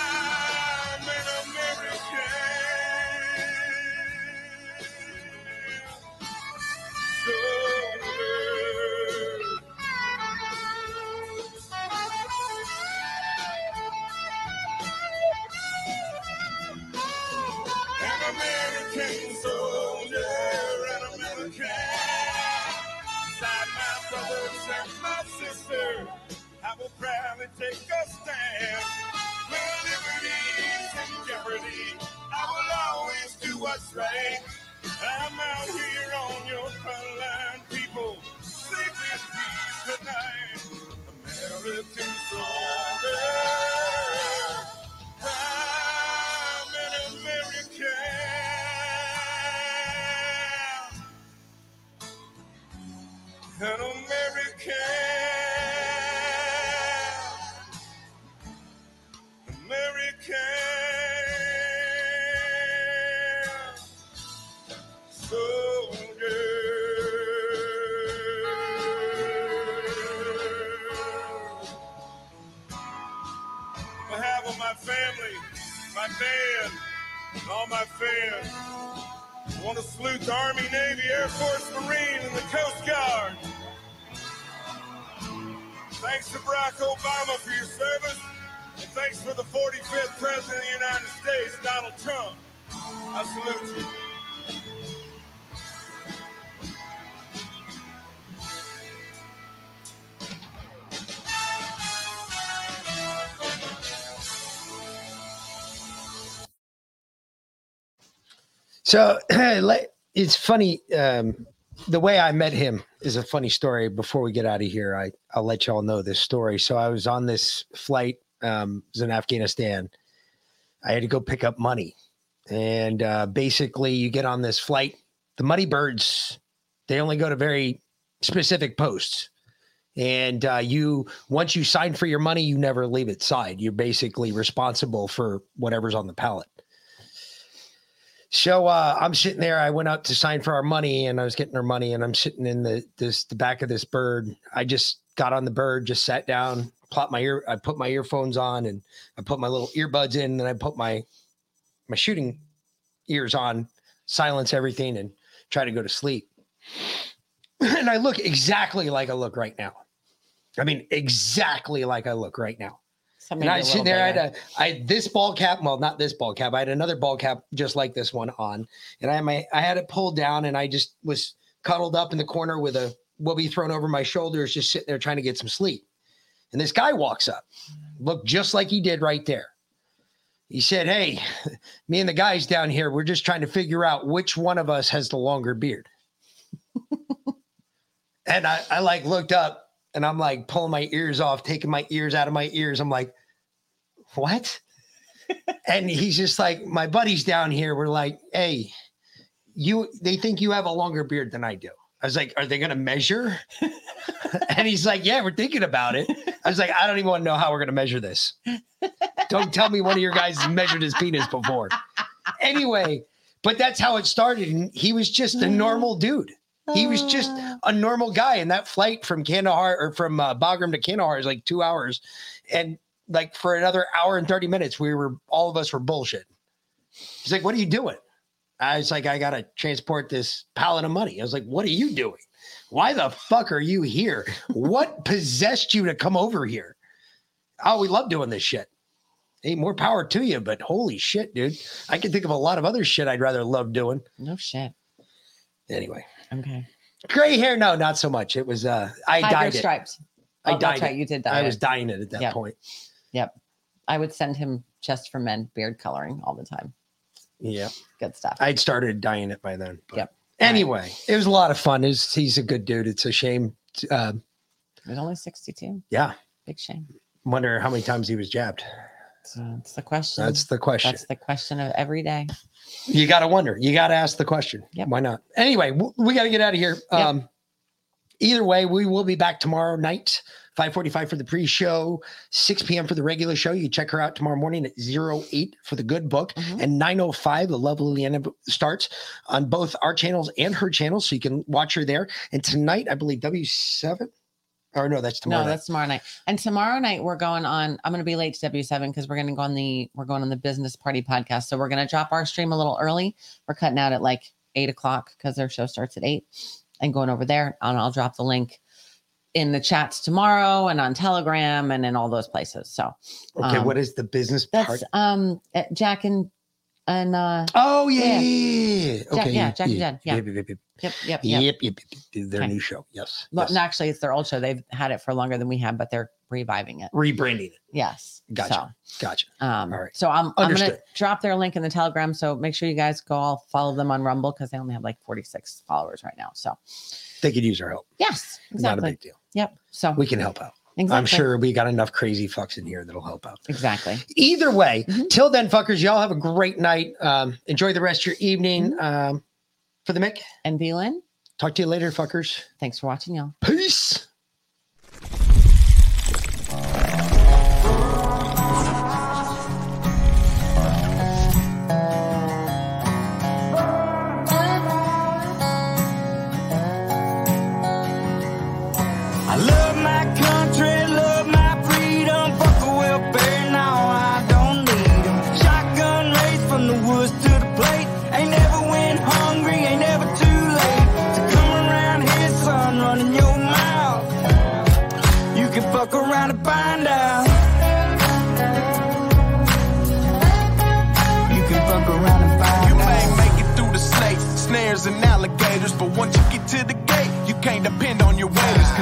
So it's funny. Um, the way I met him is a funny story. Before we get out of here, I I'll let y'all know this story. So I was on this flight. Um, it was in Afghanistan. I had to go pick up money, and uh, basically, you get on this flight. The money birds, they only go to very specific posts. And uh, you, once you sign for your money, you never leave its side. You're basically responsible for whatever's on the pallet. So uh, I'm sitting there. I went out to sign for our money, and I was getting our money, and I'm sitting in the this the back of this bird. I just got on the bird, just sat down, plopped my ear. I put my earphones on, and I put my little earbuds in, and I put my my shooting ears on, silence everything, and try to go to sleep. and I look exactly like I look right now. I mean, exactly like I look right now. So and I was sitting there, I had a, I this ball cap. Well, not this ball cap. I had another ball cap just like this one on, and I had my, I had it pulled down, and I just was cuddled up in the corner with a woobie thrown over my shoulders, just sitting there trying to get some sleep. And this guy walks up, looked just like he did right there. He said, "Hey, me and the guys down here, we're just trying to figure out which one of us has the longer beard." and I, I like looked up, and I'm like pulling my ears off, taking my ears out of my ears. I'm like, "What?" and he's just like, "My buddies down here were like, hey, you, they think you have a longer beard than I do." I was like, "Are they gonna measure?" and he's like, "Yeah, we're thinking about it." I was like, "I don't even want to know how we're gonna measure this." Don't tell me one of your guys measured his penis before. Anyway, but that's how it started. And he was just a mm-hmm. normal dude. He was just a normal guy. And that flight from Kandahar or from uh, Bagram to Kandahar is like two hours. And like for another hour and 30 minutes, we were all of us were bullshit. He's like, What are you doing? I was like, I gotta transport this pallet of money. I was like, What are you doing? Why the fuck are you here? What possessed you to come over here? Oh, we love doing this shit. Hey, more power to you, but holy shit, dude. I can think of a lot of other shit I'd rather love doing. No shit. Anyway. Okay. Gray hair, no, not so much. It was uh I Tiger dyed it. stripes. I Oh, dyed that's it. right. You did dye I it. was dyeing it at that Yep. point. Yep. I would send him just for men beard coloring all the time. Yeah. Good stuff. I'd started dyeing it by then. But Yep. Anyway, it was a lot of fun. He's, he's a good dude. It's a shame. Uh, It was only 62. yeah. Big shame. Wonder how many times he was jabbed. That's the question. That's the question. That's the question of every day. You got to wonder. You got to ask the question. Why not? Anyway, we got to get out of here. Um, either way, we will be back tomorrow night, 545 for the pre-show, 6 p.m. for the regular show. You check her out tomorrow morning at 08 for the good book and 905, the lovely end starts on both our channels and her channel. So you can watch her there. And tonight, I believe W7 or no, that's tomorrow. no, night. that's tomorrow night. And tomorrow night we're going on. I'm going to be late to W7 because we're going to go on the we're going on the business party podcast. So we're going to drop our stream a little early. We're cutting out at like eight o'clock because their show starts at eight, and going over there. And I'll drop the link in the chats tomorrow and on Telegram and in all those places. So Okay, um, what is the business that's part? um Jack and and uh Oh yeah, yeah, yeah, yeah. Okay, yeah, Jack and Jen, yeah. Yep, yep, yep, yep. Yep, yep, yep, yep. Their Okay. new show. Yes. Well, yes. no, actually, it's their old show. They've had it for longer than we have, but they're reviving it. Rebranding it. Yes. Gotcha. Gotcha. Um, All right. So I'm, I'm to drop their link in the Telegram. So make sure you guys go all follow them on Rumble because they only have like 46 followers right now. So They could use our help. yes, exactly Not a big deal. Yep. So We can help out. I'm sure we got enough crazy fucks in here that'll help out. Exactly. Either way, Mm-hmm. till then, fuckers, y'all have a great night. Um, enjoy the rest of your evening. Mm-hmm. Um, for the Mick and VLN. Talk to you later, fuckers. Thanks for watching, y'all. Peace.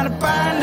trying to find